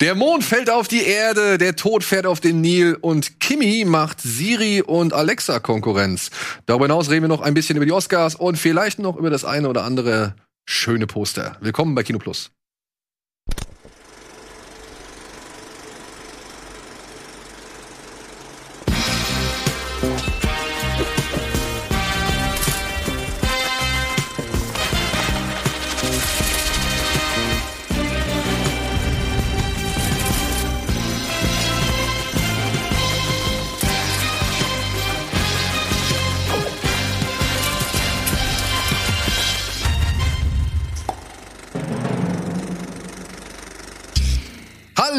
Der Mond fällt auf die Erde, der Tod fährt auf den Nil und Kimi macht Siri und Alexa Konkurrenz. Darüber hinaus reden wir noch ein bisschen über die Oscars und vielleicht noch über das eine oder andere schöne Poster. Willkommen bei Kino Plus.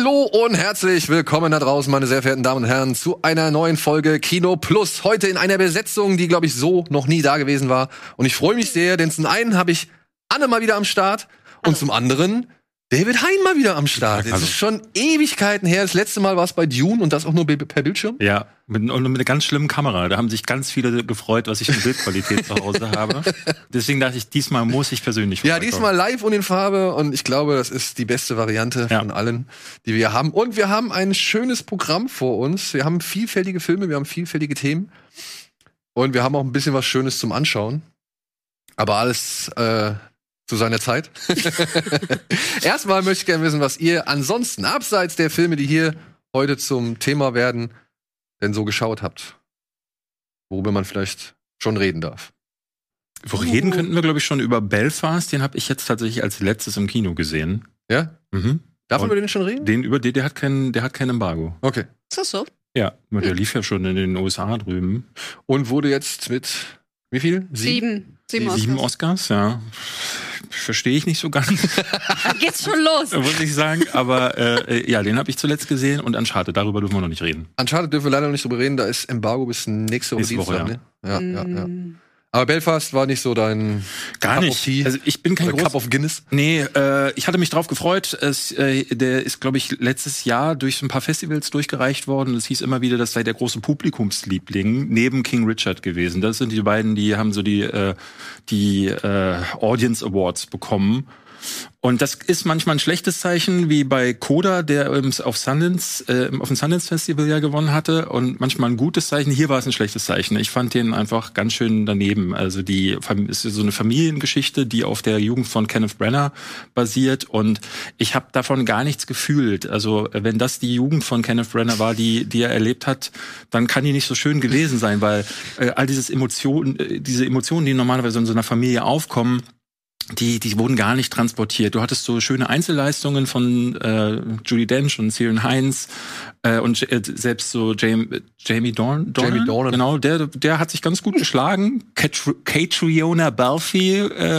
Hallo und herzlich willkommen da draußen, meine sehr verehrten Damen und Herren, zu einer neuen Folge Kino Plus. Heute in einer Besetzung, die, glaube ich, so noch nie da gewesen war. Und ich freue mich sehr, denn zum einen habe ich Anne mal wieder am Start und zum anderen David Hein mal wieder am Start. Es Hallo. ist schon Ewigkeiten her. Das letzte Mal war es bei Dune und das auch nur per Bildschirm. Ja, mit, und mit einer ganz schlimmen Kamera. Da haben sich ganz viele gefreut, was ich für Bildqualität zu Hause habe. Deswegen dachte ich, diesmal muss ich persönlich Ja, diesmal live und in Farbe und ich glaube, das ist die beste Variante Ja. von allen, die wir haben. Und wir haben ein schönes Programm vor uns. Wir haben vielfältige Filme, wir haben vielfältige Themen und wir haben auch ein bisschen was Schönes zum Anschauen. Aber alles äh, zu seiner Zeit. Erstmal möchte ich gerne wissen, was ihr ansonsten abseits der Filme, die hier heute zum Thema werden, denn so geschaut habt. Worüber man vielleicht schon reden darf. Wo reden könnten wir, glaube ich, schon über Belfast. Den habe ich jetzt tatsächlich als letztes im Kino gesehen. Ja? Mhm. Darf man über den schon reden? Den über den, der hat kein, der hat kein Embargo. Okay. Ist das so? Ja, der lief ja schon in den USA drüben. Und wurde jetzt mit wie viel? Sieben. Sieben, Sieben Oscars. Oscars, ja. Verstehe ich nicht so ganz, Da geht's schon los. muss ich sagen. Aber äh, ja, den habe ich zuletzt gesehen und Uncharted, darüber dürfen wir noch nicht reden. Uncharted dürfen wir leider noch nicht drüber reden, da ist Embargo bis nächste Woche Nächste Woche, Dienstag, ne? Ja, ja, ja. Aber Belfast war nicht so dein Gar Cup of nicht. Tea Also ich bin kein groß Cup of Guinness. Nee, äh, ich hatte mich drauf gefreut. Es, äh, der ist, glaube ich, letztes Jahr durch ein paar Festivals durchgereicht worden. Es hieß immer wieder, das sei der große Publikumsliebling neben King Richard gewesen. Das sind die beiden, die haben so die, äh, die äh, Audience Awards bekommen. Und das ist manchmal ein schlechtes Zeichen, wie bei Coda, der auf Sundance, äh, auf dem Sundance Festival ja gewonnen hatte, und manchmal ein gutes Zeichen. Hier war es ein schlechtes Zeichen. Ich fand den einfach ganz schön daneben. Also die ist so eine Familiengeschichte, die auf der Jugend von Kenneth Branagh basiert, und ich habe davon gar nichts gefühlt. Also wenn das die Jugend von Kenneth Branagh war, die die er erlebt hat, dann kann die nicht so schön gewesen sein, weil äh, all dieses Emotionen, äh, diese Emotionen, die normalerweise in so einer Familie aufkommen die, die wurden gar nicht transportiert. Du hattest so schöne Einzelleistungen von äh, Judy Dench und Cyril Heinz äh, und äh, selbst so Jamie, Jamie Dorn, Dornan, Jamie Dornan. genau, der, der hat sich ganz gut geschlagen. Cat- Catriona Balfe,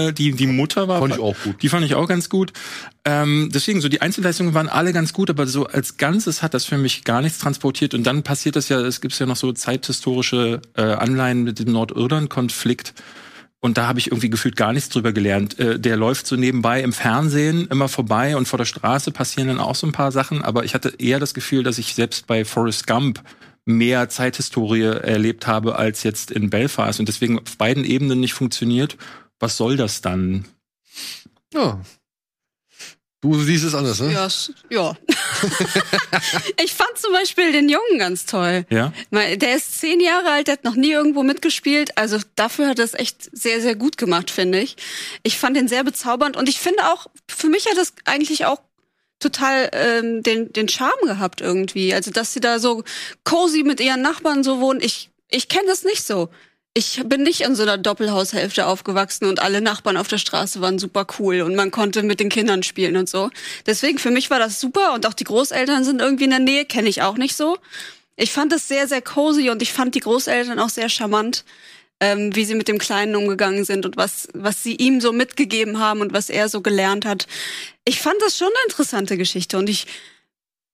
äh, die die Mutter war, Fand ich auch gut. die fand ich auch ganz gut. Ähm, deswegen so die Einzelleistungen waren alle ganz gut, aber so als Ganzes hat das für mich gar nichts transportiert. Und dann passiert das ja, es gibt ja noch so zeithistorische äh, Anleihen mit dem Nordirland-Konflikt. Und da habe ich irgendwie gefühlt gar nichts drüber gelernt. Äh, der läuft so nebenbei im Fernsehen immer vorbei und vor der Straße passieren dann auch so ein paar Sachen. Aber ich hatte eher das Gefühl, dass ich selbst bei Forrest Gump mehr Zeithistorie erlebt habe als jetzt in Belfast und deswegen auf beiden Ebenen nicht funktioniert. Was soll das dann? Ja. Du siehst es anders, ne? Ja, ja. ich fand zum Beispiel den Jungen ganz toll. Ja? Der ist zehn Jahre alt, der hat noch nie irgendwo mitgespielt. Also dafür hat er es echt sehr, sehr gut gemacht, finde ich. Ich fand ihn sehr bezaubernd und ich finde auch, für mich hat das eigentlich auch total ähm, den, den Charme gehabt irgendwie. Also dass sie da so cozy mit ihren Nachbarn so wohnen. Ich, ich kenne das nicht so. Ich bin nicht in so einer Doppelhaushälfte aufgewachsen und alle Nachbarn auf der Straße waren super cool und man konnte mit den Kindern spielen und so. Deswegen für mich war das super und auch die Großeltern sind irgendwie in der Nähe, kenne ich auch nicht so. Ich fand es sehr, sehr cozy und ich fand die Großeltern auch sehr charmant, ähm, wie sie mit dem Kleinen umgegangen sind und was, was sie ihm so mitgegeben haben und was er so gelernt hat. Ich fand das schon eine interessante Geschichte und ich,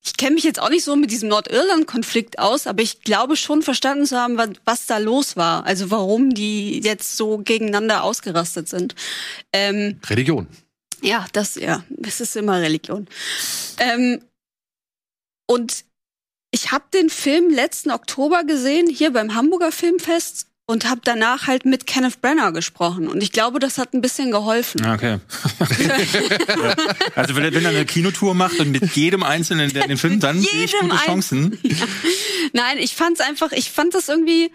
ich kenne mich jetzt auch nicht so mit diesem Nordirland-Konflikt aus, aber ich glaube schon verstanden zu haben, was, da los war. Also warum die jetzt so gegeneinander ausgerastet sind. Ähm, Religion. ja, das, ja, das ist immer Religion. Ähm, und ich habe den Film letzten Oktober gesehen, hier beim Hamburger Filmfest. Und habe danach halt mit Kenneth Brenner gesprochen. Und ich glaube, das hat ein bisschen geholfen. Ah, Okay. ja. Also wenn er, wenn er eine Kinotour macht und mit jedem Einzelnen, der den Film, dann sehe ich gute Chancen. Nein, ich fand's einfach, ich fand das irgendwie,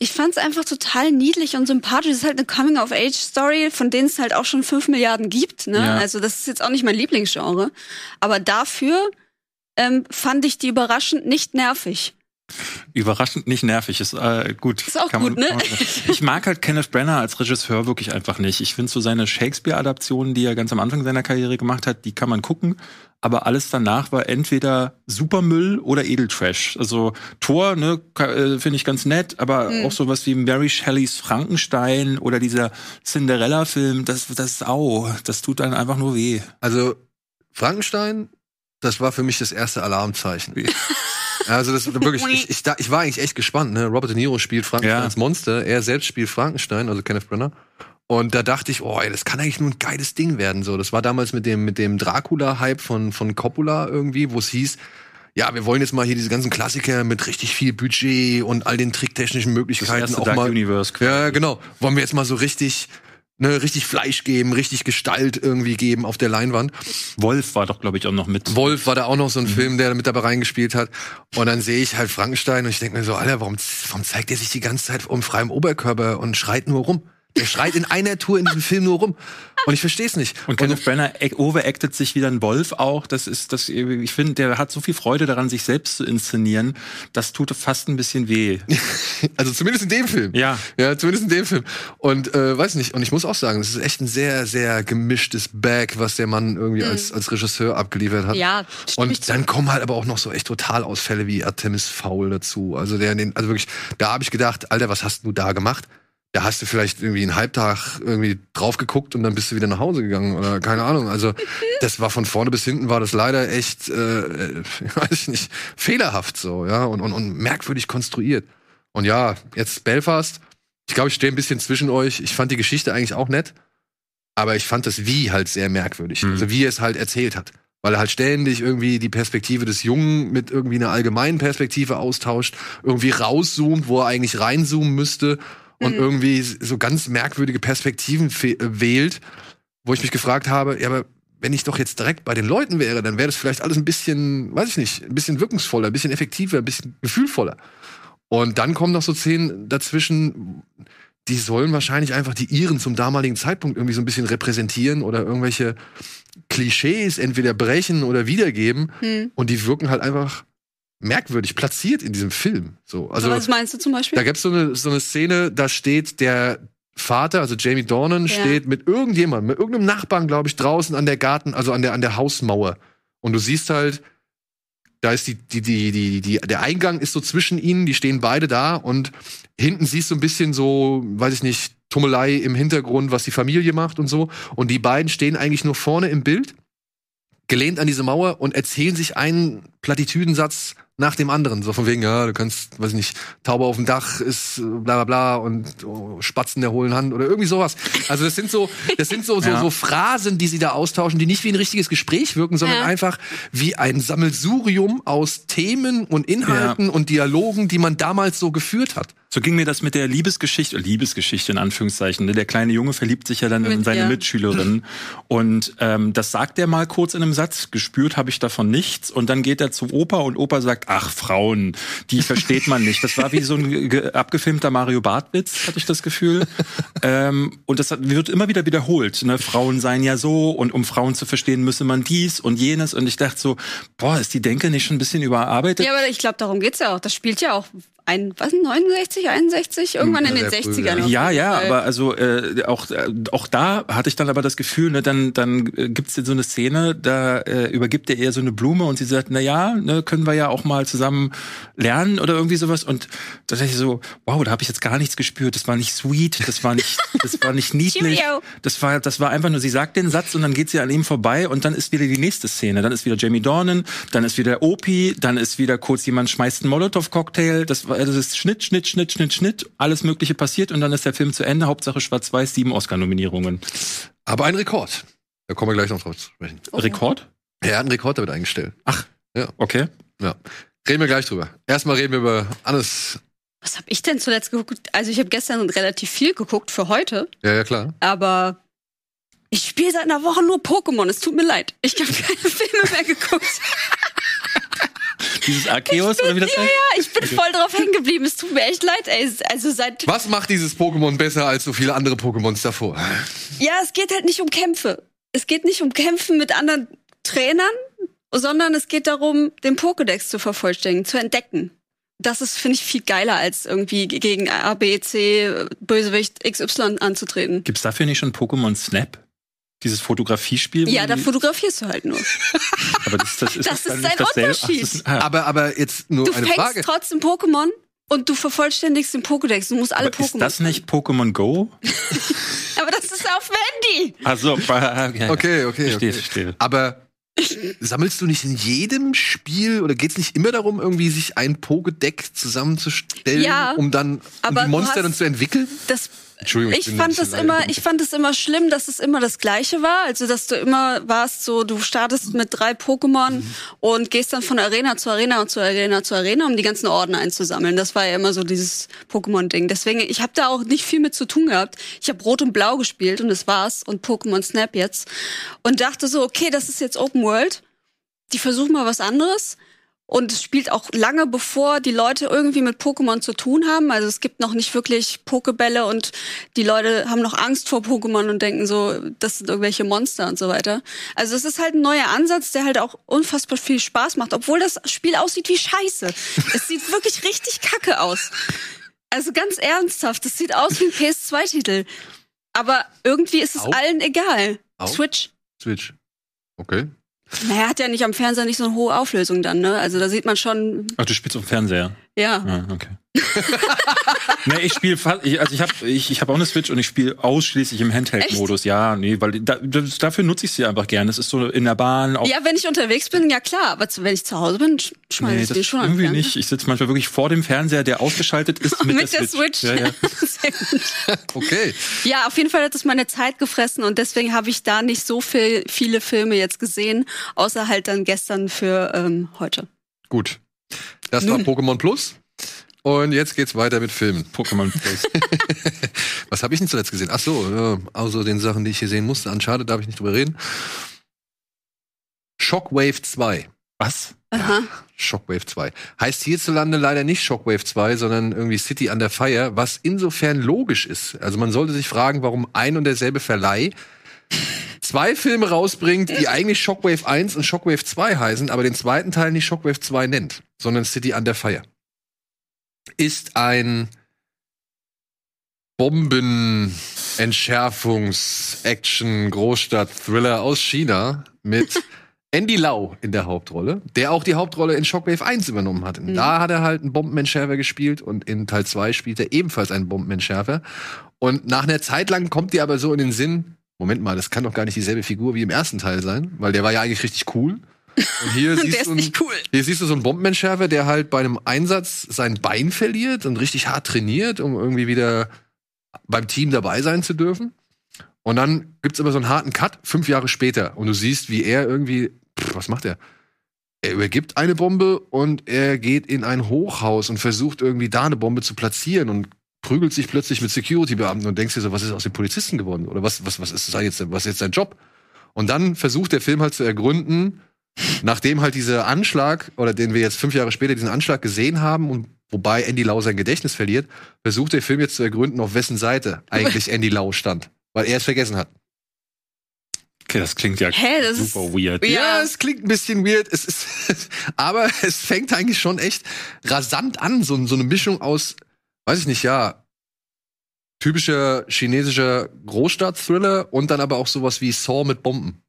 ich fand's einfach total niedlich und sympathisch. Es ist halt eine Coming-of-Age-Story, von denen es halt auch schon fünf Milliarden gibt. Ne? Ja. Also das ist jetzt auch nicht mein Lieblingsgenre. Aber dafür ähm, fand ich die überraschend nicht nervig. Überraschend nicht nervig, ist äh, gut. Ist auch gut, ne? man- ich mag halt Kenneth Branagh als Regisseur wirklich einfach nicht. Ich finde so seine Shakespeare-Adaptionen, die er ganz am Anfang seiner Karriere gemacht hat, die kann man gucken. Aber alles danach war entweder Supermüll oder Edeltrash. Also Thor, ne, äh, finde ich ganz nett, aber Mhm. auch sowas wie Mary Shelleys Frankenstein oder dieser Cinderella-Film, das, das, au, das tut dann einfach nur weh. Also Frankenstein, das war für mich das erste Alarmzeichen. Also das wirklich, ich, ich, ich war eigentlich echt gespannt. Ne? Robert De Niro spielt Frankensteins Ja. Monster, er selbst spielt Frankenstein, also Kenneth Brenner. Und da dachte ich, oh, ey, das kann eigentlich nur ein geiles Ding werden. So, das war damals mit dem mit dem Dracula-Hype von von Coppola irgendwie, wo es hieß, ja, wir wollen jetzt mal hier diese ganzen Klassiker mit richtig viel Budget und all den tricktechnischen Das Möglichkeiten erste auch Dark mal. Universe. Ja, genau. Wollen wir jetzt mal so richtig, ne, richtig Fleisch geben, richtig Gestalt irgendwie geben auf der Leinwand. Wolf war doch, glaube ich, auch noch mit. Wolf war da auch noch so ein Film, der mit dabei reingespielt hat. Und dann sehe ich halt Frankenstein und ich denke mir so, Alter, warum, warum zeigt der sich die ganze Zeit um freiem Oberkörper und schreit nur rum? Der schreit in einer Tour in diesem Film nur rum. Und ich verstehe es nicht. Und Kenneth Branagh act- overactet sich wieder ein Wolf auch. Das ist, das, ich finde, der hat so viel Freude daran, sich selbst zu inszenieren. Das tut fast ein bisschen weh. Also zumindest in dem Film. Ja. Ja, zumindest in dem Film. Und äh, weiß nicht, und ich muss auch sagen, das ist echt ein sehr, sehr gemischtes Bag, was der Mann irgendwie als, als Regisseur abgeliefert hat. Ja, Und dann kommen halt aber auch noch so echt Totalausfälle wie Artemis Fowl dazu. Also der, den, also wirklich, da habe ich gedacht, Alter, was hast du da gemacht? Da hast du vielleicht irgendwie einen Halbtag irgendwie drauf geguckt und dann bist du wieder nach Hause gegangen oder keine Ahnung. Also das war von vorne bis hinten war das leider echt, äh, weiß ich nicht, fehlerhaft so, ja und, und, und merkwürdig konstruiert. Und ja, jetzt Belfast. Ich glaube, ich stehe ein bisschen zwischen euch. Ich fand die Geschichte eigentlich auch nett, aber ich fand das Wie halt sehr merkwürdig. Mhm. Also wie er es halt erzählt hat. Weil er halt ständig irgendwie die Perspektive des Jungen mit irgendwie einer allgemeinen Perspektive austauscht, irgendwie rauszoomt, wo er eigentlich reinzoomen müsste und Mhm. irgendwie so ganz merkwürdige Perspektiven äh, wählt, wo ich mich gefragt habe, ja, aber wenn ich doch jetzt direkt bei den Leuten wäre, dann wäre das vielleicht alles ein bisschen, weiß ich nicht, ein bisschen wirkungsvoller, ein bisschen effektiver, ein bisschen gefühlvoller. Und dann kommen noch so Szenen dazwischen, die sollen wahrscheinlich einfach die Iren zum damaligen Zeitpunkt irgendwie so ein bisschen repräsentieren oder irgendwelche Klischees entweder brechen oder wiedergeben. Hm. Und die wirken halt einfach merkwürdig platziert in diesem Film. So, also Was meinst du zum Beispiel? da gibt's so eine, so eine Szene, da steht der Vater, also Jamie Dornan, Ja. steht mit irgendjemandem, mit irgendeinem Nachbarn, glaube ich, draußen an der Garten, also an der, an der Hausmauer. Und du siehst halt, da ist die, die, die, die, die, der Eingang ist so zwischen ihnen, die stehen beide da und hinten siehst du ein bisschen so, weiß ich nicht, Tummelei im Hintergrund, was die Familie macht und so. Und die beiden stehen eigentlich nur vorne im Bild, gelehnt an diese Mauer und erzählen sich einen Plattitüdensatz nach dem anderen. So von wegen, ja, du kannst, weiß ich nicht, Taube auf dem Dach ist bla bla bla und oh, Spatzen der hohlen Hand oder irgendwie sowas. Also das sind so, das sind so, so, Ja. so Phrasen, die sie da austauschen, die nicht wie ein richtiges Gespräch wirken, sondern Ja. einfach wie ein Sammelsurium aus Themen und Inhalten und Dialogen, die man damals so geführt hat. So ging mir das mit der Liebesgeschichte, Liebesgeschichte in Anführungszeichen. Ne? Der kleine Junge verliebt sich ja dann in Mit- seine ja. Mitschülerin. Und ähm, das sagt er mal kurz in einem Satz. Gespürt habe ich davon nichts. Und dann geht er zum Opa und Opa sagt, ach, Frauen, die versteht man nicht. Das war wie so ein ge- abgefilmter Mario Barth-Witz, hatte ich das Gefühl. ähm, und das wird immer wieder wiederholt. Ne? Frauen seien ja so und um Frauen zu verstehen, müsse man dies und jenes. Und ich dachte so, boah, ist die Denke nicht schon ein bisschen überarbeitet? Ja, aber ich glaube, darum geht's ja auch. Das spielt ja auch ein, was, 69, 61? Irgendwann in den sehr früh, 60ern. ja. Ja, Fall. aber also äh, auch äh, auch da hatte ich dann aber das Gefühl, ne, dann dann äh, gibt's so eine Szene, da äh, übergibt er ihr so eine Blume und sie sagt, na ja, ne, können wir ja auch mal zusammen lernen oder irgendwie sowas und da dachte ich so, wow, da habe ich jetzt gar nichts gespürt, das war nicht sweet, das war nicht das war nicht niedlich, das war das war einfach nur, sie sagt den Satz und dann geht sie an ihm vorbei und dann ist wieder die nächste Szene, dann ist wieder Jamie Dornan, dann ist wieder Opie, dann ist wieder kurz jemand schmeißt einen Molotow Cocktail, das war das ist Schnitt Schnitt Schnitt Schnitt Schnitt, alles mögliche passiert und dann ist der Film zu Ende, Hauptsache schwarz-weiß, sieben Oscar-Nominierungen. Aber ein Rekord. Da kommen wir gleich noch drauf zu sprechen. Rekord? Er hat einen Rekord damit eingestellt. Okay. Ja. Reden wir gleich drüber. Erstmal reden wir über Annes Was habe ich denn zuletzt geguckt? Also ich habe gestern relativ viel geguckt für heute, Ja, ja, klar. aber ich spiele seit einer Woche nur Pokémon. Es tut mir leid. Ich habe keine Filme mehr geguckt. Dieses Arceus oder wie das ja, heißt? ja, ich bin voll drauf hängen geblieben. Es tut mir echt leid, ey. Also seit Was macht dieses Pokémon besser als so viele andere Pokémons davor? Ja, es geht halt nicht um Kämpfe. Es geht nicht um Kämpfen mit anderen Trainern, sondern es geht darum, den Pokédex zu vervollständigen, zu entdecken. Das ist, finde ich, viel geiler, als irgendwie gegen A, B, C, Bösewicht XY anzutreten. Gibt's dafür nicht schon Pokémon Snap? Dieses Fotografiespiel? Ja, da fotografierst du halt nur. aber das, das ist, das dann ist ein. Unterschied. das ist, ah, Aber, aber jetzt nur Du eine fängst Frage. trotzdem Pokémon und du vervollständigst den Pokédex. Du musst alle aber ist Pokémon. das nicht Pokémon Go? Aber das ist auf Handy. Also, okay. Okay, okay, Verstehe, okay. verstehe. Aber sammelst du nicht in jedem Spiel oder geht's nicht immer darum, irgendwie sich ein Pokédeck zusammenzustellen, Ja, um dann um aber die du Monster hast- dann zu entwickeln? Das Entschuldigung, ich bin fand es immer, ich fand es immer schlimm, dass es immer das Gleiche war. Also, dass du immer warst so, du startest mit drei Pokémon Mhm. und gehst dann von Arena zu Arena und zu Arena zu Arena, um die ganzen Orden einzusammeln. Das war ja immer so dieses Pokémon-Ding. Deswegen, ich habe da auch nicht viel mit zu tun gehabt. Ich habe Rot und Blau gespielt und das war's und Pokémon Snap jetzt und dachte so, okay, das ist jetzt Open World. Die versuchen mal was anderes. Und es spielt auch lange bevor die Leute irgendwie mit Pokémon zu tun haben. Also es gibt noch nicht wirklich Pokebälle und die Leute haben noch Angst vor Pokémon und denken so, das sind irgendwelche Monster und so weiter. Also es ist halt ein neuer Ansatz, der halt auch unfassbar viel Spaß macht, obwohl das Spiel aussieht wie Scheiße. es sieht wirklich richtig kacke aus. Also ganz ernsthaft, es sieht aus wie ein PS2-Titel. Aber irgendwie ist es Au. allen egal. Au. Switch. Switch. Okay. Naja, hat ja nicht am Fernseher nicht so eine hohe Auflösung dann, ne? Also da sieht man schon, Ach, du spielst dem Fernseher. Ja. Ah, okay. nee, ich spiele ich, also ich habe ich, ich hab auch eine Switch und ich spiele ausschließlich im Handheld-Modus. Ja, nee, weil da, dafür nutze ich sie einfach gerne. Das ist so in der Bahn. Auf, Ja, wenn ich unterwegs bin, ja klar, aber wenn ich zu Hause bin, sch- schmeiße nee, ich den schon an. irgendwie nicht. Ich sitze manchmal wirklich vor dem Fernseher, der ausgeschaltet ist mit, Mit der Switch. Ja, ja. Gut. Okay. ja, auf jeden Fall hat es meine Zeit gefressen und deswegen habe ich da nicht so viel, viele Filme jetzt gesehen, außer halt dann gestern für ähm, heute. Gut. Das war Nun. Pokémon Plus. Und jetzt geht's weiter mit Filmen. Pokémon Plus. Was habe ich denn zuletzt gesehen? Ach so, ja, außer den Sachen, die ich hier sehen musste. Uncharted darf ich nicht drüber reden. Shockwave 2. Was? Aha. Shockwave 2. Heißt hierzulande leider nicht Shockwave 2, sondern irgendwie City Under Fire, was insofern logisch ist. Also man sollte sich fragen, warum ein und derselbe Verleih zwei Filme rausbringt, die eigentlich Shockwave 1 und Shockwave 2 heißen, aber den zweiten Teil nicht Shockwave 2 nennt, sondern City Under Fire. Ist ein Bomben-Entschärfungs-Action-Großstadt-Thriller aus China mit Andy Lau in der Hauptrolle, der auch die Hauptrolle in Shockwave 1 übernommen hat. Da hat er halt einen Bombenentschärfer gespielt und in Teil 2 spielt er ebenfalls einen Bombenentschärfer. Und nach einer Zeit lang kommt dir aber so in den Sinn, Moment mal, das kann doch gar nicht dieselbe Figur wie im ersten Teil sein, weil der war ja eigentlich richtig cool. Und hier siehst du einen, cool. hier siehst du so einen Bombenentschärfer, der halt bei einem Einsatz sein Bein verliert und richtig hart trainiert, um irgendwie wieder beim Team dabei sein zu dürfen. Und dann gibt's aber so einen harten Cut, fünf Jahre später. Und du siehst, wie er irgendwie, pff, was macht er? Er übergibt eine Bombe und er geht in ein Hochhaus und versucht irgendwie da eine Bombe zu platzieren und prügelt sich plötzlich mit Security-Beamten und denkst dir so, was ist aus den Polizisten geworden? Oder was, was, was ist das jetzt, was ist jetzt sein Job? Und dann versucht der Film halt zu ergründen, nachdem halt dieser Anschlag, oder den wir jetzt fünf Jahre später diesen Anschlag gesehen haben und wobei Andy Lau sein Gedächtnis verliert, versucht der Film jetzt zu ergründen, auf wessen Seite eigentlich Andy Lau stand. Weil er es vergessen hat. Okay, das klingt ja Hä, das super weird. Ja. Ja, es klingt ein bisschen weird. Es ist, aber es fängt eigentlich schon echt rasant an. So, so eine Mischung aus, weiß ich nicht, ja, typischer chinesischer Großstadt-Thriller und dann aber auch sowas wie Saw mit Bomben.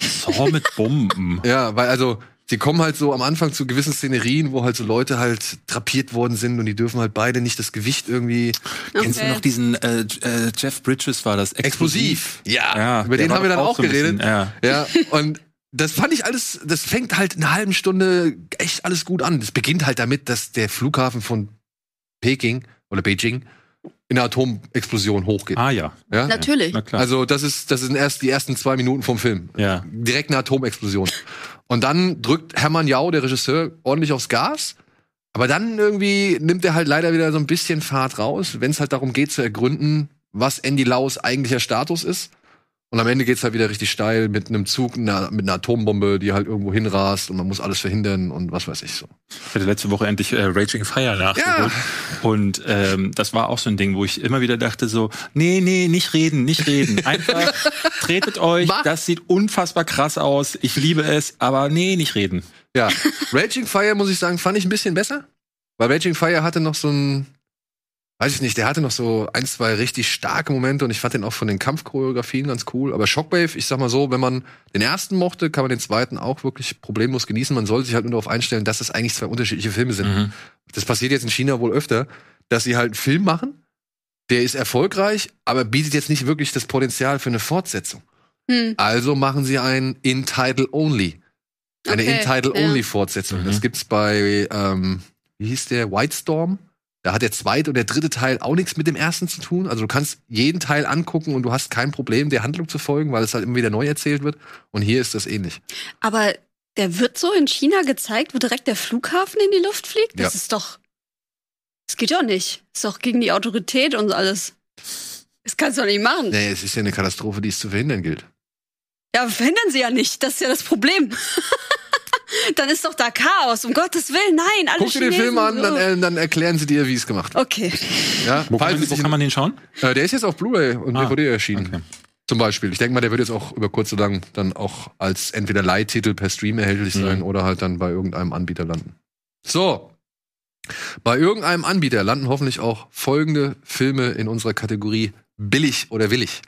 Saw mit Bomben. Ja, weil also die kommen halt so am Anfang zu gewissen Szenerien, wo halt so Leute halt drapiert worden sind und die dürfen halt beide nicht das Gewicht irgendwie Kennst du Okay. noch diesen äh, äh, Jeff Bridges war das explosiv. Ja, Ja, über den haben wir dann auch auch so geredet. bisschen, ja. Ja, und das fand ich alles, das fängt halt in einer halben Stunde echt alles gut an. Das beginnt halt damit, dass der Flughafen von Peking oder Beijing in einer Atomexplosion hochgeht. Ah ja. Ja? Natürlich. Na klar. Also das ist, das sind erst die ersten zwei Minuten vom Film. Ja. Direkt eine Atomexplosion. Und dann drückt Hermann Jau, der Regisseur, ordentlich aufs Gas. Aber dann irgendwie nimmt er halt leider wieder so ein bisschen Fahrt raus, wenn es halt darum geht zu ergründen, was Andy Laus eigentlicher Status ist. Und am Ende geht's halt wieder richtig steil mit einem Zug, einer, mit einer Atombombe, die halt irgendwo hinrast und man muss alles verhindern und was weiß ich so. Ich hatte letzte Woche endlich äh, Raging Fire nachgeholt. Und ähm, das war auch so ein Ding, wo ich immer wieder dachte so, nee, nee, nicht reden, nicht reden. Einfach tretet euch, Mach. das sieht unfassbar krass aus. Ich liebe es, aber nee, nicht reden. Ja, Raging Fire, muss ich sagen, fand ich ein bisschen besser. Weil Raging Fire hatte noch so ein, weiß ich nicht, der hatte noch so ein, zwei richtig starke Momente und ich fand den auch von den Kampfchoreografien ganz cool. Aber Shockwave, ich sag mal so, wenn man den ersten mochte, kann man den zweiten auch wirklich problemlos genießen. Man soll sich halt nur darauf einstellen, dass es eigentlich zwei unterschiedliche Filme sind. Mhm. Das passiert jetzt in China wohl öfter, dass sie halt einen Film machen, der ist erfolgreich, aber bietet jetzt nicht wirklich das Potenzial für eine Fortsetzung. Hm. Also machen sie ein In Title Only. Eine Okay, In Title ja. Only Fortsetzung. Mhm. Das gibt's bei, ähm, wie hieß der? White Storm. Da hat der zweite und der dritte Teil auch nichts mit dem ersten zu tun. Also du kannst jeden Teil angucken und du hast kein Problem, der Handlung zu folgen, weil es halt immer wieder neu erzählt wird. Und hier ist das ähnlich. Aber der wird so in China gezeigt, wo direkt der Flughafen in die Luft fliegt? Das Ja. ist doch. Das geht doch nicht. ist doch gegen die Autorität und alles. Das kannst du doch nicht machen. Nee, es ist ja eine Katastrophe, die es zu verhindern gilt. Ja, verhindern sie ja nicht. Das ist ja das Problem. dann ist doch da Chaos. Um Gottes Willen, nein. Alle Guck dir den Film an, so. dann, äh, dann erklären sie dir, wie es gemacht wird. Okay. Ja, Wo, kann falls man, es wo kann man den schauen? äh, der ist jetzt auf Blu-ray und Ah, DVD erschienen. Okay. Zum Beispiel. Ich denke mal, der wird jetzt auch über kurz oder lang dann auch als entweder Leihtitel per Stream erhältlich sein Mhm. oder halt dann bei irgendeinem Anbieter landen. So. Bei irgendeinem Anbieter landen hoffentlich auch folgende Filme in unserer Kategorie billig oder willig.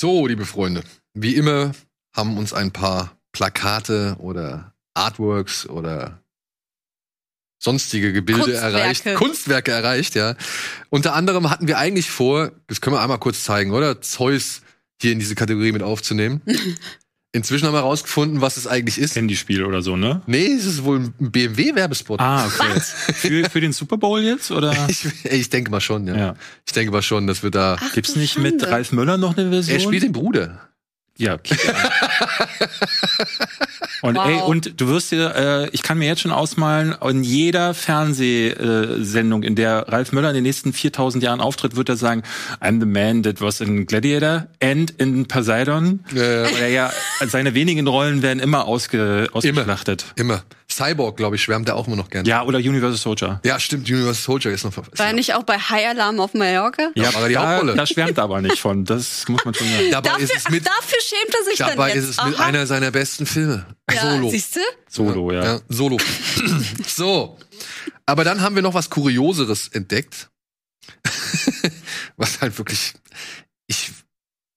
So, liebe Freunde, wie immer haben uns ein paar Plakate oder Artworks oder sonstige Gebilde Kunstwerke. erreicht, Kunstwerke erreicht, ja. Unter anderem hatten wir eigentlich vor, das können wir einmal kurz zeigen, oder? Zeus hier in diese Kategorie mit aufzunehmen. Inzwischen haben wir herausgefunden, was es eigentlich ist. Handyspiel oder so, ne? Nee, es ist wohl ein BMW-Werbespot. Ah, okay. für, für den Super Bowl jetzt? Oder? Ich, ich denke mal schon, ja. Ja. Ich denke mal schon, dass wir da. Gibt's nicht mit Schande. Ralf Möller noch eine Version? Er spielt den Bruder. Ja. und Wow. ey, und du wirst dir, äh, ich kann mir jetzt schon ausmalen, in jeder Fernsehsendung, in der Ralf Möller in den nächsten 4000 Jahren auftritt, wird er sagen, I'm the man that was in Gladiator and in Poseidon. Ja, ja. Er ja, seine wenigen Rollen werden immer ausge, ausgeschlachtet. Immer. Cyborg, glaube ich, schwärmt er auch immer noch gerne. Ja, oder Universal Soldier. Ja, stimmt. Universal Soldier ist noch War er nicht auch bei High Alarm auf Mallorca? Ja, aber die da, Hauptrolle. da schwärmt er aber nicht von. Das muss man schon sagen. Dabei Dafür, ist es mit, dafür schämt er sich dabei dann jetzt. ist es mit einer seiner besten Filme. ja, Solo. Siehst du? Solo, ja. Ja, Solo. so. Aber dann haben wir noch was Kurioseres entdeckt. was halt wirklich. Ich,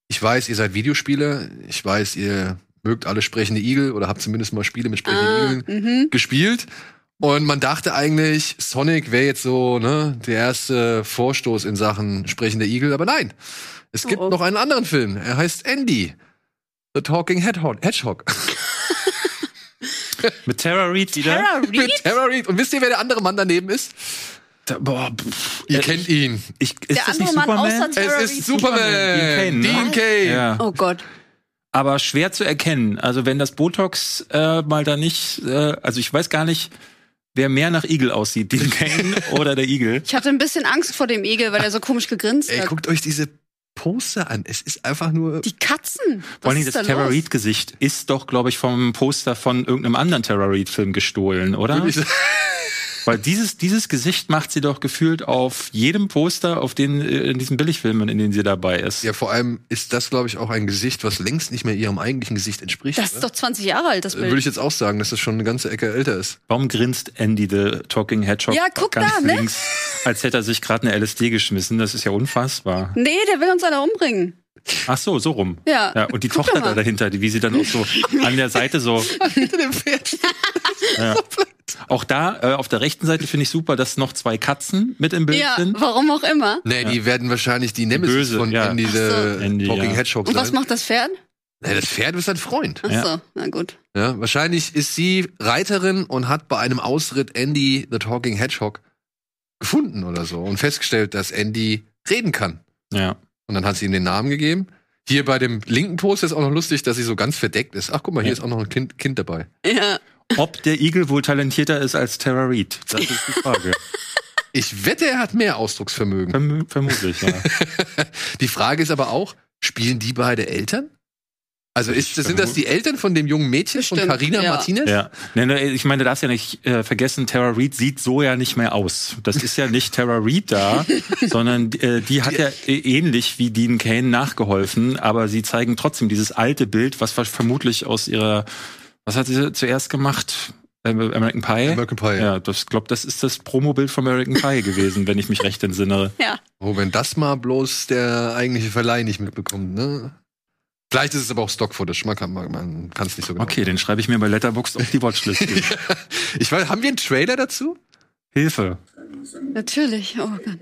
ich weiß, ihr seid Videospieler. Ich weiß, ihr mögt alle sprechende Igel oder habt zumindest mal Spiele mit sprechenden Ah, Igeln mhm. gespielt. Und man dachte eigentlich, Sonic wäre jetzt so ne, der erste Vorstoß in Sachen sprechender Igel. Aber nein. Es gibt Oh, oh. noch einen anderen Film. Er heißt Andy. The Talking Hedgehog. Mit Tara Reid wieder. Tara Mit Reid? Tara Reid. Und wisst ihr, wer der andere Mann daneben ist? Da, boah, pff, Ihr äh, kennt ihn. Ich, ist Der das andere nicht Mann Superman? außer Tara Es Reid. ist Superman. Dean Cain, ne? Dean Cain. Ja. Oh Gott. Aber schwer zu erkennen. Also wenn das Botox äh, mal da nicht, äh, also ich weiß gar nicht, wer mehr nach Igel aussieht, Dean Kane oder der Igel. Ich hatte ein bisschen Angst vor dem Igel, weil er so komisch gegrinst Ey, hat. guckt euch diese Poster an. Es ist einfach nur. Die Katzen. Vor allem das da Tara los? Reid Gesicht ist doch, glaube ich, vom Poster von irgendeinem anderen Tara Reid Film gestohlen, oder? Weil dieses dieses Gesicht macht sie doch gefühlt auf jedem Poster, auf den äh, in diesen Billigfilmen, in denen sie dabei ist. ja, vor allem ist das, glaube ich, auch ein Gesicht, was längst nicht mehr ihrem eigentlichen Gesicht entspricht. Das ist oder? doch 20 Jahre alt, das Würde Bild. ich jetzt auch sagen, dass das schon eine ganze Ecke älter ist. Warum grinst Andy the Talking Hedgehog Ja, guck ganz da, ne? links, als hätte er sich gerade eine LSD geschmissen? Das ist ja unfassbar. Nee, der will uns alle umbringen. Ach so, so rum. Ja. Ja, und die Guck Tochter da dahinter, die, wie sie dann auch so an der Seite so. Hinter dem Pferd. Ja. Auch da, äh, auf der rechten Seite finde ich super, dass noch zwei Katzen mit im Bild Ja, sind. warum auch immer. Nee, die werden wahrscheinlich die Nemesis Böse, von ja. Andy the so. Andy, Talking ja. Hedgehog Und was sein. macht das Pferd? Nee, das Pferd ist sein Freund. Ach Ja. so, na gut. Ja, wahrscheinlich ist sie Reiterin und hat bei einem Ausritt Andy the Talking Hedgehog gefunden oder so und festgestellt, dass Andy reden kann. Ja. Und dann hat sie ihm den Namen gegeben. Hier bei dem linken Poster ist auch noch lustig, dass sie so ganz verdeckt ist. Ach, guck mal, hier Ja. ist auch noch ein kind, kind dabei. Ja. Ob der Igel wohl talentierter ist als Tara Reid? Das ist die Frage. Ich wette, er hat mehr Ausdrucksvermögen. Verm vermutlich, ja. Die Frage ist aber auch, spielen die beide Eltern? Also ist, sind das die Eltern von dem jungen Mädchen, von Bestimmt, Carina ja. Martinez? Ja. Nee, nee, ich meine, du darfst ja nicht äh, vergessen, Tara Reid sieht so ja nicht mehr aus. Das ist ja nicht Tara Reid da, sondern äh, die hat ja äh, ähnlich wie Dean Kane nachgeholfen, aber sie zeigen trotzdem dieses alte Bild, was ver- vermutlich aus ihrer, was hat sie zuerst gemacht? American Pie? American Pie. Ja, das glaube, das ist das Promobild von American Pie gewesen, wenn ich mich recht entsinne. Ja. Oh, wenn das mal bloß der eigentliche Verleih nicht mitbekommt, ne? Vielleicht ist es aber auch Stock-Footage, man kann man kann es nicht so genau. Okay, den schreibe ich mir bei Letterboxd auf die Watchlist. Ich weiß, haben wir einen Trailer dazu? Hilfe. Natürlich. Oh Gott.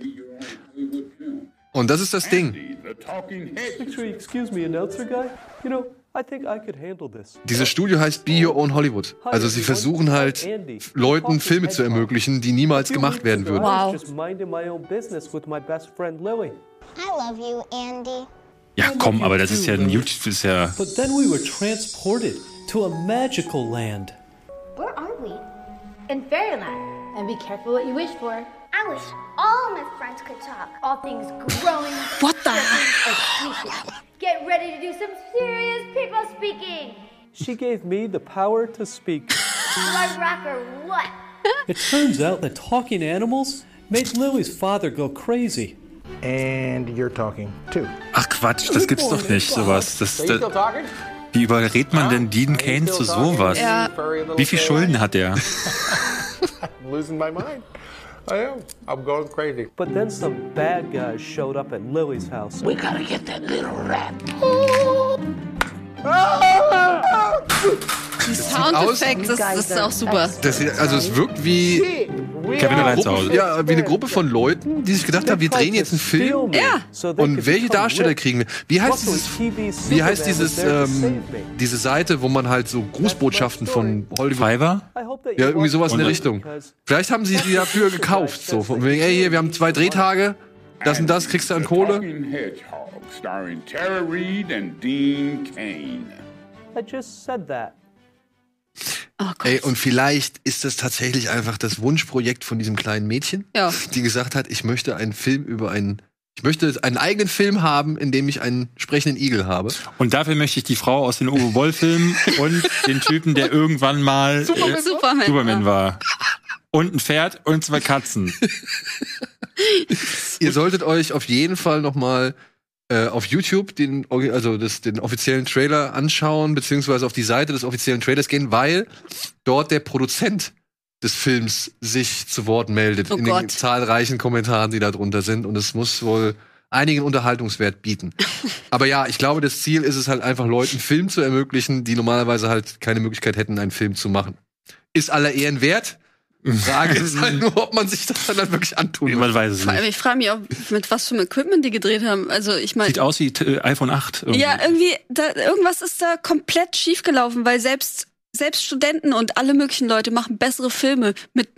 Und das ist das Ding. The talking head. Actually, excuse me, announcer guy. You know, I think I could handle this. Dieses Studio heißt Be Your Own Hollywood. Also sie versuchen halt Leuten Filme zu ermöglichen, die niemals gemacht werden würden. Wow. Just minding my own business with my best friend Lily. I love you, Andy. Ja, komm, aber das ist ja ein YouTube, das ist ja. But then we were transported to a magical land. Where are we? in Fairyland. And be careful what you wish for. I wish all my friends could talk. All things growing. What the? Are sneaking. Get ready to do some serious people speaking. She gave me the power to speak. Do I rock or what? It turns out that talking animals made Lily's father go crazy. And you're talking too. Ach Quatsch, das gibt's doch nicht, sowas. Das, das, talking? wie überredet man denn Dean Kane zu sowas? Ja. Wie viel Schulden hat er? I'm losing my mind. I am. I'm going crazy. But then some bad guys showed up at Lily's house. Die Soundeffekte, das, das ist auch super. Das, also es wirkt wie, Kevin allein zu Hause. ja, wie eine Gruppe von Leuten, die sich gedacht haben, wir drehen jetzt einen Film. Ja. Und welche Darsteller kriegen wir? Wie heißt dieses, wie heißt dieses, ähm, diese Seite, wo man halt so Grußbotschaften von Hollywood Fiverr? Ja, irgendwie sowas in der Richtung. Vielleicht haben sie sie dafür gekauft. So, von wegen, ey, hier, wir haben zwei Drehtage, das und das kriegst du an Kohle. Starring Tara Reid and Dean Kane. I just said that. Oh. Ey, und vielleicht ist das tatsächlich einfach das Wunschprojekt von diesem kleinen Mädchen, Ja. die gesagt hat, ich möchte einen Film über einen, ich möchte einen eigenen Film haben, in dem ich einen sprechenden Igel habe. Und dafür möchte ich die Frau aus den Uwe Boll-Filmen und den Typen, der irgendwann mal äh, Superman. Superman war. Und ein Pferd und zwei Katzen. Ihr solltet euch auf jeden Fall noch mal äh, auf YouTube den, also das, den offiziellen Trailer anschauen, beziehungsweise auf die Seite des offiziellen Trailers gehen, weil dort der Produzent des Films sich zu Wort meldet Oh in den Gott. zahlreichen Kommentaren, die da drunter sind. Und es muss wohl einigen Unterhaltungswert bieten. Aber ja, ich glaube, das Ziel ist es halt einfach, Leuten Film zu ermöglichen, die normalerweise halt keine Möglichkeit hätten, einen Film zu machen. Ist aller Ehren wert. Frage ist halt nur, ob man sich das dann halt wirklich antun Man will. weiß es Vor allem, nicht. ich frage mich auch, mit was für einem Equipment die gedreht haben. Also ich meine, Sieht aus wie äh, iPhone 8. irgendwie. ja, irgendwie, da, irgendwas ist da komplett schiefgelaufen, weil selbst, selbst Studenten und alle möglichen Leute machen bessere Filme mit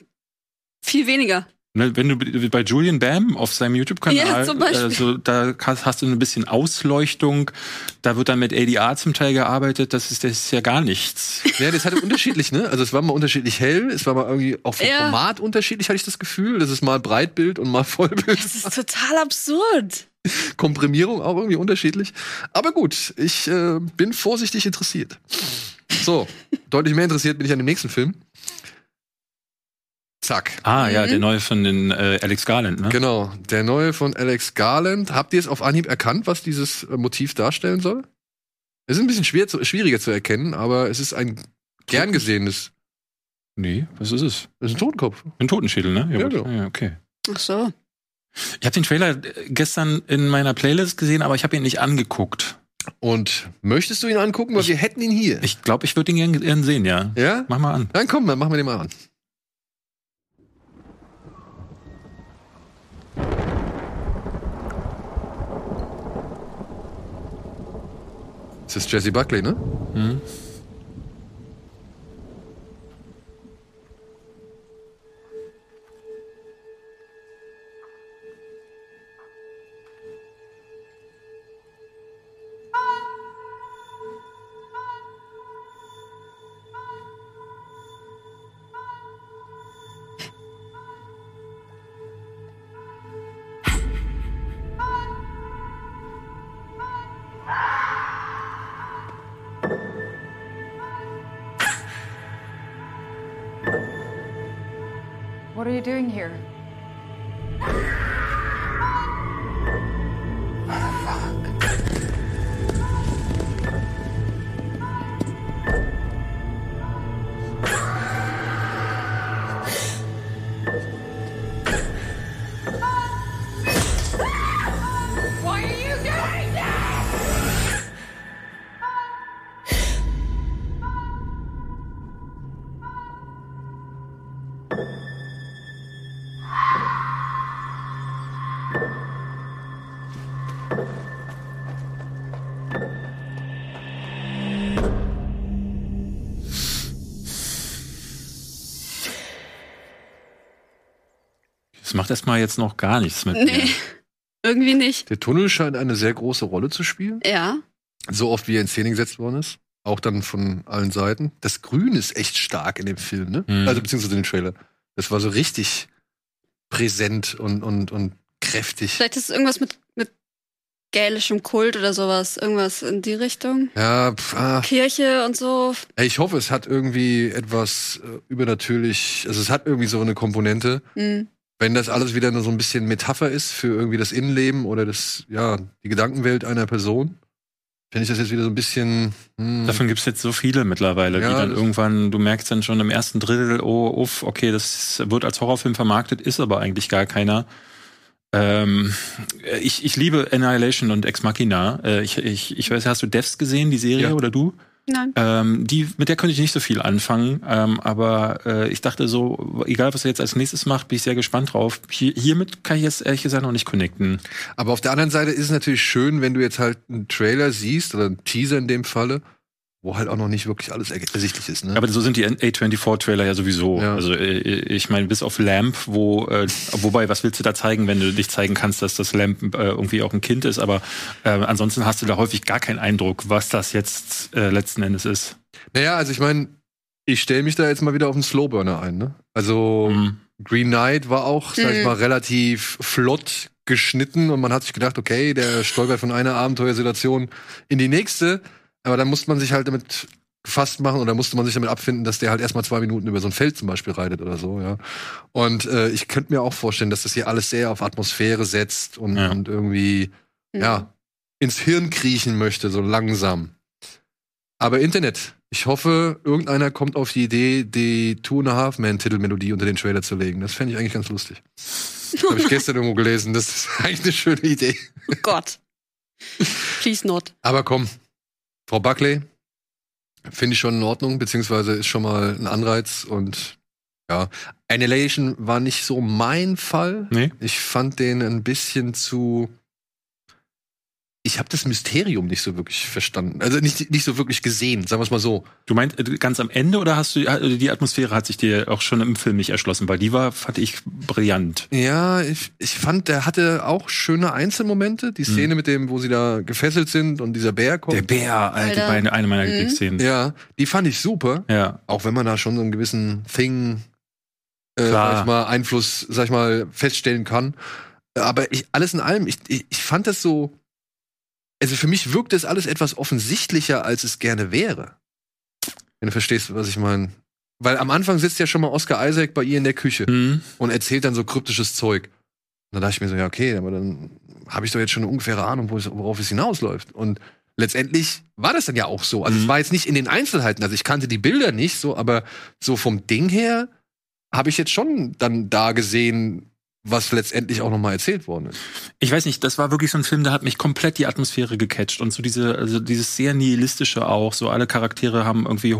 viel weniger. Ne, Wenn du bei Julian Bam auf seinem YouTube-Kanal, Ja, also, da hast hast du ein bisschen Ausleuchtung, da wird dann mit ADR zum Teil gearbeitet, das ist, das ist ja gar nichts. Ja, das hatte unterschiedlich, ne? Also es war mal unterschiedlich hell, es war mal irgendwie auch vom Ja. Format unterschiedlich, hatte ich das Gefühl. Das ist mal Breitbild und mal Vollbild. Das ist total absurd. Komprimierung auch irgendwie unterschiedlich. Aber gut, ich äh, bin vorsichtig interessiert. So, deutlich mehr interessiert bin ich an dem nächsten Film. Zack. Ah, Mhm. ja, der neue von den äh, Alex Garland, ne? Genau, der neue von Alex Garland. Habt ihr es auf Anhieb erkannt, was dieses äh, Motiv darstellen soll? Es ist ein bisschen schwer zu, schwieriger zu erkennen, aber es ist ein gern gesehenes. Nee, was ist es? Es ist ein Totenkopf. Ein Totenschädel, ne? Ja, gut. genau. ja, okay. Ach so. Ich habe den Trailer äh, gestern in meiner Playlist gesehen, aber ich habe ihn nicht angeguckt. Und möchtest du ihn angucken? Weil wir hätten ihn hier. Ich glaube, ich würde ihn gern, gern sehen, ja. ja? Mach mal an. Dann komm, dann machen wir den mal an. Das ist Jesse Buckley, ne? Doing here? Macht erstmal jetzt noch gar nichts mit Nee, mir. irgendwie nicht. Der Tunnel scheint eine sehr große Rolle zu spielen. Ja. So oft, wie er in Szene gesetzt worden ist. Auch dann von allen Seiten. Das Grün ist echt stark in dem Film, ne? Mhm. Also beziehungsweise in dem Trailer. Das war so richtig präsent und, und, und kräftig. Vielleicht ist es irgendwas mit, mit gälischem Kult oder sowas. Irgendwas in die Richtung. Ja, pf, ah, Kirche und so. ich hoffe, es hat irgendwie etwas äh, übernatürlich, also es hat irgendwie so eine Komponente. Hm. Wenn das alles wieder nur so ein bisschen Metapher ist für irgendwie das Innenleben oder das, ja, die Gedankenwelt einer Person, finde ich das jetzt wieder so ein bisschen. Hm, Davon gibt's jetzt so viele mittlerweile, Ja, die dann irgendwann, du merkst dann schon im ersten Drittel, oh, uff, okay, das wird als Horrorfilm vermarktet, ist aber eigentlich gar keiner. Ähm, ich, ich liebe Annihilation und Ex Machina. Äh, ich, ich, ich weiß, hast du Devs gesehen, die Serie, Ja. oder du? Nein. Ähm, die, mit der konnte ich nicht so viel anfangen, ähm, aber äh, ich dachte so, egal was er jetzt als nächstes macht, bin ich sehr gespannt drauf. Hier, hiermit kann ich jetzt ehrlich gesagt noch nicht connecten. Aber auf der anderen Seite ist es natürlich schön, wenn du jetzt halt einen Trailer siehst oder einen Teaser in dem Falle, wo halt auch noch nicht wirklich alles ersichtlich ist. Ne? Aber so sind die A24-Trailer ja sowieso. Ja. Also äh, ich meine, bis auf Lamp, wo äh, wobei, was willst du da zeigen, wenn du dich zeigen kannst, dass das Lamp äh, irgendwie auch ein Kind ist, aber äh, ansonsten hast du da häufig gar keinen Eindruck, was das jetzt äh, letzten Endes ist. naja, also ich meine, ich stelle mich da jetzt mal wieder auf einen Slowburner ein. Ne? Also Mhm. Green Knight war auch, sag ich Mhm. mal, relativ flott geschnitten und man hat sich gedacht, okay, der stolpert von einer Abenteuersituation in die nächste, aber dann musste man sich halt damit fast machen oder musste man sich damit abfinden, dass der halt erstmal zwei Minuten über so ein Feld zum Beispiel reitet oder so, ja. Und äh, ich könnte mir auch vorstellen, dass das hier alles sehr auf Atmosphäre setzt und, Ja. und irgendwie, Hm. ja, ins Hirn kriechen möchte, so langsam. Aber Internet. Ich hoffe, irgendeiner kommt auf die Idee, die Two and a Half Man Titelmelodie unter den Trailer zu legen. Das fände ich eigentlich ganz lustig. Habe ich gestern irgendwo gelesen. Das ist eigentlich eine schöne Idee. Oh Gott. Please not. Aber komm, Frau Buckley, finde ich schon in Ordnung, beziehungsweise ist schon mal ein Anreiz und ja, Annihilation war nicht so mein Fall. Nee. Ich fand den ein bisschen zu. Ich habe das Mysterium nicht so wirklich verstanden. Also nicht, nicht so wirklich gesehen, sagen wir es mal so. Du meinst äh, ganz am Ende oder hast du äh, die Atmosphäre hat sich dir auch schon im Film nicht erschlossen, weil die war, fand ich brillant. Ja, ich, ich fand, der hatte auch schöne Einzelmomente. Die Szene mit dem, wo sie da gefesselt sind und dieser Bär kommt. Der Bär, Alter, Alter. meine, eine meiner Mhm. Lieblingsszenen. Ja, die fand ich super. ja. Auch wenn man da schon so einen gewissen Thing, äh, sag ich mal, Einfluss, sag ich mal, feststellen kann. Aber ich, alles in allem, ich, ich, ich fand das so. Also für mich wirkt das alles etwas offensichtlicher, als es gerne wäre. Wenn du verstehst, was ich meine. Weil am Anfang sitzt ja schon mal Oscar Isaac bei ihr in der Küche Mhm. und erzählt dann so kryptisches Zeug. Und da dachte ich mir so, ja, okay, aber dann habe ich doch jetzt schon eine ungefähre Ahnung, wo es- worauf es hinausläuft. Und letztendlich war das dann ja auch so. Also es Mhm. war jetzt nicht in den Einzelheiten, also ich kannte die Bilder nicht so, aber so vom Ding her habe ich jetzt schon dann da gesehen, was letztendlich auch nochmal erzählt worden ist. Ich weiß nicht, das war wirklich so ein Film, da hat mich komplett die Atmosphäre gecatcht und so diese, also dieses sehr nihilistische auch, so alle Charaktere haben irgendwie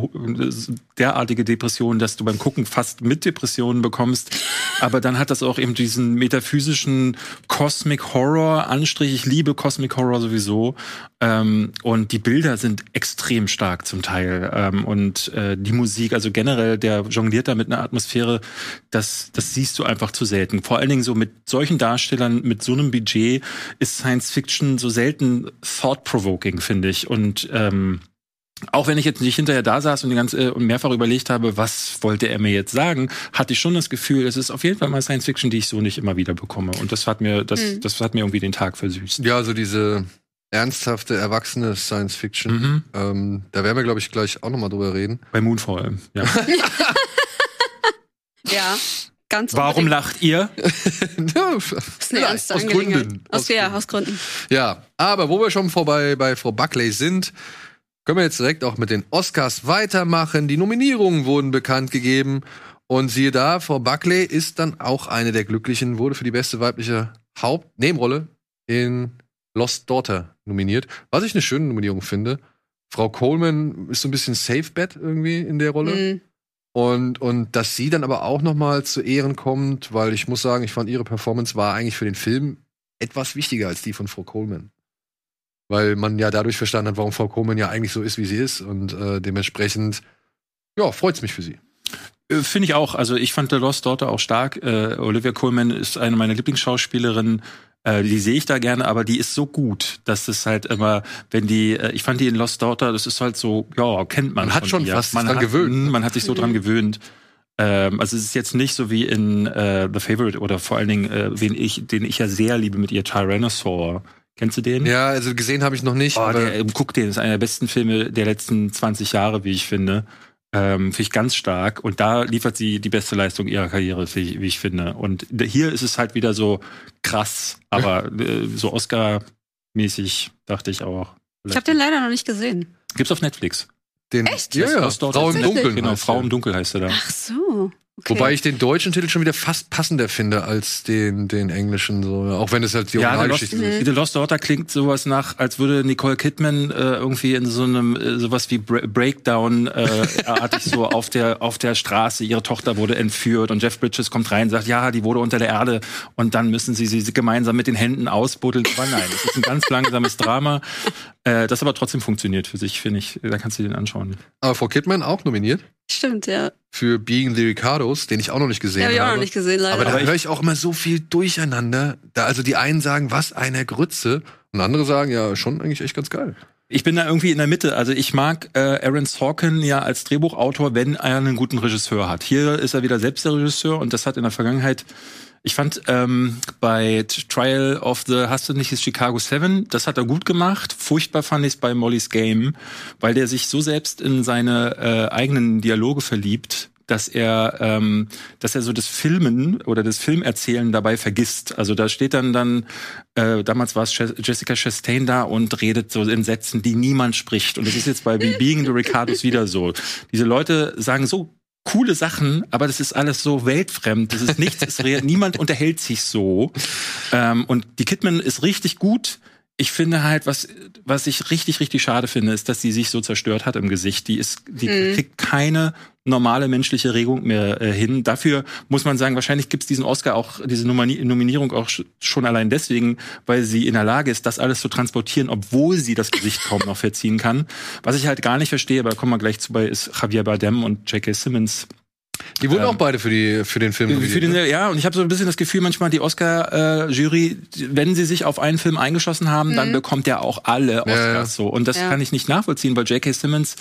derartige Depressionen, dass du beim Gucken fast mit Depressionen bekommst. Aber dann hat das auch eben diesen metaphysischen Cosmic Horror Anstrich. Ich liebe Cosmic Horror sowieso. Ähm, und die Bilder sind extrem stark zum Teil. Ähm, und äh, die Musik, also generell, der jongliert da mit einer Atmosphäre, das, das siehst du einfach zu selten. Vor allen Dingen so mit solchen Darstellern, mit so einem Budget ist Science Fiction so selten thought-provoking, finde ich. Und ähm, auch wenn ich jetzt nicht hinterher da saß und die ganze äh, und mehrfach überlegt habe, was wollte er mir jetzt sagen, hatte ich schon das Gefühl, es ist auf jeden Fall mal Science Fiction, die ich so nicht immer wieder bekomme. Und das hat mir, das, Mhm. das hat mir irgendwie den Tag versüßt. Ja, also diese ernsthafte, erwachsene Science Fiction. Mhm. Ähm, da werden wir, glaube ich, gleich auch nochmal drüber reden. Bei Moonfall, ja. Ja. ganz Warum unbedingt. lacht ihr? ja, Das ist eine ernste aus. Gründen. Aus, ja, aus Gründen. Ja, aber wo wir schon vorbei bei Frau Buckley sind, können wir jetzt direkt auch mit den Oscars weitermachen. Die Nominierungen wurden bekannt gegeben. Und siehe da, Frau Buckley ist dann auch eine der Glücklichen, wurde für die beste weibliche Hauptnebenrolle in Lost Daughter nominiert. Was ich eine schöne Nominierung finde. Frau Coleman ist so ein bisschen Safe Bet irgendwie in der Rolle. Mhm. Und, und dass sie dann aber auch noch mal zu Ehren kommt, weil ich muss sagen, ich fand ihre Performance war eigentlich für den Film etwas wichtiger als die von Frau Coleman. Weil man ja dadurch verstanden hat, warum Frau Coleman ja eigentlich so ist, wie sie ist. Und äh, dementsprechend, ja, freut's mich für sie. Äh, Finde ich auch. Also ich fand The Lost Daughter auch stark. Äh, Olivia Colman ist eine meiner Lieblingsschauspielerinnen. Äh, die sehe ich da gerne, aber die ist so gut, dass es halt immer, wenn die, äh, ich fand die in Lost Daughter, das ist halt so, ja, kennt man. Man hat schon ihr. fast sich man dran hat, gewöhnt. mh, Man hat sich so dran gewöhnt. Ähm, also es ist jetzt nicht so wie in äh, The Favorite oder vor allen Dingen, äh, wen ich, den ich ja sehr liebe mit ihr, Tyrannosaur. Kennst du den? Ja, also gesehen habe ich noch nicht. Oh, aber der, ähm, guck den, ist einer der besten Filme der letzten 20 Jahre, wie ich finde. Ähm, finde ich ganz stark. Und da liefert sie die beste Leistung ihrer Karriere, wie ich, wie ich finde. Und hier ist es halt wieder so krass, aber äh, so Oscar-mäßig dachte ich auch. Ich habe den leider noch nicht gesehen. Gibt's auf Netflix. den, Echt? Ja, ja. Frau im Tatsächlich? Dunkeln. Genau, heißt Frau im Dunkel heißt er da. Ach so. Okay. Wobei ich den deutschen Titel schon wieder fast passender finde als den, den englischen. So. Auch wenn es halt die Ja, Originalgeschichte ist. The Lost Daughter klingt sowas nach, als würde Nicole Kidman äh, irgendwie in so einem äh, sowas wie Bra Breakdown äh, artig so auf der auf der Straße. Ihre Tochter wurde entführt und Jeff Bridges kommt rein und sagt, ja, die wurde unter der Erde und dann müssen sie sie gemeinsam mit den Händen ausbuddeln. Aber nein, es ist ein ganz langsames Drama, äh, das aber trotzdem funktioniert für sich, finde ich. Da kannst du den anschauen. Aber Frau Kidman auch nominiert Stimmt, ja. für Being the Ricardos, den ich auch noch nicht gesehen Den habe ich auch noch nicht gesehen, leider. Aber da höre ich auch immer so viel durcheinander. Da also die einen sagen, was eine Grütze, und andere sagen, ja, schon eigentlich echt ganz geil. Ich bin da irgendwie in der Mitte. Also ich mag äh, Aaron Sorkin ja als Drehbuchautor, wenn er einen guten Regisseur hat. Hier ist er wieder selbst der Regisseur und das hat in der Vergangenheit. Ich fand ähm, bei Trial of the Hast du nicht ist Chicago 7, das hat er gut gemacht. Furchtbar fand ich es bei Molly's Game, weil der sich so selbst in seine äh, eigenen Dialoge verliebt, dass er, ähm, dass er so das Filmen oder das Filmerzählen dabei vergisst. Also da steht dann dann, äh, damals war es Je- Jessica Chastain da und redet so in Sätzen, die niemand spricht. Und das ist jetzt bei Be- Being the Ricardos wieder so. Diese Leute sagen so coole Sachen, aber das ist alles so weltfremd. Das ist nichts, es niemand unterhält sich so. Ähm, und die Kidman ist richtig gut. Ich finde halt, was, was ich richtig, richtig schade finde, ist, dass sie sich so zerstört hat im Gesicht. Die ist, die kriegt keine normale menschliche Regung mehr äh, hin. Dafür muss man sagen, wahrscheinlich gibt's diesen Oscar auch, diese Nomini Nominierung auch sch- schon allein deswegen, weil sie in der Lage ist, das alles zu transportieren, obwohl sie das Gesicht kaum noch verziehen kann. Was ich halt gar nicht verstehe, aber da kommen wir gleich zu bei, ist Javier Bardem und J.K. Simmons. Die wurden Ähm, auch beide für, die, für den Film Für nominiert. den, ne? ja, und ich habe so ein bisschen das Gefühl, manchmal die Oscar-Jury, wenn sie sich auf einen Film eingeschossen haben, dann bekommt er auch alle Oscars Ja, ja. so. Und das Ja. kann ich nicht nachvollziehen, weil J.K. Simmons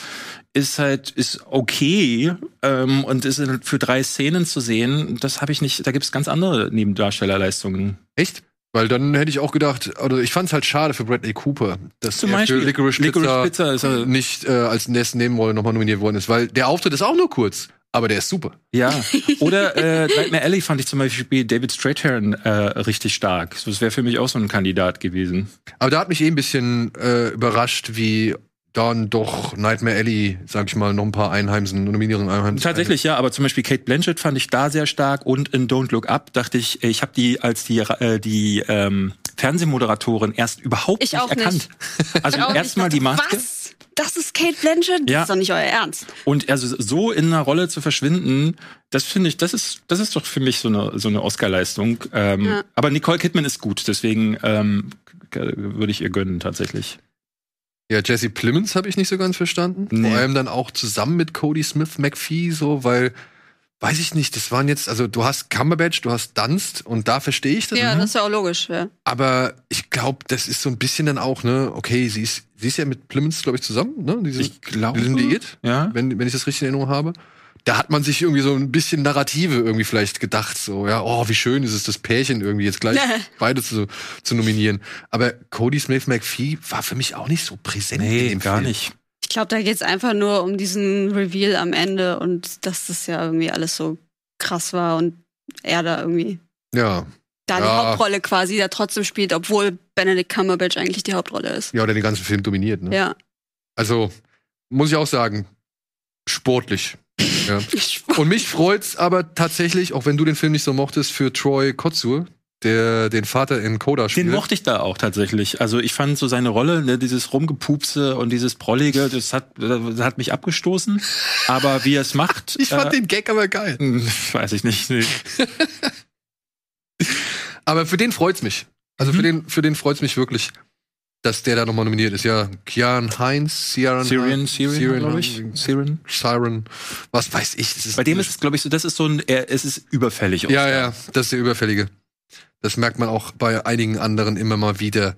ist halt ist okay ähm, und ist für drei Szenen zu sehen. Das habe ich nicht. Da gibt es ganz andere Nebendarstellerleistungen. Echt? Weil dann hätte ich auch gedacht, oder ich fand es halt schade für Bradley Cooper, dass Zum er Beispiel für Licorice Pizza, Licorice Pizza ist er- nicht äh, als dessen Nebenrolle nochmal nominiert worden ist, weil der Auftritt ist auch nur kurz, aber der ist super. Ja. Oder äh, Nightmare Alley fand ich zum Beispiel David Strathairn äh, richtig stark. Das wäre für mich auch so ein Kandidat gewesen. Aber da hat mich eh ein bisschen äh, überrascht, wie dann doch Nightmare Alley, sag ich mal, noch ein paar Einheimsen, Nominierungen Einheimsen. Tatsächlich, ja, aber zum Beispiel Kate Blanchett fand ich da sehr stark und in Don't Look Up dachte ich, ich habe die als die äh, die ähm, Fernsehmoderatorin erst überhaupt Ich nicht auch erkannt. Also Auch nicht. erstmal die Maske Was? Das ist Kate Blanchett? Ja. Das ist doch nicht euer Ernst. und also so in einer Rolle zu verschwinden, das finde ich, das ist das ist doch für mich so eine so eine Oscar-Leistung. Ähm, Ja. Aber Nicole Kidman ist gut, deswegen ähm, würde ich ihr gönnen tatsächlich. Ja, Jesse Plemons habe ich nicht so ganz verstanden. Nee. Vor allem dann auch zusammen mit Cody Smith McPhee, so, weil, weiß ich nicht, das waren jetzt, also du hast Cumberbatch, du hast Dunst und da verstehe ich das. Ja, Mhm. das ist ja auch logisch, ja. Aber ich glaube, das ist so ein bisschen dann auch, ne, okay, sie ist, sie ist ja mit Plemons, glaube ich, zusammen, ne? Die sind, Ich glaube. liiert, Ja. wenn, wenn ich das richtig in Erinnerung habe. Da hat man sich irgendwie so ein bisschen Narrative irgendwie vielleicht gedacht, so, ja, oh, wie schön ist es, das Pärchen irgendwie jetzt gleich beide zu, zu nominieren. Aber Cody Smith McPhee war für mich auch nicht so präsent in Nee, dem gar Film. nicht. Ich glaube, da geht's einfach nur um diesen Reveal am Ende und dass das ja irgendwie alles so krass war und er da irgendwie Ja. da die Ja. Hauptrolle quasi da trotzdem spielt, obwohl Benedict Cumberbatch eigentlich die Hauptrolle ist. Ja, der den ganzen Film dominiert, ne? Ja. Also, muss ich auch sagen, sportlich. Ja. Und mich freut's aber tatsächlich, auch wenn du den Film nicht so mochtest, für Troy Kotsur, der den Vater in Coda spielt. Den mochte ich da auch tatsächlich. Also ich fand so seine Rolle, ne, dieses Rumgepupse und dieses Prollige, das hat, das hat mich abgestoßen. Aber wie er es macht. Ich fand äh, den Gag aber geil. Weiß ich nicht. Nee. Aber für den freut's mich. Also Mhm. für den, für den freut's mich wirklich, dass der da nochmal nominiert ist. Ja, Kian Heinz, Ciaran Syrian, Syrian, glaube ich. Syrian. Siren, was weiß ich. Bei dem ist es, glaube ich, so, das ist so ein, er, es ist überfällig. Ja, ja, das ist der Überfällige. Das merkt man auch bei einigen anderen immer mal wieder.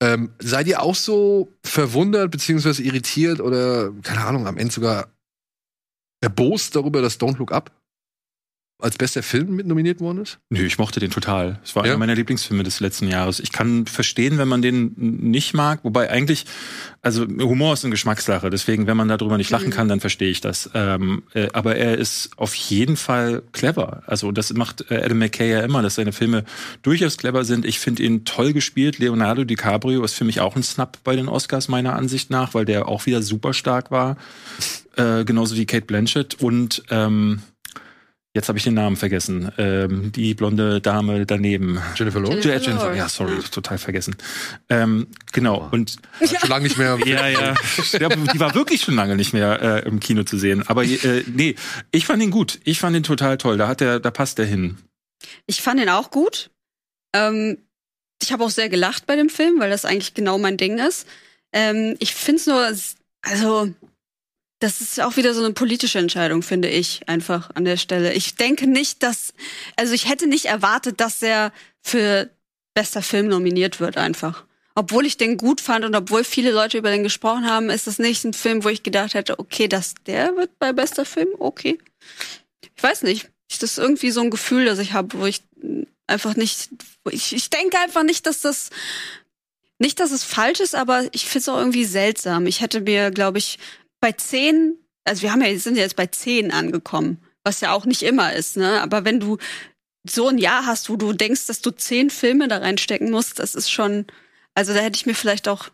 Ähm, seid ihr auch so verwundert beziehungsweise irritiert oder, keine Ahnung, am Ende sogar erbost darüber, dass Don't Look Up als bester Film mit nominiert worden ist? Nö, ich mochte den total. Es war Ja? einer meiner Lieblingsfilme des letzten Jahres. Ich kann verstehen, wenn man den nicht mag, wobei eigentlich, also Humor ist eine Geschmackssache, deswegen, wenn man darüber nicht lachen kann, dann verstehe ich das. Ähm, äh, aber er ist auf jeden Fall clever. Also das macht äh, Adam McKay ja immer, dass seine Filme durchaus clever sind. Ich finde ihn toll gespielt. Leonardo DiCaprio ist für mich auch ein Snap bei den Oscars meiner Ansicht nach, weil der auch wieder super stark war. Äh, genauso wie Kate Blanchett und ähm, Jetzt habe ich den Namen vergessen. Ähm, die blonde Dame daneben. Jennifer Lawrence? Jennifer Jennifer, ja, sorry, total vergessen. Ähm, genau. Und Schon lange nicht mehr. ja, ja, ja, die war wirklich schon lange nicht mehr äh, im Kino zu sehen. Aber äh, nee, ich fand ihn gut. Ich fand ihn total toll. Da hat er, da passt er hin. Ich fand ihn auch gut. Ähm, ich habe auch sehr gelacht bei dem Film, weil das eigentlich genau mein Ding ist. Ähm, ich finde es nur, also das ist auch wieder so eine politische Entscheidung, finde ich, einfach an der Stelle. Ich denke nicht, dass, also ich hätte nicht erwartet, dass er für bester Film nominiert wird, einfach. Obwohl ich den gut fand und obwohl viele Leute über den gesprochen haben, ist das nicht ein Film, wo ich gedacht hätte, okay, dass der wird bei bester Film, okay. Ich weiß nicht. Das ist irgendwie so ein Gefühl, das ich habe, wo ich einfach nicht, ich, ich denke einfach nicht, dass das, nicht, dass es falsch ist, aber ich finde es auch irgendwie seltsam. Ich hätte mir, glaube ich, bei zehn, also wir haben ja, sind ja jetzt bei zehn angekommen, was ja auch nicht immer ist, ne? Aber wenn du so ein Jahr hast, wo du denkst, dass du zehn Filme da reinstecken musst, das ist schon, also da hätte ich mir vielleicht auch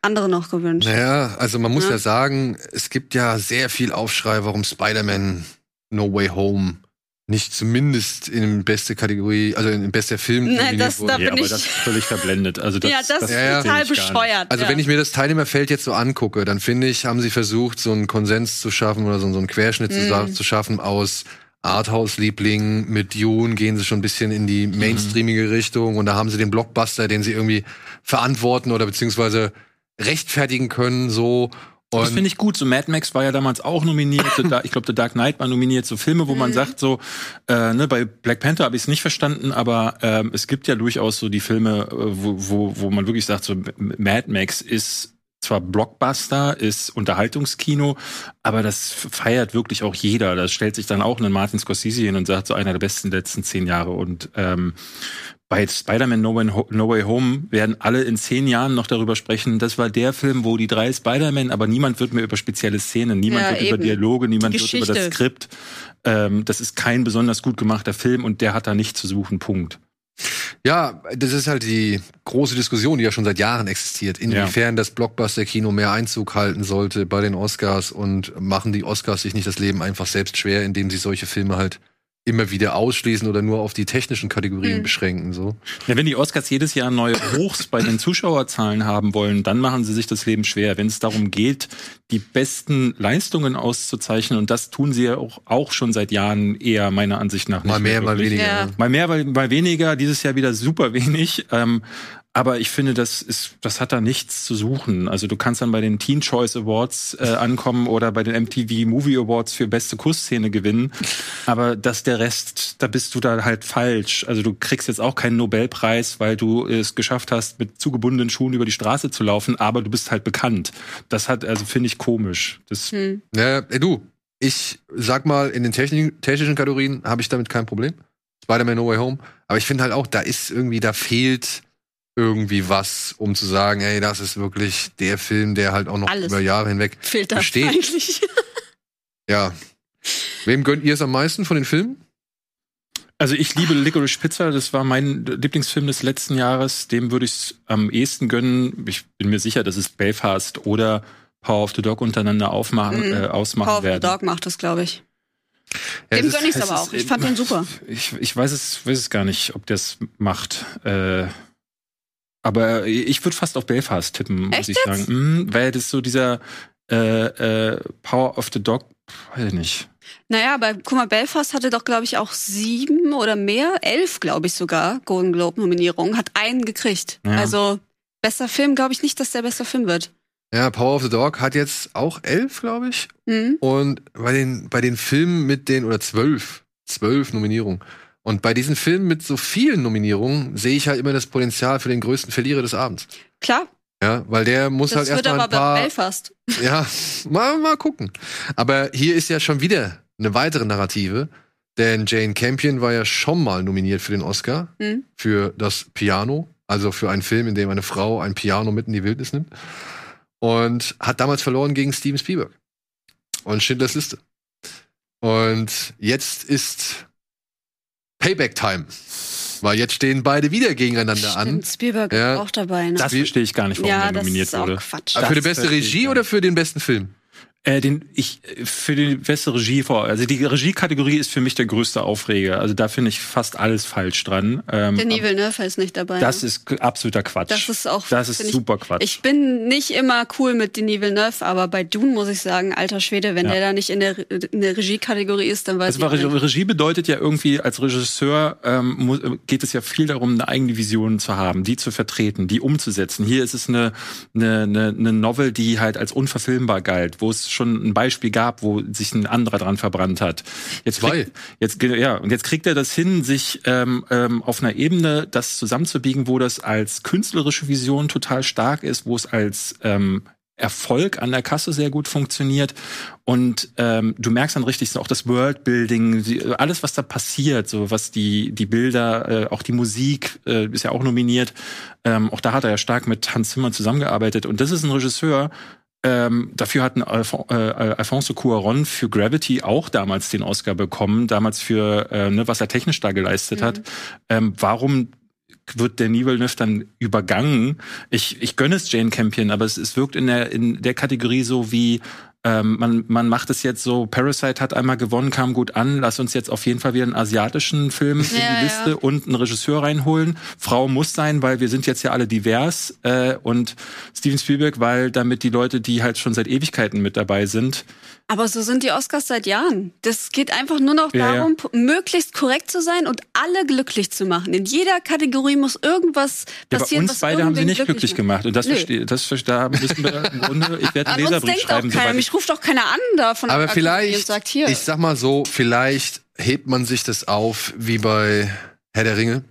andere noch gewünscht. Naja, also man muss Ja. ja sagen, es gibt ja sehr viel Aufschrei, warum Spider-Man No Way Home nicht zumindest in beste Kategorie, also in bester Film Nein, das- da Ja, aber das ist völlig verblendet. Also das, ja, das, ist ja, ja. total bescheuert. Also ja. wenn ich mir das Teilnehmerfeld jetzt so angucke, dann finde ich, haben sie versucht, so einen Konsens zu schaffen oder so, so einen Querschnitt zu, sa- zu schaffen aus Arthouse-Lieblingen. Mit Dune gehen sie schon ein bisschen in die mainstreamige Richtung und da haben sie den Blockbuster, den sie irgendwie verantworten oder beziehungsweise rechtfertigen können, so. Das Und finde ich gut. So Mad Max war ja damals auch nominiert. Ich glaube, The Dark Knight war nominiert. So Filme, wo Mhm. man sagt, so äh, ne, bei Black Panther habe ich es nicht verstanden, aber ähm, es gibt ja durchaus so die Filme, äh, wo, wo, wo man wirklich sagt, so Mad Max ist zwar Blockbuster, ist Unterhaltungskino, aber das feiert wirklich auch jeder. Da stellt sich dann auch ein Martin Scorsese hin und sagt, so einer der besten letzten zehn Jahre. Und ähm, bei Spider-Man no no Way Home werden alle in zehn Jahren noch darüber sprechen, das war der Film, wo die drei Spider-Man, aber niemand wird mehr über spezielle Szenen, niemand Ja, wird über eben. Dialoge, niemand wird über das. Skript. Ähm, das ist kein besonders gut gemachter Film und der hat da nicht zu suchen, Punkt. ja, das ist halt die große Diskussion, die ja schon seit Jahren existiert. Inwiefern das Blockbuster-Kino mehr Einzug halten sollte bei den Oscars und machen die Oscars sich nicht das Leben einfach selbst schwer, indem sie solche Filme halt immer wieder ausschließen oder nur auf die technischen Kategorien Mhm. beschränken, so. Ja, wenn die Oscars jedes Jahr neue Hochs bei den Zuschauerzahlen haben wollen, dann machen sie sich das Leben schwer. Wenn es darum geht, die besten Leistungen auszuzeichnen, und das tun sie ja auch, auch schon seit Jahren eher meiner Ansicht nach nicht Mal mehr, mal wirklich. weniger. Ja. ne? Mal mehr, mal, mal weniger, dieses Jahr wieder super wenig. Ähm, aber ich finde, das ist, das hat da nichts zu suchen. Also du kannst dann bei den Teen Choice Awards äh, ankommen oder bei den MTV Movie Awards für beste Kussszene gewinnen. Aber dass der Rest, da bist du da halt falsch. Also du kriegst jetzt auch keinen Nobelpreis, weil du es geschafft hast, mit zugebundenen Schuhen über die Straße zu laufen, aber du bist halt bekannt. Das hat, also finde ich komisch. Das, Hm. Ja, ey, du, ich sag mal, in den technischen, technischen Kategorien habe ich damit kein Problem. Spider-Man No Way Home. Aber ich finde halt auch, da ist irgendwie, da fehlt irgendwie was, um zu sagen, ey, das ist wirklich der Film, der halt auch noch Alles. über Jahre hinweg Fehlt das besteht. eigentlich? Ja. Wem gönnt ihr es am meisten von den Filmen? Also ich liebe Licorice Pizza, das war mein Lieblingsfilm des letzten Jahres. Dem würde ich es am ehesten gönnen. Ich bin mir sicher, dass es Belfast oder Power of the Dog untereinander aufmachen, Mhm. äh, ausmachen Power of the werden. Dog macht das, glaube ich. Ja, Dem es ist- gönn ich's es aber auch. Ich fand den super. Ich, ich weiß es, weiß es gar nicht, ob der es macht. Äh, aber ich würde fast auf Belfast tippen, muss Echt ich jetzt? sagen. Mhm, weil das so dieser äh, äh, Power of the Dog, weiß ich nicht. Naja, aber guck mal, Belfast hatte doch, glaube ich, auch sieben oder mehr, elf, glaube ich sogar, Golden Globe-Nominierungen, hat einen gekriegt. Ja. Also, bester Film, glaube ich nicht, dass der bester Film wird. Ja, Power of the Dog hat jetzt auch elf, glaube ich. Mhm. Und bei den, bei den Filmen mit den, oder zwölf, zwölf Nominierungen. Und bei diesen Filmen mit so vielen Nominierungen sehe ich halt immer das Potenzial für den größten Verlierer des Abends. Klar, Ja, weil der muss das halt wird erstmal ein bei paar. Belfast. Ja, mal, mal gucken. Aber hier ist ja schon wieder eine weitere Narrative. Denn Jane Campion war ja schon mal nominiert für den Oscar Mhm. für das Piano. Also für einen Film, in dem eine Frau ein Piano mit in die Wildnis nimmt. Und hat damals verloren gegen Steven Spielberg. Und Schindlers Liste. Und jetzt ist Payback Time. Weil jetzt stehen beide wieder gegeneinander an. Stimmt, Spielberg Ja. ist auch dabei. Ne? Das verstehe ich gar nicht, warum ja, der das nominiert ist auch wurde. Quatsch. Aber für die beste Regie oder für den besten Film? Äh, den ich äh, für die beste Regie vor. Also die Regiekategorie ist für mich der größte Aufreger. Also da finde ich fast alles falsch dran. Ähm, Denis Villeneuve ist nicht dabei. das ne? ist absoluter Quatsch. Das ist auch. das ist find ich- super Quatsch. Ich bin nicht immer cool mit Denis Villeneuve, aber bei Dune muss ich sagen, alter Schwede, wenn Ja. der da nicht in der, in der Regiekategorie ist, dann weiß Also ich Regie. Regie bedeutet ja irgendwie, als Regisseur ähm, mu- äh, geht es ja viel darum, eine eigene Vision zu haben, die zu vertreten, die umzusetzen. Hier ist es eine, eine, eine, eine Novel, die halt als unverfilmbar galt, wo es schon ein Beispiel gab, wo sich ein anderer dran verbrannt hat. Jetzt Zwei. kriegt, jetzt ja und jetzt kriegt er das hin, sich ähm, ähm, auf einer Ebene das zusammenzubiegen, wo das als künstlerische Vision total stark ist, wo es als ähm, Erfolg an der Kasse sehr gut funktioniert und ähm, du merkst dann richtig so auch das Worldbuilding, die- alles was da passiert, so was die die Bilder, äh, auch die Musik äh, ist ja auch nominiert. Ähm, auch da hat er ja stark mit Hans Zimmer zusammengearbeitet und das ist ein Regisseur. Ähm, dafür hat ein Alfon äh, Alfonso Cuaron für Gravity auch damals den Oscar bekommen, damals für äh, ne, was er technisch da geleistet hat. Ähm, warum wird der Villeneuve dann übergangen. Ich, ich gönne es Jane Campion, aber es, es wirkt in der, in der Kategorie so wie, ähm, man, man macht es jetzt so, Parasite hat einmal gewonnen, kam gut an, lass uns jetzt auf jeden Fall wieder einen asiatischen Film in Ja, die Liste ja. und einen Regisseur reinholen. Frau muss sein, weil wir sind jetzt ja alle divers äh, und Steven Spielberg, weil damit die Leute, die halt schon seit Ewigkeiten mit dabei sind, Aber so sind die Oscars seit Jahren. Das geht einfach nur noch Ja, ja. darum, p- möglichst korrekt zu sein und alle glücklich zu machen. In jeder Kategorie muss irgendwas ja, bei passieren, uns was beide haben sie nicht glücklich macht. gemacht. Und das verstehe, das verstehe, da müssen wir im Grunde, ich werde einen uns Leserbrief denkt auch schreiben, keiner. Mich ruft auch keiner an da von der Aber Akademie und vielleicht, sagt hier. ich sag mal so, vielleicht hebt man sich das auf, wie bei Herr der Ringe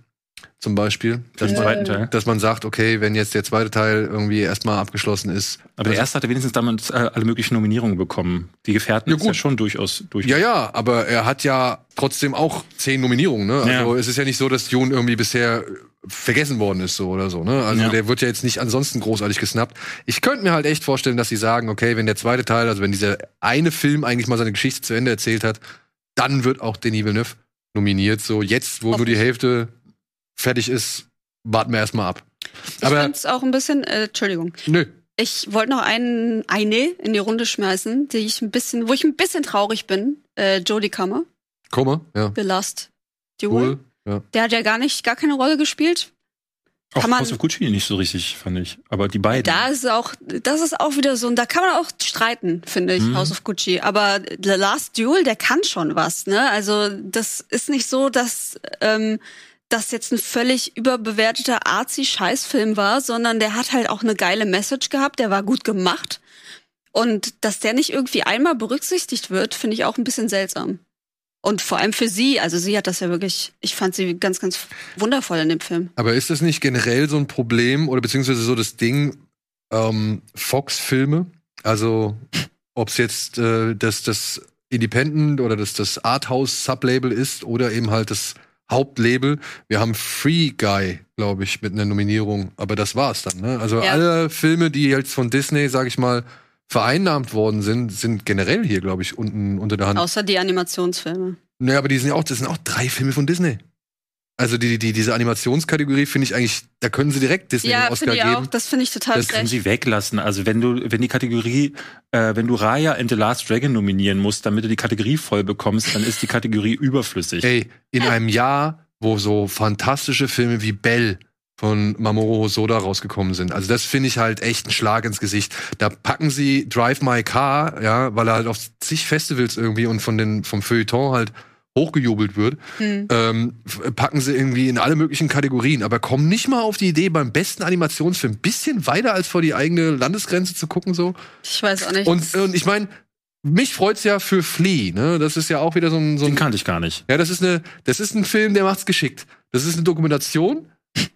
zum Beispiel. Dass, den man, zweiten Teil. dass man sagt, okay, wenn jetzt der zweite Teil irgendwie erstmal abgeschlossen ist. Aber der erste hatte wenigstens damals äh, alle möglichen Nominierungen bekommen. Die Gefährten Ja, ist ja gut. schon durchaus durch. Ja, ja, aber er hat ja trotzdem auch zehn Nominierungen, ne? Also Ja. es ist ja nicht so, dass Dune irgendwie bisher vergessen worden ist, so oder so, ne? Also Ja. der wird ja jetzt nicht ansonsten großartig gesnappt. Ich könnte mir halt echt vorstellen, dass sie sagen, okay, wenn der zweite Teil, also wenn dieser eine Film eigentlich mal seine Geschichte zu Ende erzählt hat, dann wird auch Denis Villeneuve nominiert. So jetzt, wo nur die Hälfte fertig ist, warten wir erstmal ab. ich Aber find's auch ein bisschen, äh, Entschuldigung. nö, Ich wollte noch einen, eine in die Runde schmeißen, die ich ein bisschen, wo ich ein bisschen traurig bin. Äh, Jodie Comer, komme, ja, The Last Duel. cool. Ja. Der hat ja gar nicht, gar keine Rolle gespielt. Auch Kann man- House of Gucci nicht so richtig, fand ich. Aber die beiden. Da ist auch, das ist auch wieder so, und da kann man auch streiten, finde ich, Mhm. House of Gucci. Aber The Last Duel, der kann schon was, ne? Also das ist nicht so, dass ähm, das jetzt ein völlig überbewerteter Arzi-Scheißfilm war, sondern der hat halt auch eine geile Message gehabt, der war gut gemacht. Und dass der nicht irgendwie einmal berücksichtigt wird, finde ich auch ein bisschen seltsam. Und vor allem für sie, also sie hat das ja wirklich, ich fand sie ganz, ganz wundervoll in dem Film. Aber ist das nicht generell so ein Problem oder beziehungsweise so das Ding ähm, Fox-Filme? Also ob es jetzt äh, das, das Independent oder das, das Arthouse-Sublabel ist oder eben halt das Hauptlabel. Wir haben Free Guy, glaube ich, mit einer Nominierung, aber das war's dann. Ne? Also Ja. alle Filme, die jetzt von Disney, sag ich mal, vereinnahmt worden sind, sind generell hier, glaube ich, unten unter der Hand. Außer die Animationsfilme. Naja, aber die sind ja auch, das sind auch drei Filme von Disney. Also die, die, diese Animationskategorie finde ich eigentlich, da können sie direkt Disney Ja, den Oscar ich auch. geben. Das finde ich total Das können sie weglassen. Also wenn du, wenn die Kategorie, äh, wenn du Raya and the Last Dragon nominieren musst, damit du die Kategorie voll bekommst, dann ist die Kategorie überflüssig. Ey, in einem Jahr, wo so fantastische Filme wie Bell von Mamoru Hosoda rausgekommen sind. Also das finde ich halt echt ein Schlag ins Gesicht. Da packen sie Drive My Car, ja, weil er halt auf zig Festivals irgendwie und von den vom Feuilleton halt hochgejubelt wird, Hm. ähm, packen sie irgendwie in alle möglichen Kategorien, aber kommen nicht mal auf die Idee, beim besten Animationsfilm bisschen weiter als vor die eigene Landesgrenze zu gucken so. Ich weiß auch nicht. Und, und ich meine, mich freut's ja für Flea, ne? Das ist ja auch wieder so ein, so Den ein kannte ich gar nicht. ja, das ist eine, das ist ein Film, der macht's geschickt. Das ist eine Dokumentation,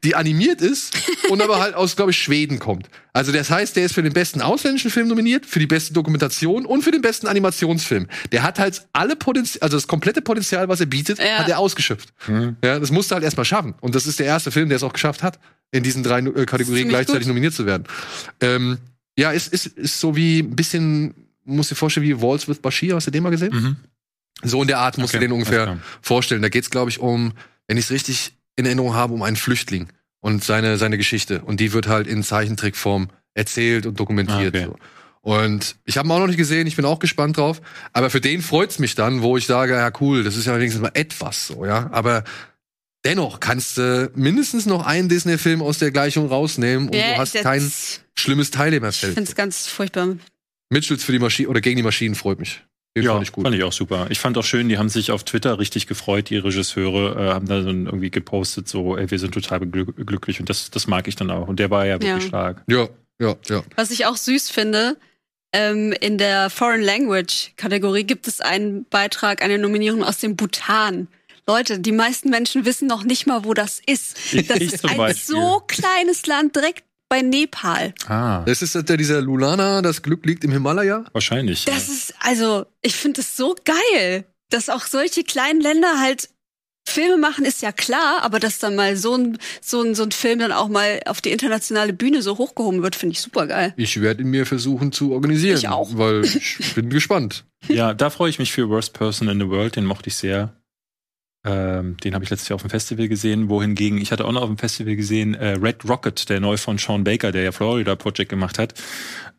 die animiert ist und aber halt aus, glaube ich, Schweden kommt. Also das heißt, der ist für den besten ausländischen Film nominiert, für die beste Dokumentation und für den besten Animationsfilm. Der hat halt alle Potenzial, also das komplette Potenzial, was er bietet, Ja. hat er ausgeschöpft. Ja, das musste halt erstmal schaffen. Und das ist der erste Film, der es auch geschafft hat, in diesen drei äh, Kategorien gleichzeitig gut. nominiert zu werden. Ähm, ja, ist, ist, ist so wie ein bisschen, muss dir vorstellen, wie Waltz with Bashir, hast du den mal gesehen? Mhm. So in der Art musst Okay, du den ungefähr vorstellen. Da geht's, glaube ich, um, wenn ich es richtig in Erinnerung habe, um einen Flüchtling und seine, seine Geschichte. Und die wird halt in Zeichentrickform erzählt und dokumentiert. Ah, okay. so. Und ich habe ihn auch noch nicht gesehen, ich bin auch gespannt drauf. Aber für den freut's mich dann, wo ich sage, ja cool, das ist ja wenigstens mal etwas so, ja. Aber dennoch kannst du mindestens noch einen Disney-Film aus der Gleichung rausnehmen und Ja, du hast kein schlimmes Ich finde Teilnehmerfeld. es ganz furchtbar. Mitchells für die Maschine oder gegen die Maschinen freut mich. Den ja, fand ich gut. fand ich auch super. Ich fand auch schön, die haben sich auf Twitter richtig gefreut, die Regisseure, äh, haben da so irgendwie gepostet, so, ey, wir sind total glück glücklich und das, das mag ich dann auch. Und der war ja wirklich Ja. stark. ja, ja, ja. Was ich auch süß finde, ähm, in der Foreign Language Kategorie gibt es einen Beitrag, eine Nominierung aus dem Bhutan. Leute, die meisten Menschen wissen noch nicht mal, wo das ist. Das ich ist ein Beispiel. so kleines Land direkt bei Nepal. Ah, Das ist der dieser Lulana, das Glück liegt im Himalaya. wahrscheinlich. Das ist, also, ich finde es so geil, dass auch solche kleinen Länder halt Filme machen, ist ja klar, aber dass dann mal so ein, so ein, so ein Film dann auch mal auf die internationale Bühne so hochgehoben wird, finde ich super geil. Ich werde ihn mir versuchen zu organisieren. Ich auch. Weil ich bin gespannt. Ja, da freue ich mich für Worst Person in the World, den mochte ich sehr. Ähm, den habe ich letztes Jahr auf dem Festival gesehen, wohingegen ich hatte auch noch auf dem Festival gesehen, äh, Red Rocket, der neu von Sean Baker, der ja Florida Project gemacht hat,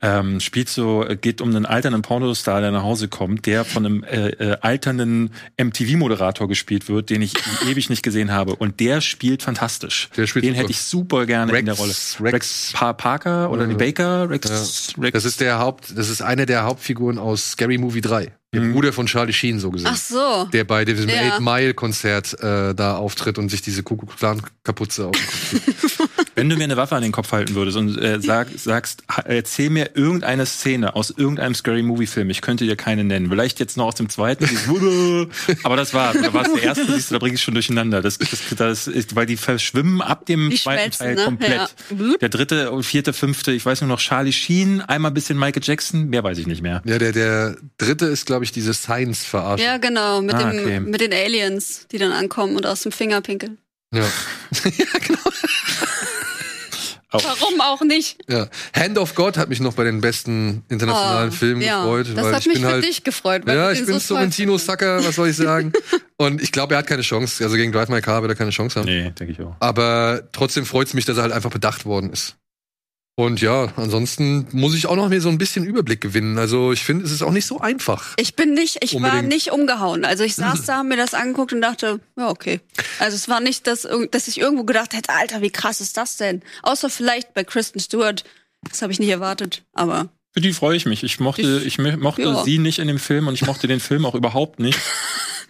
ähm, spielt so, äh, geht um einen alternden Pornostar, der nach Hause kommt, der von einem äh, äh, alternden MTV-Moderator gespielt wird, den ich ewig nicht gesehen habe. Und der spielt fantastisch. Der spielt den super. hätte ich super gerne in Rex- der Rolle. Rex- Rex Pa- Parker oder Ja. die Baker? Rex, Rex Das ist der Haupt, das ist eine der Hauptfiguren aus Scary Movie 3. Der Mhm. Bruder von Charlie Sheen, so gesehen. Ach so. Der bei diesem Ja. Eight Mile Konzert äh, da auftritt und sich diese Kuckucksklan Kapuze auf den Kopf zieht. Wenn du mir eine Waffe an den Kopf halten würdest und äh, sag, sagst, erzähl mir irgendeine Szene aus irgendeinem Scary Movie Film, ich könnte dir keine nennen. Vielleicht jetzt noch aus dem zweiten, dieses aber das war, da war es der erste, siehst du, da bringe ich schon durcheinander. Das, das, das ist, weil die verschwimmen ab dem Die zweiten Teil ne? komplett. Ja. Blub. Der dritte und vierte, fünfte, ich weiß nur noch Charlie Sheen, einmal ein bisschen Michael Jackson, mehr weiß ich nicht mehr. Ja, der, der dritte ist, glaube ich, diese Science-Verarschung. Ja, genau, mit, Ah, dem, okay. mit den Aliens, die dann ankommen und aus dem Finger pinkeln. Ja. Auch. Warum auch nicht? ja. Hand of God hat mich noch bei den besten internationalen Oh, Filmen ja. gefreut. Das weil hat ich mich bin für halt, dich gefreut. Weil Ja, ich bin so toll Sorrentino-Sucker, was soll ich sagen? Und ich glaube, er hat keine Chance. Also gegen Drive My Car wird er keine Chance haben. Nee, denke ich auch. Aber trotzdem freut es mich, dass er halt einfach bedacht worden ist. Und ja, ansonsten muss ich auch noch mir so ein bisschen Überblick gewinnen. Also ich finde, es ist auch nicht so einfach. Ich bin nicht, ich war Unbedingt. nicht umgehauen. Also ich saß da, hab mir das angeguckt und dachte, ja, okay. Also es war nicht, dass, dass ich irgendwo gedacht hätte, Alter, wie krass ist das denn? Außer vielleicht bei Kristen Stewart. Das habe ich nicht erwartet. Aber Für die freue ich mich. Ich mochte, ich, mo- mochte Ja. sie nicht in dem Film und ich mochte den Film auch überhaupt nicht.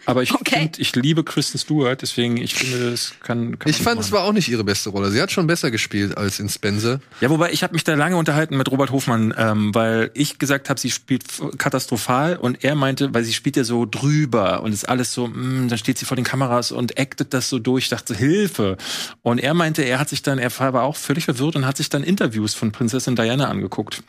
Aber ich Okay. find, ich liebe Kristen Stewart, deswegen ich finde, das kann. kann Ich fand, es war auch nicht ihre beste Rolle. Sie hat schon besser gespielt als in Spencer. Ja, wobei ich habe mich da lange unterhalten mit Robert Hofmann, ähm, weil ich gesagt habe, sie spielt katastrophal und er meinte, weil sie spielt ja so drüber und ist alles so, mh, dann steht sie vor den Kameras und actet das so durch, dachte Hilfe. Und er meinte, er hat sich dann, er war auch völlig verwirrt und hat sich dann Interviews von Prinzessin Diana angeguckt.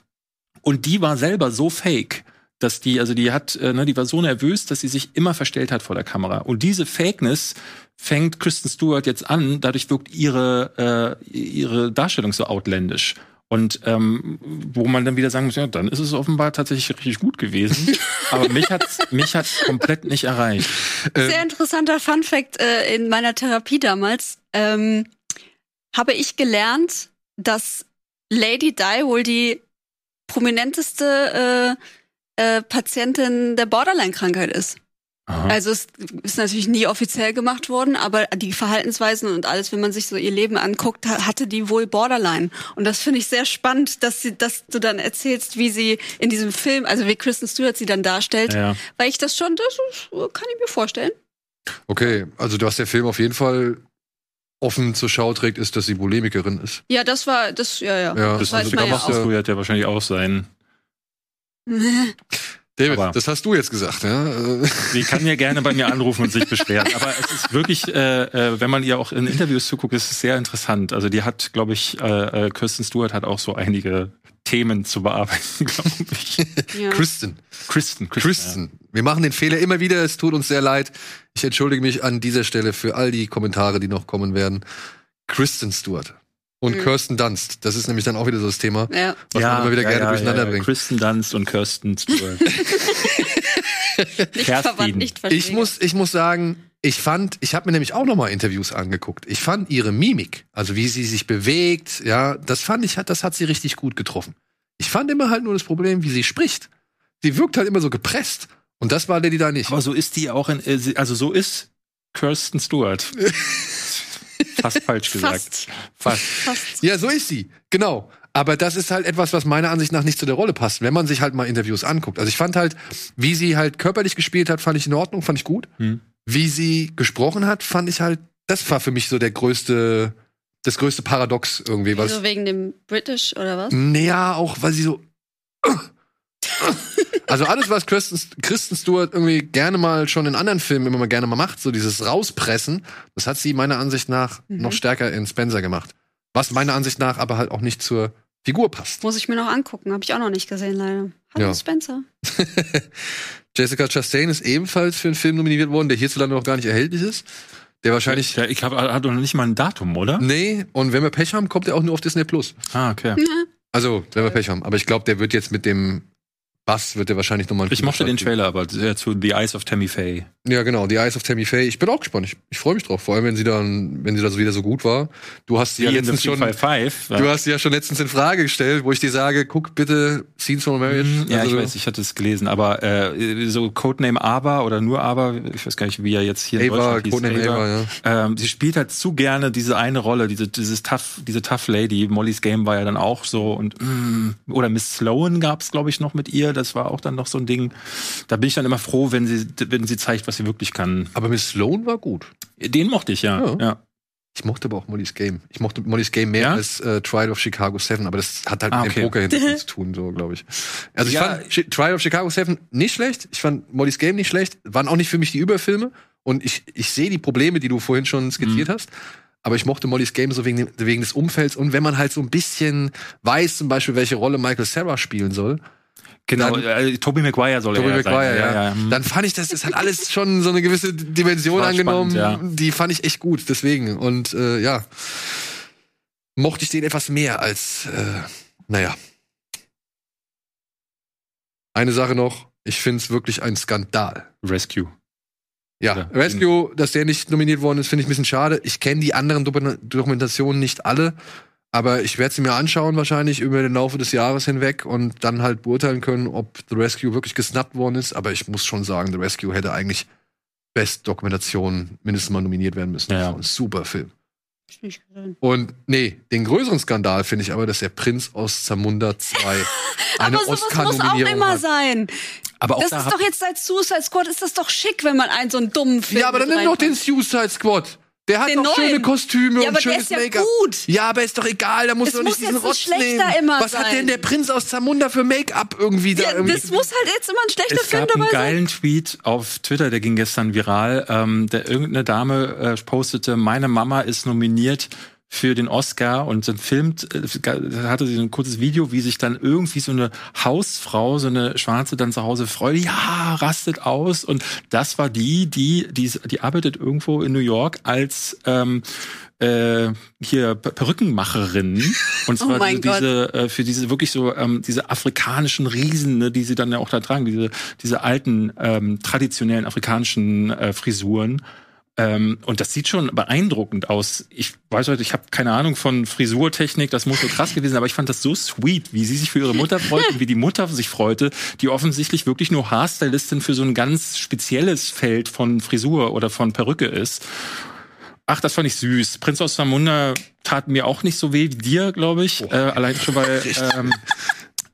Und die war selber so fake, dass die, also die hat, äh, ne, die war so nervös, dass sie sich immer verstellt hat vor der Kamera. Und diese Fakeness fängt Kristen Stewart jetzt an, dadurch wirkt ihre, äh, ihre Darstellung so outländisch. Und ähm, wo man dann wieder sagen muss, ja, dann ist es offenbar tatsächlich richtig gut gewesen. Aber mich hat's, mich hat's komplett nicht erreicht. Sehr interessanter Fun Fact äh, in meiner Therapie damals. Ähm, habe ich gelernt, dass Lady Di wohl die prominenteste äh, äh, Patientin der Borderline-Krankheit ist. Aha. Also es ist natürlich nie offiziell gemacht worden, aber die Verhaltensweisen und alles, wenn man sich so ihr Leben anguckt, ha- hatte die wohl Borderline. Und das finde ich sehr spannend, dass sie, dass du dann erzählst, wie sie in diesem Film, also wie Kristen Stewart sie dann darstellt, Ja. weil ich das schon, das kann ich mir vorstellen. Okay, also was der Film auf jeden Fall offen zur Schau trägt, ist, dass sie Bulimikerin ist. Ja, das war, das, ja, ja. Ja, das das also ja da auch. machst Früher hat ja wahrscheinlich auch sein. David, Aber- das hast du jetzt gesagt, ja? Sie kann ja gerne bei mir anrufen und sich beschweren. Aber es ist wirklich, äh, äh, wenn man ihr auch in Interviews zuguckt, ist es sehr interessant. Also die hat, glaube ich, äh, äh, Kirsten Stewart hat auch so einige Themen zu bearbeiten, glaube ich. Ja. Kristen. Kristen, Kristen. Kristen. Wir machen den Fehler immer wieder, es tut uns sehr leid. Ich entschuldige mich an dieser Stelle für all die Kommentare, die noch kommen werden. Kristen Stewart. Und Mhm. Kirsten Dunst. Das ist nämlich dann auch wieder so das Thema, Ja. was man immer wieder gerne durcheinander ja. bringt. Kristen Dunst und Kirsten Stewart. Nicht Ich muss, ich muss sagen, ich fand, ich habe mir nämlich auch noch mal Interviews angeguckt. Ich fand ihre Mimik, also wie sie sich bewegt, ja, das fand ich, hat- das hat sie richtig gut getroffen. Ich fand immer halt nur das Problem, wie sie spricht. Sie wirkt halt immer so gepresst. Und das war Lady da nicht. Aber so ist die auch in, äh, sie- also so ist Kirsten Stewart. Fast falsch gesagt. Fast. Fast. Fast. Ja, so ist sie. Genau. Aber das ist halt etwas, was meiner Ansicht nach nicht zu der Rolle passt, wenn man sich halt mal Interviews anguckt. Also ich fand halt, wie sie halt körperlich gespielt hat, fand ich in Ordnung, fand ich gut. Hm. Wie sie gesprochen hat, fand ich halt, das war für mich so der größte, das größte Paradox irgendwie. Was, Also wegen dem British oder was? naja, auch weil sie so. Also alles, was Kristen, Kristen Stewart irgendwie gerne mal schon in anderen Filmen immer mal gerne mal macht, so dieses Rauspressen, das hat sie meiner Ansicht nach Mhm. noch stärker in Spencer gemacht. Was meiner Ansicht nach aber halt auch nicht zur Figur passt. Muss ich mir noch angucken, habe ich auch noch nicht gesehen leider. Hallo Ja. Spencer. Jessica Chastain ist ebenfalls für einen Film nominiert worden, der hierzulande noch gar nicht erhältlich ist. Der wahrscheinlich. Ja, ich habe hat noch nicht mal ein Datum, oder? Nee, und wenn wir Pech haben, kommt er auch nur auf Disney Plus. Ah, okay. Also, wenn wir Pech haben. Aber ich glaube, der wird jetzt mit dem Bass, wird der wahrscheinlich nochmal Ich mochte den Trailer, aber äh, zu The Eyes of Tammy Faye. Ja, genau, The Eyes of Tammy Faye. Ich bin auch gespannt. Ich, ich freue mich drauf. Vor allem, wenn sie dann, wenn sie da so wieder so gut war. Du hast sie ja in letztens schon, 355. du hast sie ja schon letztens in Frage gestellt, wo ich dir sage, guck bitte Scenes from a Marriage. Mhm, Ja, Also, ich weiß, ich hatte es gelesen, aber äh, so Codename Aber oder nur Aber, ich weiß gar nicht, wie er jetzt hier in Ava, Deutschland hieß. Codename Ava, ja. Ähm, sie spielt halt zu gerne diese eine Rolle, diese dieses tough, diese tough Lady. Molly's Game war ja dann auch so und mm, oder Miss Sloan gab's glaube ich noch mit ihr. Das war auch dann noch so ein Ding. Da bin ich dann immer froh, wenn sie wenn sie zeigt, was sie wirklich kann. Aber Miss Sloan war gut. Den mochte ich ja. Ja. ja. Ich mochte aber auch Molly's Game. Ich mochte Molly's Game mehr Ja? als äh, Trial of Chicago 7, aber das hat halt Ah, mit dem okay. Poker-Hintergrund zu tun, so, glaube ich. Also ich fand Chi- Trial of Chicago 7 nicht schlecht. Ich fand Molly's Game nicht schlecht. Waren auch nicht für mich die Überfilme. Und ich, ich sehe die Probleme, die du vorhin schon skizziert hast. Aber ich mochte Molly's Game so wegen, wegen des Umfelds. Und wenn man halt so ein bisschen weiß, zum Beispiel, welche Rolle Michael Sarah spielen soll, Genau, Dann- äh, Tobey Maguire soll Tobey er ja Maguire, sein. ja. hm. Dann fand ich, das, das hat alles schon so eine gewisse Dimension angenommen. spannend, Die fand ich echt gut, deswegen. Und äh, ja, mochte ich den etwas mehr als, äh, naja. Eine Sache noch, ich finde es wirklich ein Skandal. Rescue. Ja, Ja. Rescue, dass der nicht nominiert worden ist, finde ich ein bisschen schade. Ich kenne die anderen Doku- Dokumentationen nicht alle, aber ich werde sie mir anschauen wahrscheinlich über den Laufe des Jahres hinweg und dann halt beurteilen können, ob The Rescue wirklich gesnappt worden ist. Aber ich muss schon sagen, The Rescue hätte eigentlich Best Dokumentation mindestens mal nominiert werden müssen. Ja, ja. Das war Ein super Film. Und nee, den größeren Skandal finde ich aber, dass der Prinz aus Zamunda 2 eine Aber sowas muss auch Oscar-Nominierung immer hat. sein. Aber auch Das da ist doch jetzt seit Suicide Squad, ist das doch schick, wenn man einen so einen dummen Film Ja, aber dann nimm doch den. Suicide Squad. Der hat Den doch neuen. schöne Kostüme Ja, und schönes ist ja Make-up. gut. Ja, aber ist doch egal, da Es du doch muss nicht diesen Rotz schlechter nehmen. immer Was hat sein. denn der Prinz aus Zamunda für Make-up irgendwie da Ja, irgendwie? das muss halt jetzt immer ein schlechter Es Film gab einen dabei sein. geilen Tweet auf Twitter, der ging gestern viral. Ähm, der irgendeine Dame äh, postete, meine Mama ist nominiert für den Oscar und dann filmt, äh, hatte sie so ein kurzes Video, wie sich dann irgendwie so eine Hausfrau, so eine Schwarze dann zu Hause freut, ja, rastet aus. Und das war die, die, die, die arbeitet irgendwo in New York als ähm, äh, hier Perückenmacherin und zwar Oh diese, diese äh, für diese wirklich so ähm, diese afrikanischen Riesen, ne, die sie dann ja auch da tragen, diese diese alten ähm, traditionellen afrikanischen äh, Frisuren. Ähm, und das sieht schon beeindruckend aus. Ich weiß heute, ich habe keine Ahnung von Frisurtechnik, das muss so krass gewesen sein, aber ich fand das so sweet, wie sie sich für ihre Mutter freut und wie die Mutter sich freute, die offensichtlich wirklich nur Haarstylistin für so ein ganz spezielles Feld von Frisur oder von Perücke ist. Ach, das fand ich süß. Prinz aus Zamunda tat mir auch nicht so weh wie dir, glaube ich. Äh, allein schon weil ähm,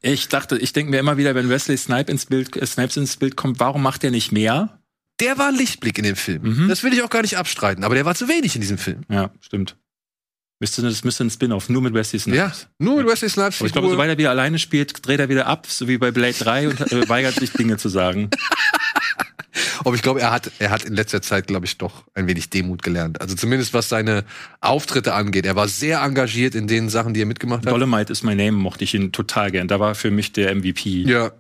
ich dachte, ich denke mir immer wieder, wenn Wesley Snipe ins Bild, äh, Snipes ins Bild kommt, warum macht er nicht mehr? Der war ein Lichtblick in dem Film. Mhm. Das will ich auch gar nicht abstreiten, aber der war zu wenig in diesem Film. Ja, stimmt. Müsste, das müsste ein Spin-off, nur mit Wesley Snipes. Ja, nur mit Wesley Snipes Aber ich glaube, sobald er wieder alleine spielt, dreht er wieder ab, so wie bei Blade 3 und äh, weigert sich Dinge zu sagen. Aber ich glaube, er hat, er hat in letzter Zeit, glaube ich, doch ein wenig Demut gelernt. Also zumindest was seine Auftritte angeht. Er war sehr engagiert in den Sachen, die er mitgemacht hat. Dolomite is my name, mochte ich ihn total gern. Da war für mich der MVP. Ja.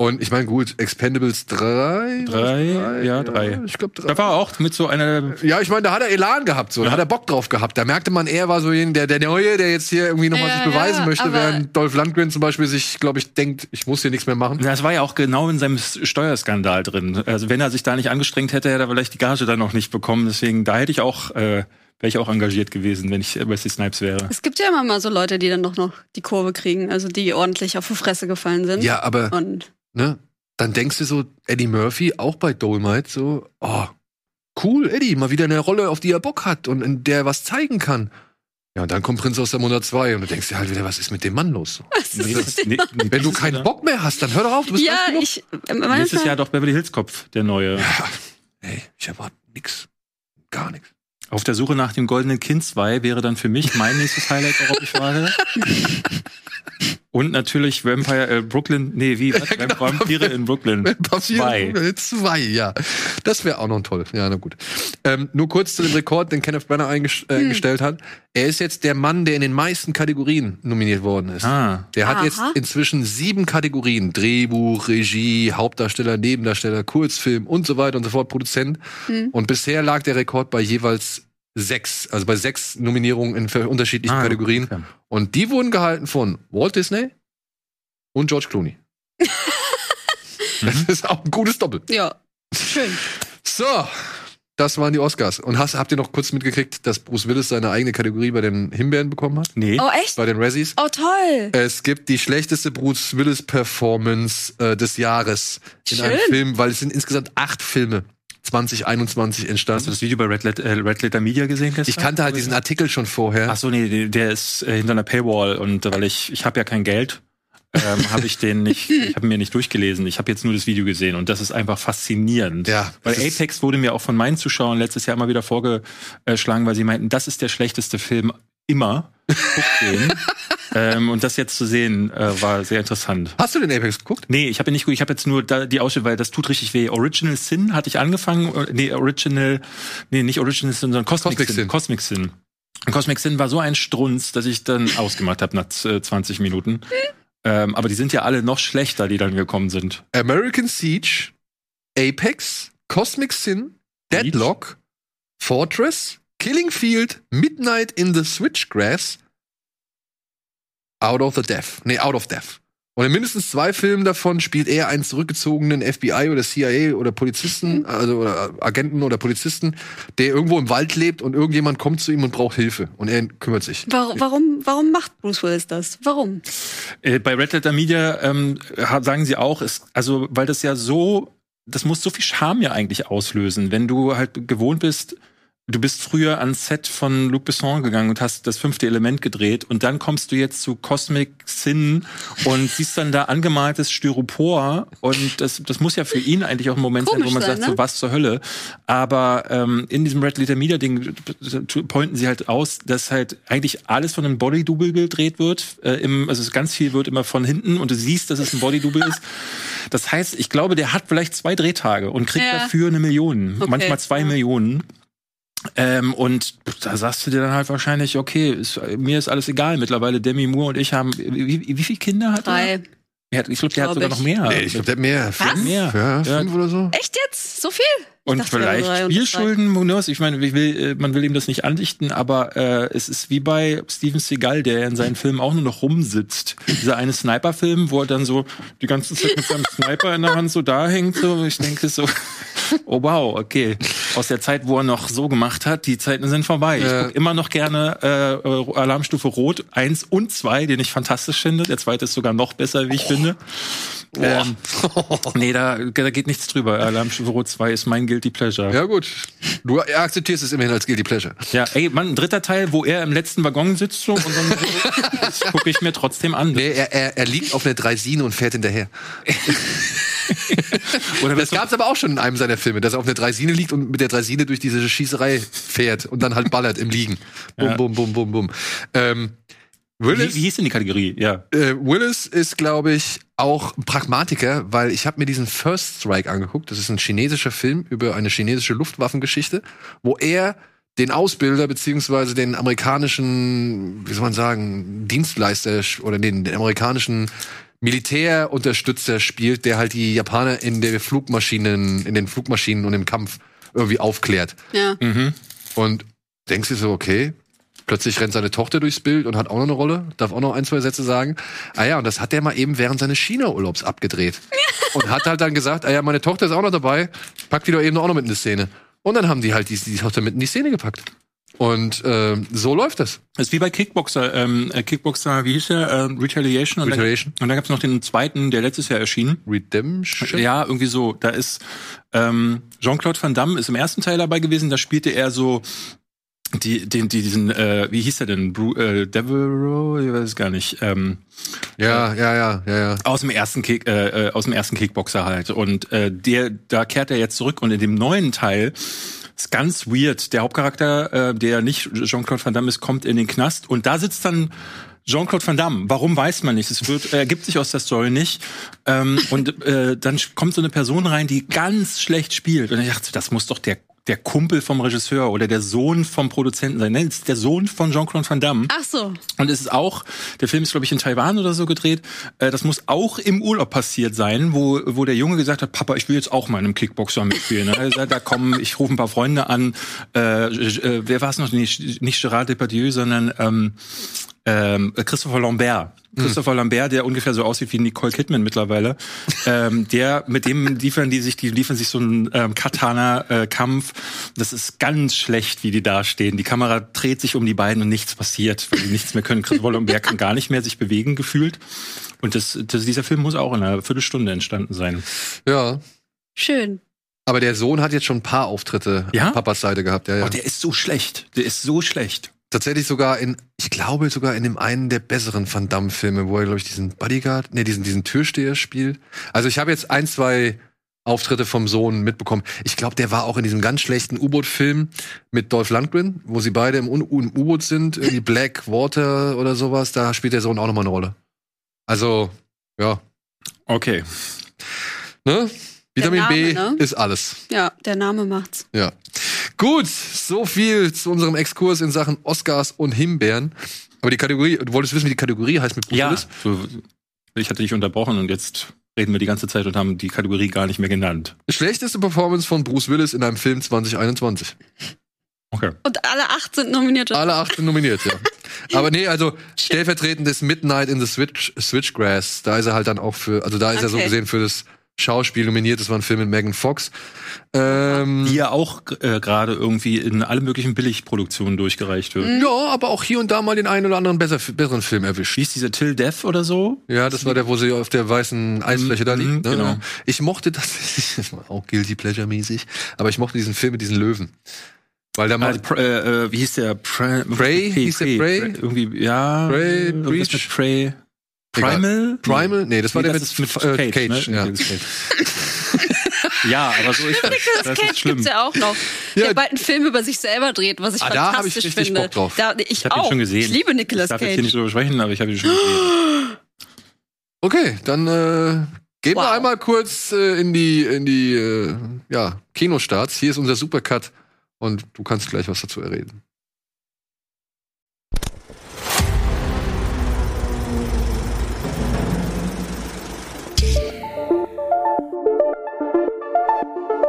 Und ich meine, gut, Expendables 3. Drei? Ja, drei. Ich glaube, drei. Da war er auch mit so einer Ja, ich meine, da hat er Elan gehabt, so. Da Ja. hat er Bock drauf gehabt. Da merkte man, er war so jeden, der, der Neue, der jetzt hier irgendwie nochmal Ja, sich beweisen ja, möchte, während Dolph Lundgren zum Beispiel sich, glaube ich, denkt, ich muss hier nichts mehr machen. Das war ja auch genau in seinem Steuerskandal drin. Also wenn er sich da nicht angestrengt hätte, hätte er vielleicht die Gage dann noch nicht bekommen. Deswegen, da hätte ich auch, äh, wäre ich auch engagiert gewesen, wenn ich Wesley Snipes wäre. Es gibt ja immer mal so Leute, die dann doch noch die Kurve kriegen, also die ordentlich auf die Fresse gefallen sind. Ja, aber, Und ne, dann denkst du so, Eddie Murphy, auch bei Dolomite, so, oh, cool, Eddie, mal wieder eine Rolle, auf die er Bock hat und in der er was zeigen kann. Ja, und dann kommt Prinz aus der Monat 2 und du denkst dir halt wieder, was ist mit dem Mann los? Nee, das- nee, nee, Wenn du keinen Jahr- Bock mehr hast, dann hör doch auf, du bist ja, ich äh, Nächstes Jahr doch Beverly Hills Kopf, der neue. Ey, ich erwarte nix. Gar nichts. Auf der Suche nach dem goldenen Kind 2 wäre dann für mich mein nächstes Highlight, worauf ich warte. Und natürlich Vampire äh, Brooklyn, nee, wie? Was? genau. Vampire in Brooklyn. Zwei. Zwei. Zwei, ja. Das wäre auch noch toll. Ja, na gut. Ähm, nur kurz zu dem Rekord, den Kenneth Branagh eingestellt äh, Hm. hat. Er ist jetzt der Mann, der in den meisten Kategorien nominiert worden ist. Ah. Der hat Aha. jetzt inzwischen sieben Kategorien. Drehbuch, Regie, Hauptdarsteller, Nebendarsteller, Kurzfilm und so weiter und so fort, Produzent. Hm. Und bisher lag der Rekord bei jeweils sechs, also bei sechs Nominierungen in unterschiedlichen Ah, Kategorien. okay. Und die wurden gehalten von Walt Disney und George Clooney. das ist auch ein gutes Doppel. ja, schön. So, das waren die Oscars. Und hast, habt ihr noch kurz mitgekriegt, dass Bruce Willis seine eigene Kategorie bei den Himbeeren bekommen hat? Nee. Oh, echt? Bei den Razzies? Oh, toll. Es gibt die schlechteste Bruce Willis Performance äh, des Jahres in Schön. einem Film, weil es sind insgesamt acht Filme 2021 Hast du entstanden. das Video bei Red, Let äh, Red Letter Media gesehen gestern? Ich kannte halt diesen Artikel schon vorher. Ach so, nee, der ist äh, hinter einer Paywall und weil ich ich habe ja kein Geld, ähm, habe ich den nicht, ich habe mir nicht durchgelesen. Ich habe jetzt nur das Video gesehen und das ist einfach faszinierend. Ja, weil Apex wurde mir auch von meinen Zuschauern letztes Jahr immer wieder vorgeschlagen, weil sie meinten, das ist der schlechteste Film immer. Guck den. ähm, und das jetzt zu sehen äh, war sehr interessant. Hast du den Apex geguckt? Nee, ich habe nicht gut, ich habe jetzt nur da die Ausschnitte, weil das tut richtig weh. Original Sin hatte ich angefangen, äh, nee, Original, nee, nicht Original Sin, sondern Cosmic, Cosmic Sin. Sin. Cosmic Sin. Und Cosmic Sin war so ein Strunz, dass ich dann ausgemacht habe nach äh, 20 Minuten. Ähm, aber die sind ja alle noch schlechter, die dann gekommen sind. American Siege, Apex, Cosmic Sin, Deadlock, Fortress, Killing Field, Midnight in the Switchgrass, Out of the Death. Nee, Out of Death. Und in mindestens zwei Filmen davon spielt er einen zurückgezogenen FBI oder CIA oder Polizisten, also oder Agenten oder Polizisten, der irgendwo im Wald lebt und irgendjemand kommt zu ihm und braucht Hilfe. Und er kümmert sich. Warum, warum, warum macht Bruce Willis das? Warum? Äh, bei Red Letter Media ähm, sagen sie auch, ist, also weil das ja so, das muss so viel Charme ja eigentlich auslösen, wenn du halt gewohnt bist. Du bist früher ans Set von Luc Besson gegangen und hast das fünfte Element gedreht und dann kommst du jetzt zu Cosmic Sin und siehst dann da angemaltes Styropor und das, das muss ja für ihn eigentlich auch ein Moment sein, wo Komisch man sein, sagt, ne? so was zur Hölle. Aber ähm, in diesem Red Letter Media Ding pointen sie halt aus, dass halt eigentlich alles von einem Body-Double gedreht wird. Äh, im, also ganz viel wird immer von hinten und du siehst, dass es ein Body-Double ist. Das heißt, ich glaube, der hat vielleicht zwei Drehtage und kriegt Ja. dafür eine Million, Okay, manchmal zwei ja. Millionen. Ähm, und da sagst du dir dann halt wahrscheinlich, okay, ist, mir ist alles egal. Mittlerweile Demi Moore und ich haben, wie, wie viele Kinder hat er? Drei. Er hat, ich glaube, der hat Glaub sogar noch ich. mehr. Nee, ich glaube, der hat mehr. Fünf? Mehr. Ja, Ja. fünf oder so. Echt jetzt? So viel? Ich Und vielleicht Spielschulden, knows? Ich meine, ich will, äh, man will ihm das nicht andichten, aber äh, es ist wie bei Steven Seagal, der in seinen Filmen auch nur noch rumsitzt. Dieser eine Sniper-Film, wo er dann so die ganze Zeit mit seinem Sniper in der Hand so da hängt. So. Ich denke so, oh wow, okay. Aus der Zeit, wo er noch so gemacht hat, die Zeiten sind vorbei. Ich gucke immer noch gerne äh, Alarmstufe Rot 1 und 2, den ich fantastisch finde. Der zweite ist sogar noch besser, wie ich finde. Ähm, nee, da, da geht nichts drüber. Alarmstufe Rot 2 ist mein Guilty Pleasure. Ja, gut. Du akzeptierst es immerhin als Guilty Pleasure. Ja, ey, Mann, ein dritter Teil, wo er im letzten Waggon sitzt so, und dann das gucke ich mir trotzdem an. Nee, er, er, er liegt auf einer Dreisine und fährt hinterher. Das gab's aber auch schon in einem seiner Filme, dass er auf einer Dreisine liegt und mit der Dreisine durch diese Schießerei fährt und dann halt ballert im Liegen. Bum, Ja. bum, bum, bum, bum. Ähm, Willis, wie hieß denn die Kategorie? Ja. äh, Willis ist, glaube ich, auch ein Pragmatiker, weil ich habe mir diesen First Strike angeguckt. Das ist ein chinesischer Film über eine chinesische Luftwaffengeschichte, wo er den Ausbilder beziehungsweise den amerikanischen, wie soll man sagen, Dienstleister oder den, den amerikanischen Militärunterstützer spielt, der halt die Japaner in der Flugmaschinen, in den Flugmaschinen und im Kampf irgendwie aufklärt. Ja. Und denkst du so, okay, plötzlich rennt seine Tochter durchs Bild und hat auch noch eine Rolle, darf auch noch ein, zwei Sätze sagen. Ah ja, und das hat der mal eben während seines China-Urlaubs abgedreht. und hat halt dann gesagt, ah ja, meine Tochter ist auch noch dabei, pack die doch eben auch noch mit in die Szene. Und dann haben die halt die, die Tochter mit in die Szene gepackt. Und äh, so läuft das. Das ist wie bei Kickboxer, ähm, äh, Kickboxer, wie hieß der? Ähm, Retaliation. Und Retaliation. Dann, und dann gab's noch den zweiten, der letztes Jahr erschien. Redemption? Ja, irgendwie so. Da ist ähm, Jean-Claude Van Damme ist im ersten Teil dabei gewesen. Da spielte er so die, den, die, diesen, äh, wie hieß er denn? Bru äh, Devereaux? Ich weiß es gar nicht. Ähm, Ja, ja, ja, ja, ja. aus dem ersten Kick, äh, äh, aus dem ersten Kickboxer halt. Und äh, der, da kehrt er jetzt zurück und in dem neuen Teil ist ganz weird. Der Hauptcharakter, äh, der nicht Jean-Claude Van Damme ist, kommt in den Knast und da sitzt dann Jean-Claude Van Damme. Warum weiß man nicht? Es wird, ergibt sich aus der Story nicht. Ähm, und äh, dann kommt so eine Person rein, die ganz schlecht spielt. Und ich dachte, das muss doch der der Kumpel vom Regisseur oder der Sohn vom Produzenten sein. Nein, es ist der Sohn von Jean-Claude Van Damme. Ach so. Und es ist auch, der Film ist, glaube ich, in Taiwan oder so gedreht. Äh, das muss auch im Urlaub passiert sein, wo, wo der Junge gesagt hat, Papa, ich will jetzt auch mal in einem Kickboxer mitspielen. Gesagt, da kommen, ich rufe ein paar Freunde an. Äh, äh, wer war es noch? Nicht, nicht Gerard Depardieu, sondern ähm, ähm, Christopher Lambert. Christopher Lambert, der ungefähr so aussieht wie Nicole Kidman mittlerweile, ähm, der mit dem liefern die sich, die liefern sich so einen ähm, Katana-Kampf. das ist ganz schlecht, wie die da stehen. Die Kamera dreht sich um die beiden und nichts passiert, weil die nichts mehr können. Christopher Lambert kann gar nicht mehr sich bewegen gefühlt. Und das, das, dieser Film muss auch in einer Viertelstunde entstanden sein. Ja. Schön. Aber der Sohn hat jetzt schon ein paar Auftritte Ja? auf Papas Seite gehabt. Ja, ja. Oh, der ist so schlecht. Der ist so schlecht. Tatsächlich sogar in, ich glaube sogar in dem einen der besseren Van Damme-Filme, wo er, glaube ich, diesen Bodyguard, nee, diesen, diesen Türsteher spielt. Also ich habe jetzt ein, zwei Auftritte vom Sohn mitbekommen. Ich glaube, der war auch in diesem ganz schlechten U-Boot-Film mit Dolph Lundgren, wo sie beide im U-Boot sind, irgendwie Black Water oder sowas. Da spielt der Sohn auch nochmal eine Rolle. Also, ja. Okay. Ne? Vitamin B Name, ne? ist alles. Ja, der Name macht's. Ja. Gut, so viel zu unserem Exkurs in Sachen Oscars und Himbeeren. Aber die Kategorie, du wolltest wissen, wie die Kategorie heißt mit Bruce Ja, ich hatte dich unterbrochen und jetzt reden wir die ganze Zeit und haben die Kategorie gar nicht mehr genannt. Schlechteste Performance von Bruce Willis in einem Film 2021. Okay. Und alle acht sind nominiert. Alle acht sind nominiert, ja. Aber nee, also stellvertretend des Midnight in the Switch, Switchgrass, da ist er halt dann auch für, also da ist er so Okay. gesehen für das Schauspiel nominiert. Das war ein Film mit Megan Fox. Ähm, Die ja auch äh, gerade irgendwie in alle möglichen Billigproduktionen durchgereicht wird. ja, aber auch hier und da mal den einen oder anderen besser, besseren Film erwischt. Wie ist dieser Till Death oder so? Ja, das war der, wo sie auf der weißen Eisfläche da liegt. Mhm, Ne? genau. Ich mochte das, das war auch Guilty Pleasure mäßig, aber ich mochte diesen Film mit diesen Löwen. Weil Ah, mal, Pr äh, äh, wie hieß der? Prey? Prey? Hieß der Prey? Irgendwie, ja. Prey, Breach? mit Egal. Primal? Primal? Nee, das war der das mit, äh, Cage, Cage, ne? ja. Nicolas Cage. ja, aber so ist das. Das Das Cage ist schlimm. gibt's ja auch noch. Ja. Der bald einen Film über sich selber dreht, was ich Ah, da hab ich fantastisch richtig finde. Bock drauf. Da, ich, Ich habe ihn auch. schon gesehen. Ich liebe Nicolas Ich darf jetzt hier Cage. nicht drüber sprechen, aber ich habe ihn schon gesehen. Okay, dann äh, gehen wir Wow. einmal kurz äh, in die in die äh, ja, Kinostarts. Hier ist unser Supercut und du kannst gleich was dazu erreden.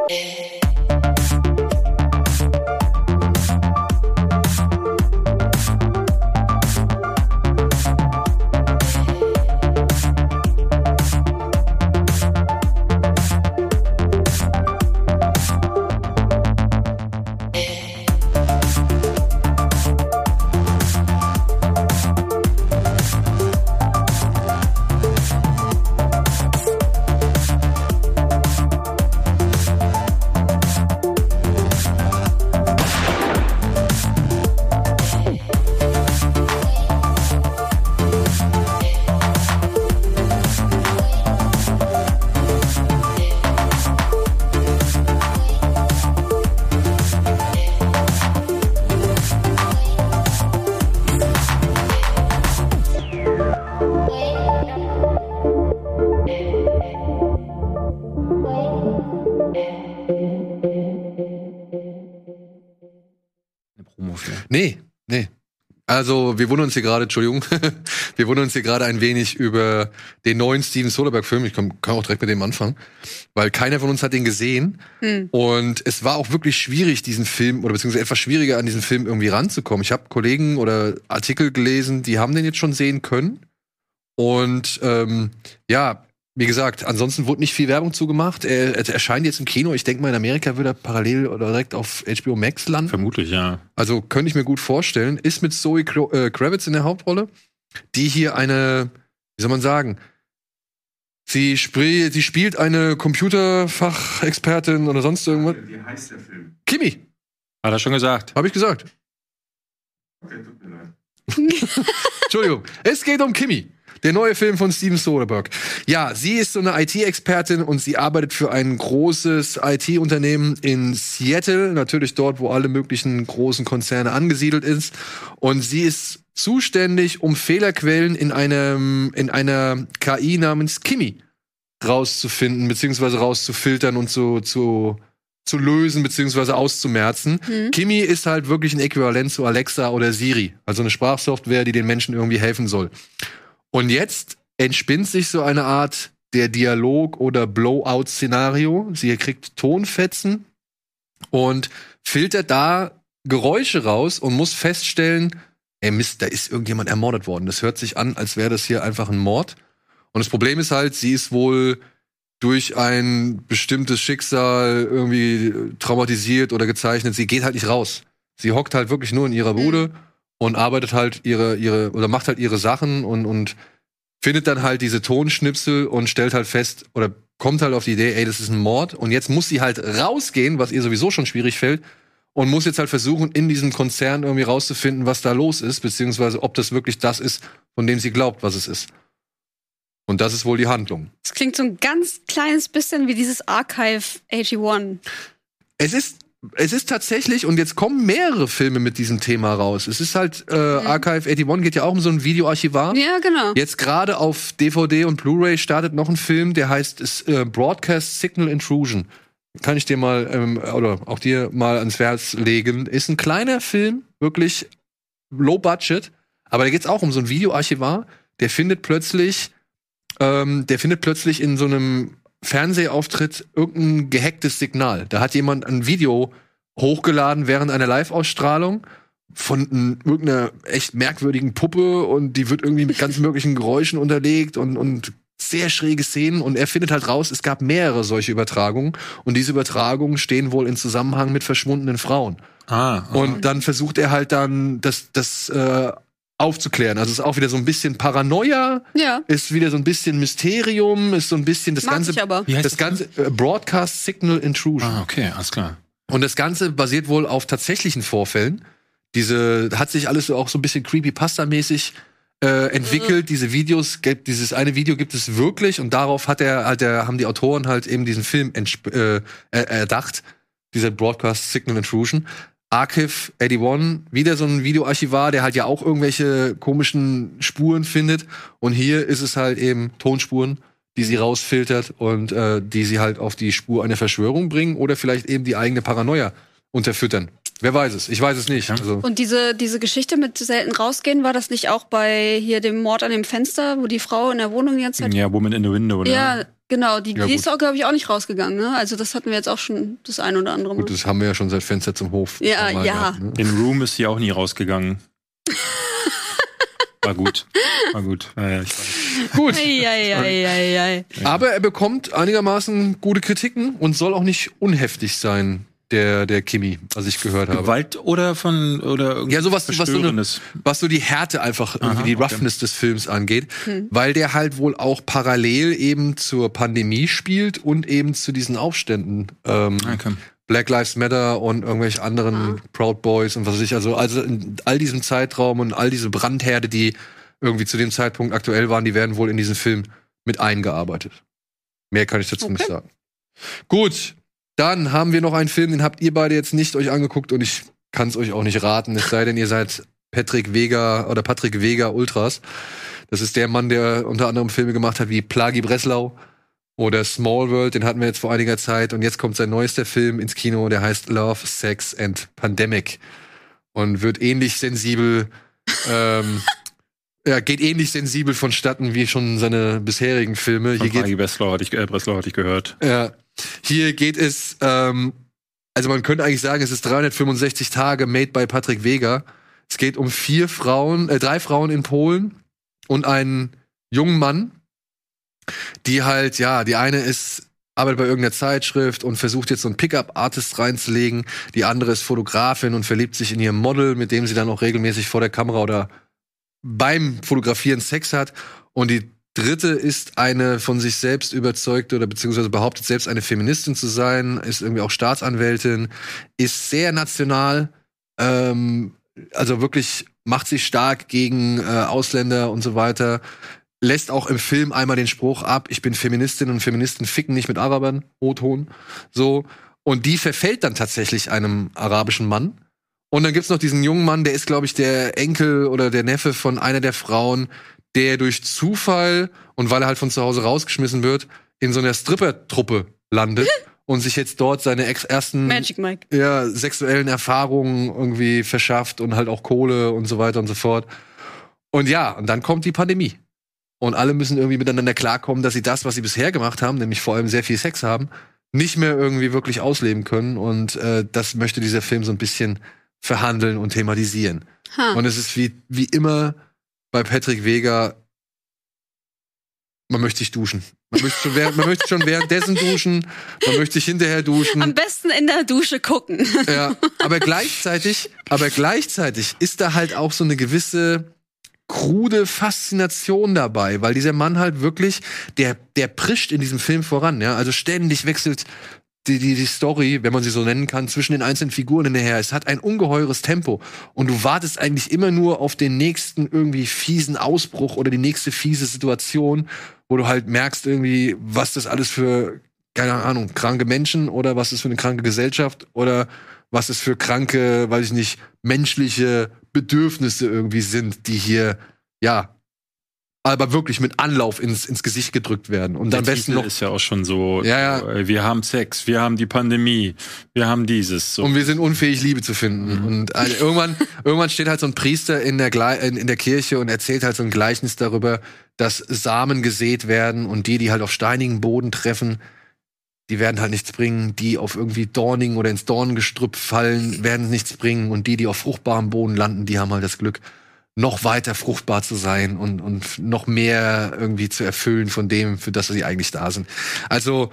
Yeah. Also, wir wundern uns hier gerade, Entschuldigung, wir wundern uns hier gerade ein wenig über den neuen Steven Soderbergh-Film. Ich komm, kann auch direkt mit dem anfangen, weil keiner von uns hat den gesehen. Hm. Und es war auch wirklich schwierig, diesen Film, oder beziehungsweise etwas schwieriger an diesen Film irgendwie ranzukommen. Ich habe Kollegen oder Artikel gelesen, die haben den jetzt schon sehen können. Und ähm, ja, wie gesagt, ansonsten wurde nicht viel Werbung zugemacht. Er, er erscheint jetzt im Kino. Ich denke mal, in Amerika wird er parallel oder direkt auf HBO Max landen. Vermutlich, ja. Also könnte ich mir gut vorstellen. Ist mit Zoe äh, Kravitz in der Hauptrolle, die hier eine, wie soll man sagen, sie, sie spielt eine Computerfachexpertin oder sonst irgendwas. Wie heißt der Film? Kimi, Hat er schon gesagt. habe ich gesagt. Okay, tut mir leid. Entschuldigung. Es geht um Kimi. Der neue Film von Steven Soderbergh. Ja, sie ist so eine IT-Expertin und sie arbeitet für ein großes IT-Unternehmen in Seattle, natürlich dort, wo alle möglichen großen Konzerne angesiedelt ist. Und sie ist zuständig, um Fehlerquellen in einem in einer KI namens Kimi rauszufinden beziehungsweise rauszufiltern und zu zu zu lösen beziehungsweise auszumerzen. Kimi ist halt wirklich ein Äquivalent zu Alexa oder Siri, also eine Sprachsoftware, die den Menschen irgendwie helfen soll. Und jetzt entspinnt sich so eine Art der Dialog- oder Blowout-Szenario. Sie kriegt Tonfetzen und filtert da Geräusche raus und muss feststellen, ey Mist, da ist irgendjemand ermordet worden. Das hört sich an, als wäre das hier einfach ein Mord. Und das Problem ist halt, sie ist wohl durch ein bestimmtes Schicksal irgendwie traumatisiert oder gezeichnet. Sie geht halt nicht raus. Sie hockt halt wirklich nur in ihrer Bude und arbeitet halt ihre, ihre, oder macht halt ihre Sachen und, und findet dann halt diese Tonschnipsel und stellt halt fest, oder kommt halt auf die Idee, ey, das ist ein Mord. Und jetzt muss sie halt rausgehen, was ihr sowieso schon schwierig fällt, und muss jetzt halt versuchen, in diesem Konzern irgendwie rauszufinden, was da los ist, beziehungsweise ob das wirklich das ist, von dem sie glaubt, was es ist. Und das ist wohl die Handlung. Das klingt so ein ganz kleines bisschen wie dieses Archive 81. Es ist, es ist tatsächlich, und jetzt kommen mehrere Filme mit diesem Thema raus. Es ist halt, äh, Archive 81 geht ja auch um so ein Videoarchivar. Ja, genau. Jetzt gerade auf DVD und Blu-ray startet noch ein Film, der heißt ist, äh, Broadcast Signal Intrusion. Kann ich dir mal, ähm, oder auch dir mal ans Herz legen. Ist ein kleiner Film, wirklich low budget, aber da geht's auch um so ein Videoarchivar, der findet plötzlich, ähm, der findet plötzlich in so einem Fernsehauftritt irgendein gehacktes Signal. Da hat jemand ein Video hochgeladen während einer Live-Ausstrahlung von irgendeiner echt merkwürdigen Puppe und die wird irgendwie mit ganz möglichen Geräuschen unterlegt und, und sehr schräge Szenen und er findet halt raus, es gab mehrere solche Übertragungen und diese Übertragungen stehen wohl in Zusammenhang mit verschwundenen Frauen. Ah, Und dann versucht er halt dann das, das äh, aufzuklären. Also es ist auch wieder so ein bisschen Paranoia, Ja. ist wieder so ein bisschen Mysterium, ist so ein bisschen das Mag ganze, ich aber. Wie heißt das ganze äh, Broadcast Signal Intrusion. ah, okay, alles klar. Und das Ganze basiert wohl auf tatsächlichen Vorfällen. Diese hat sich alles so auch so ein bisschen creepypasta-mäßig äh, entwickelt. Diese Videos, gibt- dieses eine Video gibt es wirklich und darauf hat er, hat er, haben die Autoren halt eben diesen Film entsp- äh, er- erdacht. Dieser Broadcast Signal Intrusion. Archive 81, wieder so ein Videoarchivar, der halt ja auch irgendwelche komischen Spuren findet. Und hier ist es halt eben Tonspuren, die sie rausfiltert und äh, die sie halt auf die Spur einer Verschwörung bringen oder vielleicht eben die eigene Paranoia unterfüttern. Wer weiß es? Ich weiß es nicht. Also, Und diese, diese Geschichte mit selten rausgehen, war das nicht auch bei hier dem Mord an dem Fenster, wo die Frau in der Wohnung die ganze Zeit. Ja, Woman in the Window, ne? Ja, genau. Die, Ja, die gut. ist auch, glaube ich, auch nicht rausgegangen. Ne? Also das hatten wir jetzt auch schon das ein oder andere Mal. gut, das haben wir ja schon seit Fenster zum Hof. Ja, ja. gehabt, ne? In Room ist sie auch nie rausgegangen. War gut. War gut. Ja, ja, ich weiß. Gut. Eieieiei. Aber er bekommt einigermaßen gute Kritiken und soll auch nicht unheftig sein, der, der Kimi, was ich gehört habe. Gewalt oder von oder irgendwas Ja, sowas, was so, eine, was so die Härte einfach, irgendwie Aha, die okay. Roughness des Films angeht, weil der halt wohl auch parallel eben zur Pandemie spielt und eben zu diesen Aufständen. Ähm, Okay. Black Lives Matter und irgendwelche anderen Proud Boys und was weiß ich. Also, also in all diesem Zeitraum und all diese Brandherde, die irgendwie zu dem Zeitpunkt aktuell waren, die werden wohl in diesen Film mit eingearbeitet. Mehr kann ich dazu nicht sagen. Gut, dann haben wir noch einen Film, den habt ihr beide jetzt nicht euch angeguckt und ich kann es euch auch nicht raten, es sei denn, ihr seid Patrick Vega oder Patrick Vega Ultras. Das ist der Mann, der unter anderem Filme gemacht hat wie Plagi Breslau oder Small World, den hatten wir jetzt vor einiger Zeit und jetzt kommt sein neuester Film ins Kino, der heißt Love, Sex and Pandemic und wird ähnlich sensibel, ähm, ja, geht ähnlich sensibel vonstatten wie schon seine bisherigen Filme. Hier Von geht Fragi Breslau hatte ich, äh, Breslau hatte ich gehört. ja. Hier geht es, ähm, also man könnte eigentlich sagen, es ist 365 Tage made by Patrick Vega. Es geht um vier Frauen, äh, drei Frauen in Polen und einen jungen Mann, die halt, ja, die eine ist arbeitet bei irgendeiner Zeitschrift und versucht jetzt so einen Pickup-Artist reinzulegen. Die andere ist Fotografin und verliebt sich in ihr Model, mit dem sie dann auch regelmäßig vor der Kamera oder beim Fotografieren Sex hat. Und die dritte ist eine von sich selbst überzeugte oder beziehungsweise behauptet selbst eine Feministin zu sein, ist irgendwie auch Staatsanwältin, ist sehr national, ähm, also wirklich macht sich stark gegen äh, Ausländer und so weiter. Lässt auch im Film einmal den Spruch ab, ich bin Feministin und Feministen ficken nicht mit Arabern, O-Ton. So. Und die verfällt dann tatsächlich einem arabischen Mann. Und dann gibt's noch diesen jungen Mann, der ist, glaube ich, der Enkel oder der Neffe von einer der Frauen, der durch Zufall und weil er halt von zu Hause rausgeschmissen wird, in so einer Stripper-Truppe landet und sich jetzt dort seine ex ersten ja, sexuellen Erfahrungen irgendwie verschafft und halt auch Kohle und so weiter und so fort. Und ja, und dann kommt die Pandemie. Und alle müssen irgendwie miteinander klarkommen, dass sie das, was sie bisher gemacht haben, nämlich vor allem sehr viel Sex haben, nicht mehr irgendwie wirklich ausleben können. Und äh, das möchte dieser Film so ein bisschen verhandeln und thematisieren. Ha. Und es ist wie, wie immer bei Patrick Vega, man möchte sich duschen. Man möchte schon, während, man möchte schon währenddessen duschen, man möchte sich hinterher duschen. Am besten in der Dusche gucken. Ja, aber gleichzeitig, aber gleichzeitig ist da halt auch so eine gewisse krude Faszination dabei, weil dieser Mann halt wirklich, der, der prischt in diesem Film voran, ja. Also ständig wechselt die, die, die Story, wenn man sie so nennen kann, zwischen den einzelnen Figuren hinterher. Es hat ein ungeheures Tempo. Und du wartest eigentlich immer nur auf den nächsten irgendwie fiesen Ausbruch oder die nächste fiese Situation, wo du halt merkst irgendwie, was das alles für, keine Ahnung, kranke Menschen oder was ist für eine kranke Gesellschaft oder was es für kranke, weiß ich nicht, menschliche Bedürfnisse irgendwie sind, die hier, ja, aber wirklich mit Anlauf ins, ins Gesicht gedrückt werden. Und am besten noch. ist ja auch schon so, Ja, ja. äh, wir haben Sex, wir haben die Pandemie, wir haben dieses. So. Und wir sind unfähig, Liebe zu finden. Und äh, irgendwann, irgendwann steht halt so ein Priester in der, Gle in, in der Kirche und erzählt halt so ein Gleichnis darüber, dass Samen gesät werden und die, die halt auf steinigen Boden treffen, die werden halt nichts bringen. Die auf irgendwie dornigen oder ins Dornengestrüpp fallen, werden nichts bringen. Und die, die auf fruchtbarem Boden landen, die haben halt das Glück, noch weiter fruchtbar zu sein und, und noch mehr irgendwie zu erfüllen von dem, für das sie eigentlich da sind. Also,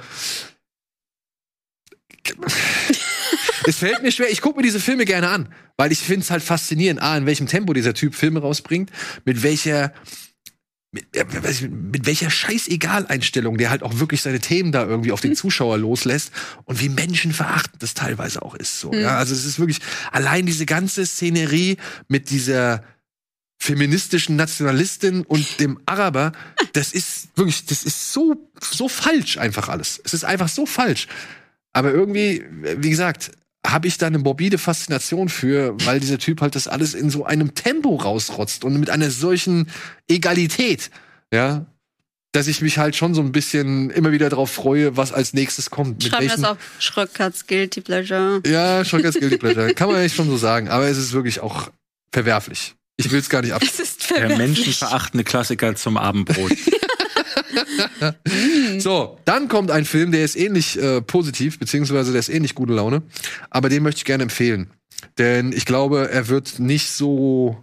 es fällt mir schwer. Ich gucke mir diese Filme gerne an, weil ich finde es halt faszinierend, A, in welchem Tempo dieser Typ Filme rausbringt, mit welcher mit, mit welcher Scheißegal-Einstellung der halt auch wirklich seine Themen da irgendwie auf den Zuschauer loslässt und wie menschenverachtend das teilweise auch ist. So, ja, also es ist wirklich allein diese ganze Szenerie mit dieser feministischen Nationalistin und dem Araber, das ist wirklich, das ist so, so falsch einfach alles. Es ist einfach so falsch. Aber irgendwie, wie gesagt, habe ich da eine morbide Faszination für, weil dieser Typ halt das alles in so einem Tempo rausrotzt und mit einer solchen Egalität, ja, dass ich mich halt schon so ein bisschen immer wieder darauf freue, was als nächstes kommt. Schreiben wir das auf Schröckerts Guilty Pleasure. Ja, ganz Guilty Pleasure. Kann man echt schon so sagen. Aber es ist wirklich auch verwerflich. Ich will es gar nicht ab. Es ist Der menschenverachtende Klassiker zum Abendbrot. So, dann kommt ein Film, der ist ähnlich äh, positiv, beziehungsweise der ist ähnlich gute Laune. Aber den möchte ich gerne empfehlen. Denn ich glaube, er wird nicht so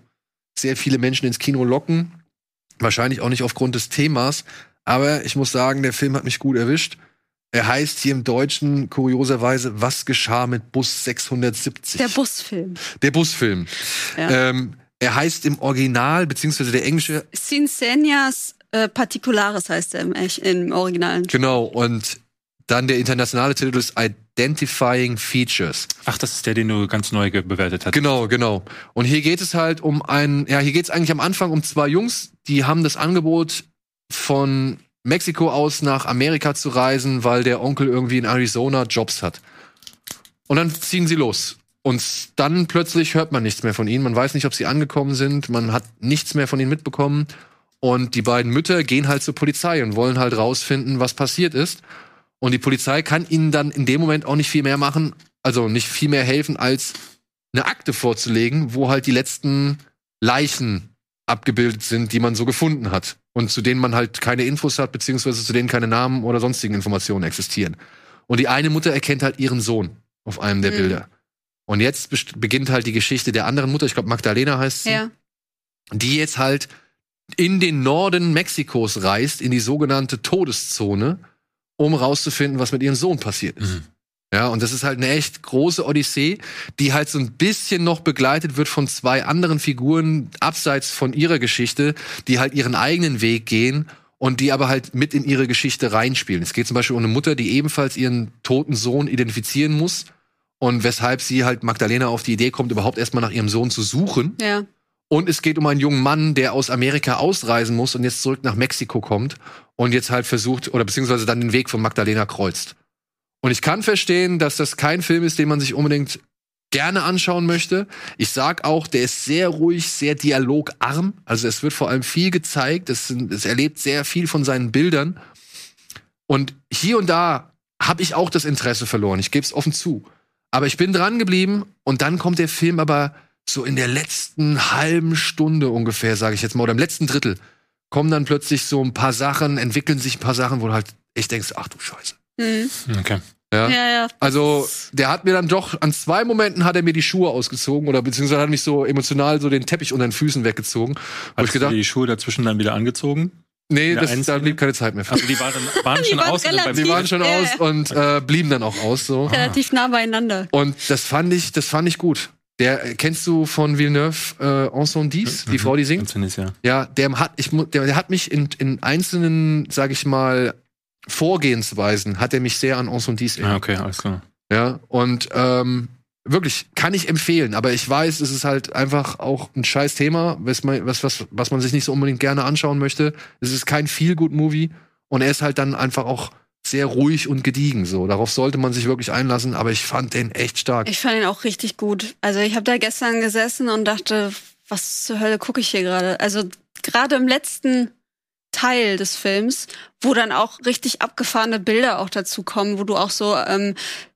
sehr viele Menschen ins Kino locken. Wahrscheinlich auch nicht aufgrund des Themas. Aber ich muss sagen, der Film hat mich gut erwischt. Er heißt hier im Deutschen kurioserweise Was geschah mit Bus 670? Der Busfilm. Der Busfilm. Ja. Ähm, er heißt im Original, beziehungsweise der englische, Cincenias äh, Particulares heißt er im, im Originalen. genau, und dann der internationale Titel ist Identifying Features. Ach, das ist der, den du ganz neu bewertet hast. Genau, genau. Und hier geht es halt um ein, ja, hier geht es eigentlich am Anfang um zwei Jungs, die haben das Angebot von Mexiko aus nach Amerika zu reisen, weil der Onkel irgendwie in Arizona Jobs hat. Und dann ziehen sie los. Und dann plötzlich hört man nichts mehr von ihnen. Man weiß nicht, ob sie angekommen sind. Man hat nichts mehr von ihnen mitbekommen. Und die beiden Mütter gehen halt zur Polizei und wollen halt rausfinden, was passiert ist. Und die Polizei kann ihnen dann in dem Moment auch nicht viel mehr machen, also nicht viel mehr helfen, als eine Akte vorzulegen, wo halt die letzten Leichen abgebildet sind, die man so gefunden hat. Und zu denen man halt keine Infos hat, beziehungsweise zu denen keine Namen oder sonstigen Informationen existieren. Und die eine Mutter erkennt halt ihren Sohn auf einem der Mhm. Bilder. Und jetzt beginnt halt die Geschichte der anderen Mutter, ich glaube Magdalena heißt sie, Ja. die jetzt halt in den Norden Mexikos reist, in die sogenannte Todeszone, um rauszufinden, was mit ihrem Sohn passiert ist. Mhm. Ja, und das ist halt eine echt große Odyssee, die halt so ein bisschen noch begleitet wird von zwei anderen Figuren abseits von ihrer Geschichte, die halt ihren eigenen Weg gehen und die aber halt mit in ihre Geschichte reinspielen. Es geht zum Beispiel um eine Mutter, die ebenfalls ihren toten Sohn identifizieren muss und weshalb sie halt Magdalena auf die Idee kommt, überhaupt erstmal nach ihrem Sohn zu suchen. Ja. Und es geht um einen jungen Mann, der aus Amerika ausreisen muss und jetzt zurück nach Mexiko kommt und jetzt halt versucht, oder beziehungsweise dann den Weg von Magdalena kreuzt. Und ich kann verstehen, dass das kein Film ist, den man sich unbedingt gerne anschauen möchte. Ich sag auch, der ist sehr ruhig, sehr dialogarm. Also es wird vor allem viel gezeigt. Es, es erlebt sehr viel von seinen Bildern. Und hier und da habe ich auch das Interesse verloren. Ich gebe es offen zu. Aber ich bin dran geblieben und dann kommt der Film aber so in der letzten halben Stunde ungefähr, sage ich jetzt mal, oder im letzten Drittel, kommen dann plötzlich so ein paar Sachen, entwickeln sich ein paar Sachen, wo du halt echt denkst, ach du Scheiße. Mhm. Okay. Ja. Ja, ja. Also, der hat mir dann doch, an zwei Momenten hat er mir die Schuhe ausgezogen oder beziehungsweise hat mich so emotional so den Teppich unter den Füßen weggezogen. Wo ich Hast du gedacht, die Schuhe dazwischen dann wieder angezogen? Nee, das, da blieb keine Zeit mehr für. Also die waren, waren schon waren aus. Die waren schon Ja, aus und äh, blieben dann auch aus so. Relativ nah beieinander. Und das fand ich, das fand ich gut. Der äh, kennst du von Villeneuve äh, Ensemble Dies, die Frau, die singt? Zumindest, ja. Ja, der hat, ich, der, der hat mich in, in einzelnen, sag ich mal, Vorgehensweisen hat er mich sehr an Ensemble Dies Ah, okay, alles klar. Ja, und ähm, wirklich, kann ich empfehlen, aber ich weiß, es ist halt einfach auch ein scheiß Thema, was man, was, was, was man sich nicht so unbedingt gerne anschauen möchte. Es ist kein Feel-Good-Movie und er ist halt dann einfach auch sehr ruhig und gediegen so. Darauf sollte man sich wirklich einlassen, aber ich fand den echt stark. Ich fand ihn auch richtig gut. Also ich habe da gestern gesessen und dachte, was zur Hölle gucke ich hier gerade? Also gerade im letzten Teil des Films, wo dann auch richtig abgefahrene Bilder auch dazu kommen, wo du auch so ähm,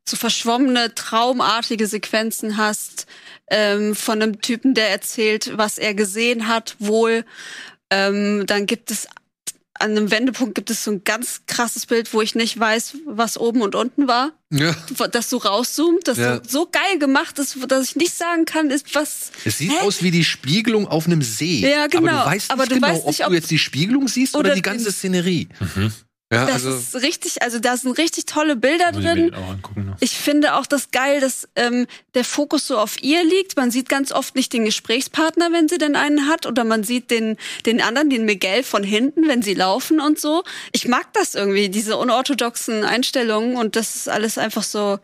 so verschwommene, traumartige Sequenzen hast ähm, von einem Typen, der erzählt, was er gesehen hat, wohl. Ähm, dann gibt es an einem Wendepunkt gibt es so ein ganz krasses Bild, wo ich nicht weiß, was oben und unten war ja. das so rauszoomt, das Ja. so, so geil gemacht ist, dass ich nicht sagen kann, ist was. Es sieht Hä? aus wie die Spiegelung auf einem See. Ja, genau. Aber du weißt nicht Aber du genau, weißt nicht, ob ob- du jetzt die Spiegelung siehst oder, oder die ganze Szenerie. Ja, Das also ist richtig, also da sind richtig tolle Bilder ich drin. Ne? Ich finde auch das geil, dass ähm, der Fokus so auf ihr liegt. Man sieht ganz oft nicht den Gesprächspartner, wenn sie denn einen hat, oder man sieht den den anderen, den Miguel von hinten, wenn sie laufen und so. Ich mag das irgendwie, diese unorthodoxen Einstellungen und das ist alles einfach so,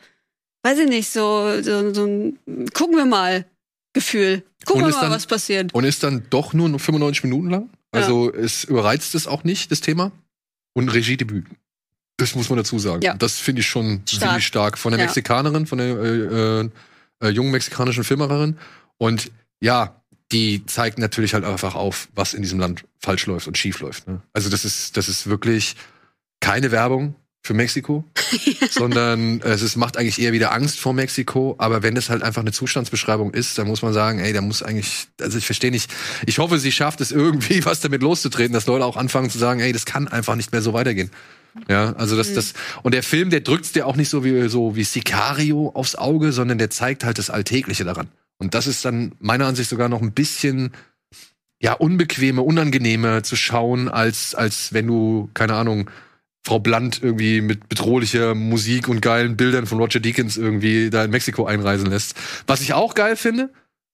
weiß ich nicht, so so, so ein gucken wir mal Gefühl. Gucken Und wir ist mal, dann- was passiert. und ist dann doch nur 95 Minuten lang. Also es überreizt es auch nicht, das Thema. Und Regiedebüt. Das muss man dazu sagen. Ja. Das finde ich schon Stark. ziemlich stark. Von der Ja. Mexikanerin, von der äh, äh, äh, jungen mexikanischen Filmerin. Und ja, die zeigt natürlich halt einfach auf, was in diesem Land falsch läuft und schief läuft. Ne? Also das ist, das ist wirklich keine Werbung für Mexiko, sondern es ist, macht eigentlich eher wieder Angst vor Mexiko. Aber wenn es halt einfach eine Zustandsbeschreibung ist, dann muss man sagen, ey, da muss eigentlich, also ich verstehe nicht, ich hoffe, sie schafft es irgendwie, was damit loszutreten, dass Leute auch anfangen zu sagen, ey, das kann einfach nicht mehr so weitergehen. Ja, also das, das, und der Film, der drückt's dir auch nicht so wie, so wie Sicario aufs Auge, sondern der zeigt halt das Alltägliche daran. Und das ist dann meiner Ansicht sogar noch ein bisschen, ja, unbequeme, unangenehmer zu schauen, als, als wenn du, keine Ahnung, Frau Blunt irgendwie mit bedrohlicher Musik und geilen Bildern von Roger Deakins irgendwie da in Mexiko einreisen lässt. Was ich auch geil finde,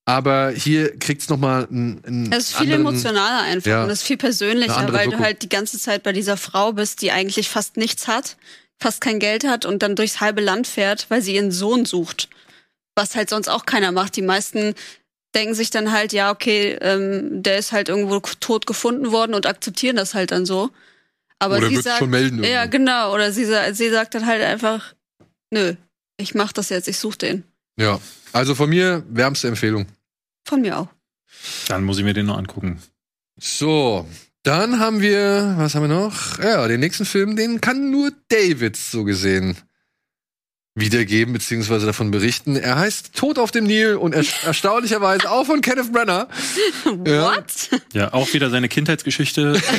aber hier kriegt's noch mal einen, einen Es ist viel anderen- emotionaler einfach Ja. und es ist viel persönlicher, weil du Wirkung. halt die ganze Zeit bei dieser Frau bist, die eigentlich fast nichts hat, fast kein Geld hat und dann durchs halbe Land fährt, weil sie ihren Sohn sucht. Was halt sonst auch keiner macht. Die meisten denken sich dann halt, ja, okay, ähm, der ist halt irgendwo tot gefunden worden und akzeptieren das halt dann so. Aber Oder sie sagt, schon melden ja, genau. Oder sie, sie sagt dann halt einfach, nö, ich mach das jetzt, ich such den. Ja, also von mir wärmste Empfehlung. Von mir auch. Dann muss ich mir den noch angucken. So, dann haben wir, was haben wir noch? Ja, den nächsten Film, den kann nur David so gesehen wiedergeben, beziehungsweise davon berichten. Er heißt Tod auf dem Nil und er erstaunlicherweise auch von Kenneth Branagh. Ja. What? Ja, auch wieder seine Kindheitsgeschichte.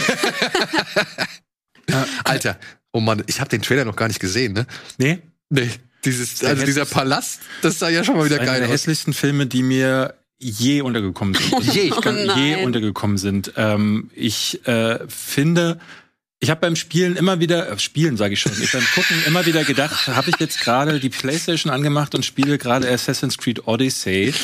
Alter, oh Mann, ich habe den Trailer noch gar nicht gesehen, ne? nee, Nee, dieses, der also dieser Palast, das sah ja schon mal wieder einer geil der aus. hässlichsten Filme, die mir je untergekommen sind. Je, ich kann, Oh je untergekommen sind. Ähm, ich äh, finde, ich habe beim Spielen immer wieder, äh, Spielen sage ich schon, ich beim Gucken immer wieder gedacht, habe ich jetzt gerade die Playstation angemacht und spiele gerade Assassin's Creed Odyssey.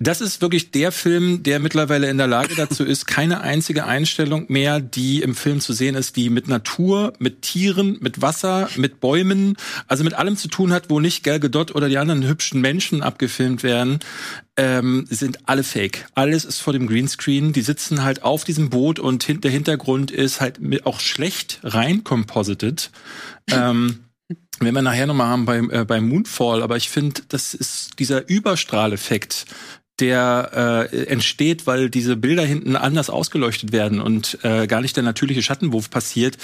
Das ist wirklich der Film, der mittlerweile in der Lage dazu ist, keine einzige Einstellung mehr, die im Film zu sehen ist, die mit Natur, mit Tieren, mit Wasser, mit Bäumen, also mit allem zu tun hat, wo nicht Gal Gadot oder die anderen hübschen Menschen abgefilmt werden, ähm, sind alle fake. Alles ist vor dem Greenscreen. Die sitzen halt auf diesem Boot und hin der Hintergrund ist halt auch schlecht rein composited. ähm, wenn wir nachher nochmal haben beim, äh, beim Moonfall, aber ich finde, das ist dieser Überstrahleffekt, der äh, entsteht, weil diese Bilder hinten anders ausgeleuchtet werden und äh, gar nicht der natürliche Schattenwurf passiert.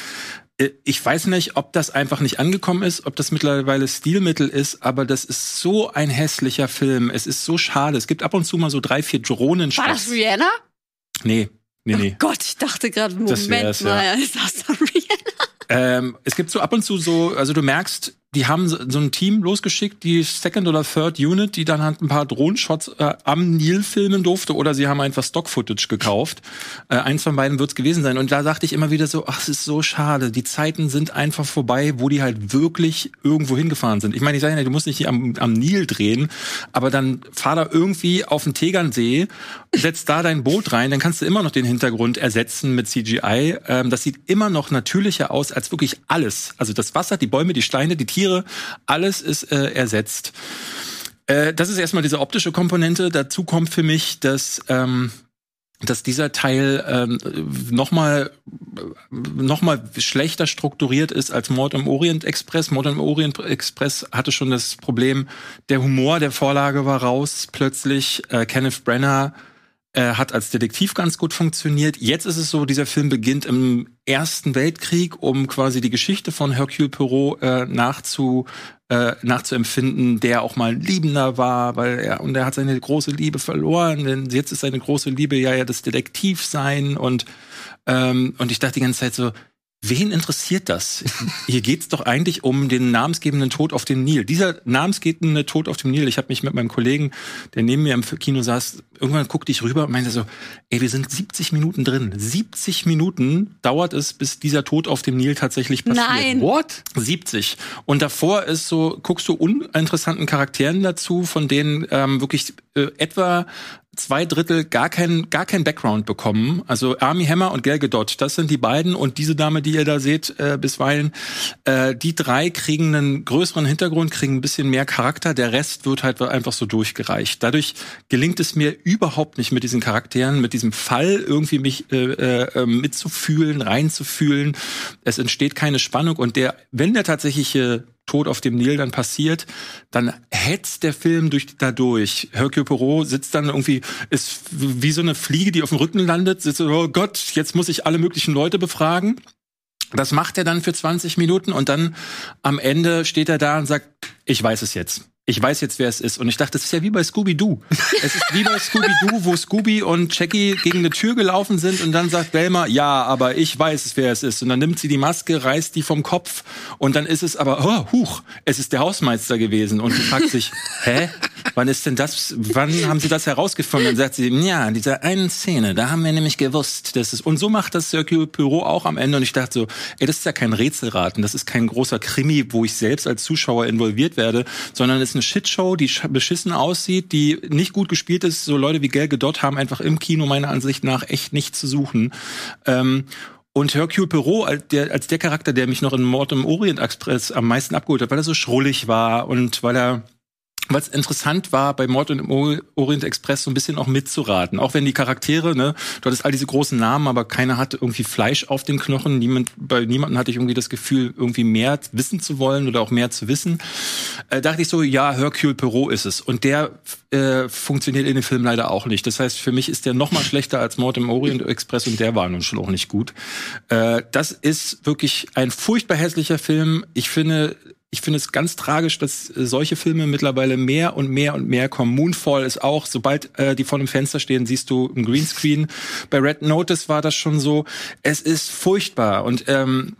Äh, Ich weiß nicht, ob das einfach nicht angekommen ist, ob das mittlerweile Stilmittel ist, aber das ist so ein hässlicher Film. Es ist so schade. Es gibt ab und zu mal so drei, vier Drohnen. War das Rihanna? Nee, nee, nee. Gott, ich dachte gerade, Moment Das wär's, ja. mal, ist das dann Rihanna? Ähm, es gibt so ab und zu so, also du merkst, die haben so ein Team losgeschickt, die Second oder Third Unit, die dann halt ein paar Drohenshots äh, am Nil filmen durfte, oder sie haben einfach Stock-Footage gekauft. Äh, eins von beiden wird's gewesen sein. Und da sagte ich immer wieder so, ach, es ist so schade. Die Zeiten sind einfach vorbei, wo die halt wirklich irgendwo hingefahren sind. Ich meine, ich sage ja, du musst nicht hier am, am Nil drehen, aber dann fahr da irgendwie auf den Tegernsee, setz da dein Boot rein, dann kannst du immer noch den Hintergrund ersetzen mit CGI. Ähm, das sieht immer noch natürlicher aus als wirklich alles. Also das Wasser, die Bäume, die Steine, die Tiere, alles ist äh, ersetzt. Äh, das ist erstmal diese optische Komponente. Dazu kommt für mich, dass ähm, dass dieser Teil ähm, nochmal noch mal schlechter strukturiert ist als Mord im Orient Express. Mord im Orient Express hatte schon das Problem, der Humor der Vorlage war raus plötzlich. Äh, Kenneth Branagh äh, hat als Detektiv ganz gut funktioniert. Jetzt ist es so, dieser Film beginnt im Ersten Weltkrieg, um quasi die Geschichte von Hercule Poirot äh, nachzu, äh, nachzuempfinden, der auch mal ein Liebender war, weil er und er hat seine große Liebe verloren. Denn jetzt ist seine große Liebe ja ja das Detektivsein und ähm, und ich dachte die ganze Zeit so, wen interessiert das? Hier geht's doch eigentlich um den namensgebenden Tod auf dem Nil. Dieser namensgebende Tod auf dem Nil, ich habe mich mit meinem Kollegen, der neben mir im Kino saß, irgendwann guckte ich rüber und meinte so, ey, wir sind 70 Minuten drin. 70 Minuten dauert es, bis dieser Tod auf dem Nil tatsächlich passiert. Nein. What? 70. Und davor ist so, guckst du uninteressanten Charakteren dazu, von denen ähm, wirklich äh, etwa zwei Drittel gar kein, gar kein Background bekommen. Also Army Hammer und Gal Gadot, das sind die beiden. Und diese Dame, die ihr da seht, äh, bisweilen, äh, die drei kriegen einen größeren Hintergrund, kriegen ein bisschen mehr Charakter. Der Rest wird halt einfach so durchgereicht. Dadurch gelingt es mir überhaupt nicht mit diesen Charakteren, mit diesem Fall irgendwie mich äh, äh, mitzufühlen, reinzufühlen. Es entsteht keine Spannung und der, wenn der tatsächliche Tod auf dem Nil dann passiert, dann hetzt der Film durch dadurch. Hercule Poirot sitzt dann irgendwie, ist wie so eine Fliege, die auf dem Rücken landet, sitzt so, oh Gott, jetzt muss ich alle möglichen Leute befragen. Das macht er dann für 20 Minuten und dann am Ende steht er da und sagt, ich weiß es jetzt. Ich weiß jetzt, wer es ist. Und ich dachte, das ist ja wie bei Scooby-Doo. Es ist wie bei Scooby-Doo, wo Scooby und Jackie gegen eine Tür gelaufen sind und dann sagt Belma, ja, aber ich weiß wer es ist. Und dann nimmt sie die Maske, reißt die vom Kopf und dann ist es aber, oh, huch, es ist der Hausmeister gewesen. Und sie fragt sich, hä? Wann ist denn das, wann haben sie das herausgefunden? Dann sagt sie, ja, in dieser einen Szene, da haben wir nämlich gewusst, dass es, und so macht das Circuit Pyro auch am Ende. Und ich dachte so, ey, das ist ja kein Rätselraten, das ist kein großer Krimi, wo ich selbst als Zuschauer involviert werde, sondern es ist eine Shitshow, die sch- beschissen aussieht, die nicht gut gespielt ist. So Leute wie Gal Gadot haben einfach im Kino meiner Ansicht nach echt nichts zu suchen. Ähm, und Hercule Perot als der, als der Charakter, der mich noch in Mord im Orient Express am meisten abgeholt hat, weil er so schrullig war und weil er was interessant war bei Mord O- Orient Express so ein bisschen auch mitzuraten. Auch wenn die Charaktere, ne, du hattest all diese großen Namen, aber keiner hatte irgendwie Fleisch auf den Knochen. Niemand, bei niemandem hatte ich irgendwie das Gefühl, irgendwie mehr wissen zu wollen oder auch mehr zu wissen. Äh, dachte ich so, ja, Hercule Perot ist es. Und der äh, funktioniert in dem Film leider auch nicht. Das heißt, für mich ist der noch mal schlechter als Mord im Orient Express und der war nun schon auch nicht gut. Äh, das ist wirklich ein furchtbar hässlicher Film. Ich finde, ich finde es ganz tragisch, dass äh, solche Filme mittlerweile mehr und mehr und mehr kommen. Moonfall ist auch, sobald äh, die vor dem Fenster stehen, siehst du ein Greenscreen. Bei Red Notice war das schon so. Es ist furchtbar und ähm,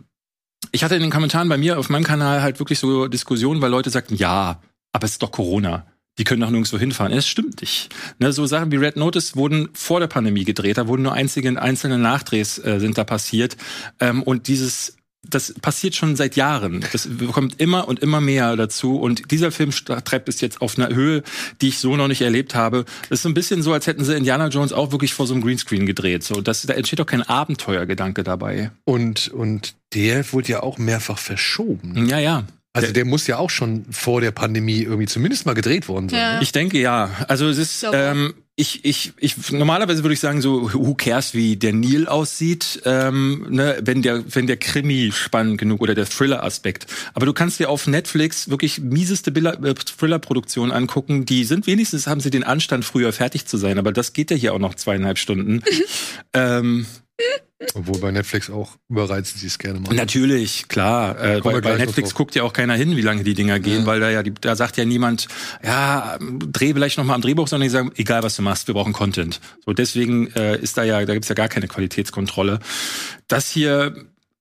ich hatte in den Kommentaren bei mir auf meinem Kanal halt wirklich so Diskussionen, weil Leute sagten, ja, aber es ist doch Corona. Die können doch nirgendwo hinfahren. Es stimmt nicht. Ne, so Sachen wie Red Notice wurden vor der Pandemie gedreht. Da wurden nur einzige, einzelne Nachdrehs äh, sind da passiert. Ähm, und dieses das passiert schon seit Jahren. Das kommt immer und immer mehr dazu. Und dieser Film treibt es jetzt auf einer Höhe, die ich so noch nicht erlebt habe. Das ist so ein bisschen so, als hätten sie Indiana Jones auch wirklich vor so einem Greenscreen gedreht. So, das, da entsteht doch kein Abenteuergedanke dabei. Und, und der wurde ja auch mehrfach verschoben. Ja, ja. Also der muss ja auch schon vor der Pandemie irgendwie zumindest mal gedreht worden sein. Ja. ne? Ich denke ja. Also es ist, ähm, ich, ich, ich, normalerweise würde ich sagen, so, who cares, wie der Nil aussieht, ähm, ne, wenn der, wenn der Krimi spannend genug oder der Thriller-Aspekt. Aber du kannst dir auf Netflix wirklich mieseste äh, Thriller-Produktionen angucken. Die sind wenigstens, haben sie den Anstand, früher fertig zu sein. Aber das geht ja hier auch noch zweieinhalb Stunden. ähm, Obwohl bei Netflix auch überreizen sie es gerne mal. Natürlich, klar. Äh, bei noch Netflix guckt ja auch keiner hin, wie lange die Dinger gehen, Ja. weil da ja, die, da sagt ja niemand, ja, dreh vielleicht noch mal am Drehbuch, sondern die sagen, egal was du machst, wir brauchen Content. So deswegen äh, ist da ja, da gibt's ja gar keine Qualitätskontrolle. Das hier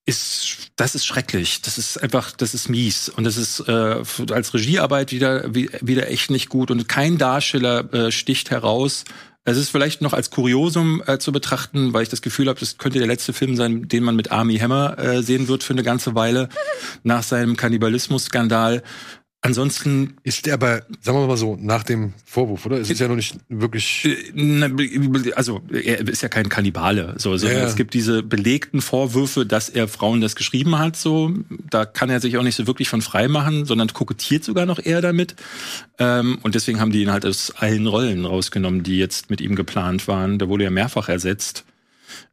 ist, das ist schrecklich. Das ist einfach, das ist mies und das ist äh, als Regiearbeit wieder wie- wieder echt nicht gut und kein Darsteller äh, sticht heraus. Es ist vielleicht noch als Kuriosum äh, zu betrachten, weil ich das Gefühl habe, das könnte der letzte Film sein, den man mit Army Hammer äh, sehen wird für eine ganze Weile nach seinem Kannibalismus-Skandal. Ansonsten Ist der aber, sagen wir mal so, nach dem Vorwurf, oder? Es ist ja noch nicht wirklich. Äh, also er ist ja kein Kannibale, so, sondern Ja, es gibt diese belegten Vorwürfe, dass er Frauen das geschrieben hat, so da kann er sich auch nicht so wirklich von frei machen, sondern kokettiert sogar noch eher damit. Ähm, und deswegen haben die ihn halt aus allen Rollen rausgenommen, die jetzt mit ihm geplant waren. Da wurde er mehrfach ersetzt.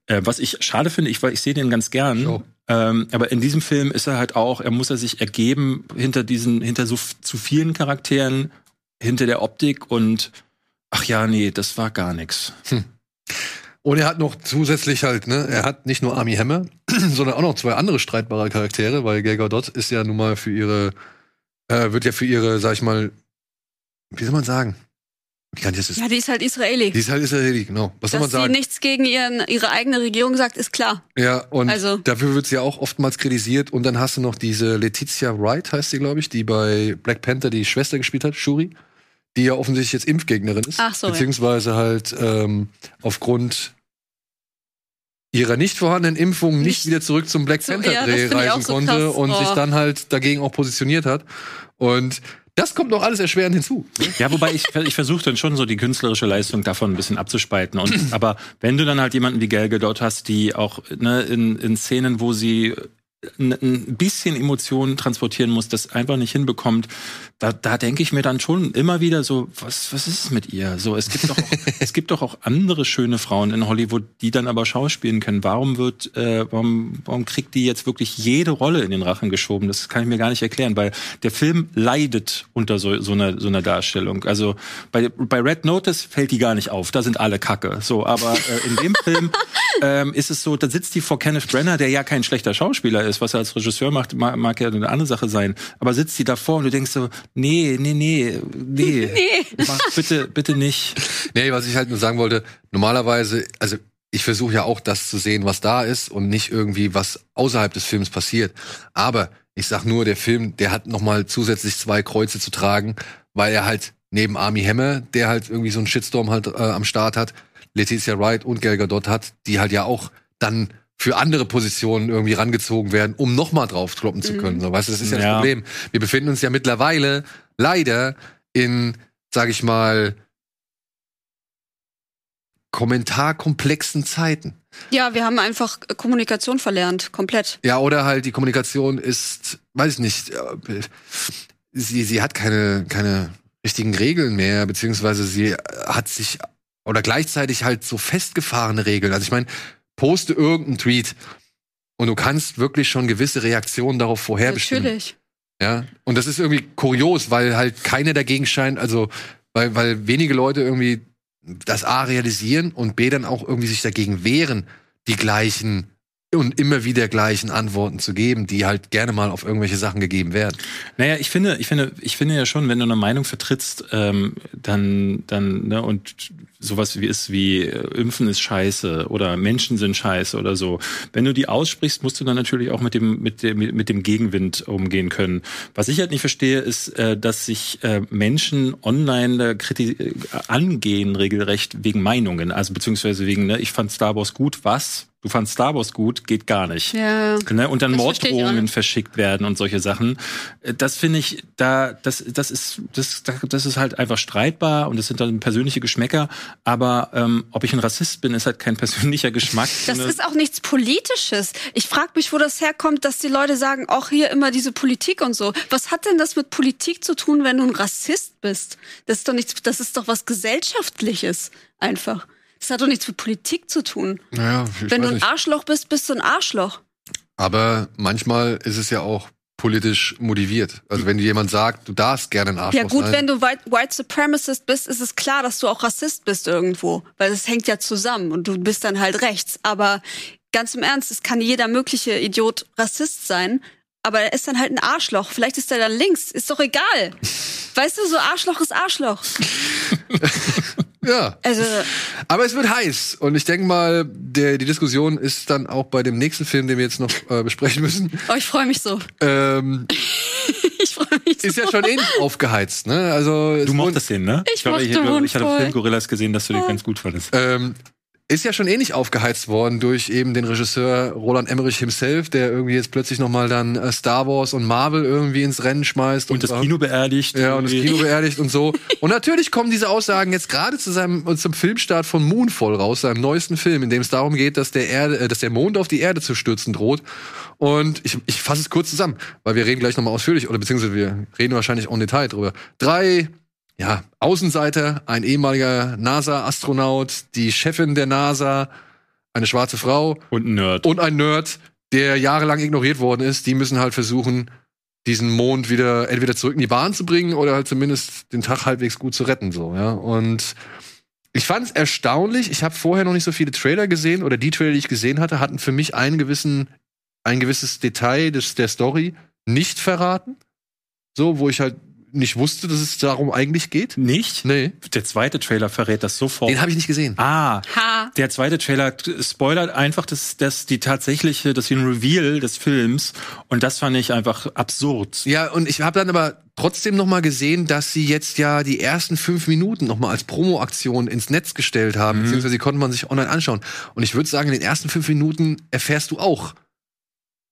Äh, was ich schade finde, ich, ich sehe den ganz gern. So. Ähm, aber in diesem Film ist er halt auch, er muss er sich ergeben hinter diesen, hinter so zu vielen Charakteren, hinter der Optik und ach ja, nee, das war gar nix. Und er hat noch zusätzlich halt, ne, er hat nicht nur Army Hammer, sondern auch noch zwei andere streitbare Charaktere, weil Gal Gadot ist ja nun mal für ihre, äh, wird ja für ihre, sag ich mal, wie soll man sagen? Kann das jetzt? Ja, die ist halt Israeli. Die ist halt Israeli, genau. Was soll man Dass sie sagen? nichts gegen ihren, ihre eigene Regierung sagt, ist klar. Ja, und Also- dafür wird sie ja auch oftmals kritisiert. Und dann hast du noch diese Letizia Wright, heißt sie, glaube ich, die bei Black Panther die Schwester gespielt hat, Shuri, die ja offensichtlich jetzt Impfgegnerin ist. Ach so, ja. Beziehungsweise halt ähm, aufgrund ihrer nicht vorhandenen Impfung nicht, Nicht- wieder zurück zum Black Panther ja, Dreh reisen so konnte krass. und sich Oh. dann halt dagegen auch positioniert hat. Und das kommt noch alles erschwerend hinzu. ne? Ja, wobei ich, ich versuche dann schon so die künstlerische Leistung davon ein bisschen abzuspalten. Und, aber wenn du dann halt jemanden wie Gal Gadot hast, die auch ne, in, in Szenen, wo sie ein, ein bisschen Emotionen transportieren muss, das einfach nicht hinbekommt, da, da denke ich mir dann schon immer wieder so, was, was ist es mit ihr? So, es gibt doch auch, es gibt doch auch andere schöne Frauen in Hollywood, die dann aber schauspielen können. Warum wird, äh, warum, warum kriegt die jetzt wirklich jede Rolle in den Rachen geschoben? Das kann ich mir gar nicht erklären, weil der Film leidet unter so, so einer, so einer Darstellung. Also bei, bei Red Notice fällt die gar nicht auf, da sind alle Kacke. So, aber äh, in dem Film ähm, ist es so, da sitzt die vor Kenneth Brenner, der ja kein schlechter Schauspieler ist, was er als Regisseur macht, mag, mag ja eine andere Sache sein. Aber sitzt die davor und du denkst so, nee, nee, nee, nee, Nee. mach bitte, bitte nicht. Nee, was ich halt nur sagen wollte, normalerweise, also ich versuche ja auch das zu sehen, was da ist und nicht irgendwie, was außerhalb des Films passiert. Aber ich sag nur, der Film, der hat noch mal zusätzlich zwei Kreuze zu tragen, weil er halt neben Army Hammer, der halt irgendwie so einen Shitstorm halt äh, am Start hat, Letizia Wright und Gal Gadot hat, die halt ja auch dann für andere Positionen irgendwie rangezogen werden, um noch mal drauf kloppen zu können. So, weißt du, das ist ja, das Ja. Problem. Wir befinden uns ja mittlerweile leider in, sag ich mal, kommentarkomplexen Zeiten. Ja, wir haben einfach Kommunikation verlernt, komplett. Ja, oder halt die Kommunikation ist, weiß ich nicht, äh, sie, sie hat keine, keine richtigen Regeln mehr, beziehungsweise sie hat sich, oder gleichzeitig halt so festgefahrene Regeln. Also ich meine, poste irgendeinen Tweet und du kannst wirklich schon gewisse Reaktionen darauf vorherbestimmen. Natürlich. Ja, und das ist irgendwie kurios, weil halt keiner dagegen scheint, also weil, weil wenige Leute irgendwie das A realisieren und B dann auch irgendwie sich dagegen wehren, die gleichen und immer wieder gleichen Antworten zu geben, die halt gerne mal auf irgendwelche Sachen gegeben werden. Naja, ich finde, ich finde, ich finde ja schon, wenn du eine Meinung vertrittst, ähm, dann, dann, ne, und sowas wie ist wie äh, Impfen ist scheiße oder Menschen sind scheiße oder so. Wenn du die aussprichst, musst du dann natürlich auch mit dem, mit dem, mit dem Gegenwind umgehen können. Was ich halt nicht verstehe, ist, äh, dass sich äh, Menschen online äh, äh, angehen regelrecht wegen Meinungen, also beziehungsweise wegen, ne, ich fand Star Wars gut, was? Du fandst Star Wars gut, geht gar nicht. Ja. Ne? Und dann Morddrohungen verschickt werden und solche Sachen. Äh, Das finde ich, da, das, das ist, das, das ist halt einfach streitbar und das sind dann persönliche Geschmäcker. Aber ähm, ob ich ein Rassist bin, ist halt kein persönlicher Geschmack. Das ist auch nichts Politisches. Ich frage mich, wo das herkommt, dass die Leute sagen, auch hier immer diese Politik und so. Was hat denn das mit Politik zu tun, wenn du ein Rassist bist? Das ist doch nichts, das ist doch was Gesellschaftliches einfach. Das hat doch nichts mit Politik zu tun. Naja, wenn du ein. Arschloch bist, bist du ein Arschloch. Aber manchmal ist es ja auch politisch motiviert. Also wenn dir jemand sagt, du darfst gerne ein Arschloch Ja gut, sein. wenn du White, White Supremacist bist, ist es klar, dass du auch Rassist bist irgendwo, weil es hängt ja zusammen und du bist dann halt rechts. Aber ganz im Ernst, es kann jeder mögliche Idiot Rassist sein, aber er ist dann halt ein Arschloch. Vielleicht ist er dann links, ist doch egal. Weißt du, so Arschloch ist Arschloch. ja. Also Aber es wird heiß und ich denke mal, der, die Diskussion ist dann auch bei dem nächsten Film, den wir jetzt noch äh, besprechen müssen. oh, ich freue mich so. Ähm, Ich freue mich ist so. ja schon ähnlich aufgeheizt, ne? Also Du mochtest den, ne? Ich glaube, ich, glaube, ich hatte. Film Gorillas gesehen, dass du den ganz gut fandest. ähm, ist ja schon ähnlich aufgeheizt worden durch eben den Regisseur Roland Emmerich himself, der irgendwie jetzt plötzlich noch mal dann äh, Star Wars und Marvel irgendwie ins Rennen schmeißt Und das überhaupt- Kino beerdigt. Ja, und das. Kino beerdigt und so. Und natürlich kommen diese Aussagen jetzt gerade zu seinem zum Filmstart von Moonfall raus, seinem neuesten Film, in dem es darum geht, dass der Erde, äh, dass der Mond auf die Erde zu stürzen droht. Und ich, ich fasse es kurz zusammen, weil wir reden gleich nochmal ausführlich, oder beziehungsweise wir reden wahrscheinlich auch im Detail drüber. Drei, ja, Außenseiter, ein ehemaliger NASA-Astronaut, die Chefin der NASA, eine schwarze Frau Und ein Nerd. und ein Nerd, der jahrelang ignoriert worden ist, die müssen halt versuchen, diesen Mond wieder entweder zurück in die Bahn zu bringen oder halt zumindest den Tag halbwegs gut zu retten, so, ja. Und ich fand es erstaunlich. Ich habe vorher noch nicht so viele Trailer gesehen oder die Trailer, die ich gesehen hatte, hatten für mich einen gewissen, ein gewisses Detail des, der Story nicht verraten. So, wo ich halt nicht wusste, dass es darum eigentlich geht. Nicht? Nee, Der zweite Trailer verrät das sofort. den habe ich nicht gesehen. Ah, Ha. der zweite Trailer spoilert einfach das, das die tatsächliche, das den Reveal des Films und das fand ich einfach absurd. Ja, und ich habe dann aber trotzdem noch mal gesehen, dass sie jetzt ja die ersten fünf Minuten noch mal als Promo-Aktion ins Netz gestellt haben, beziehungsweise die konnte man sich online anschauen. Und ich würde sagen, in den ersten fünf Minuten erfährst du auch,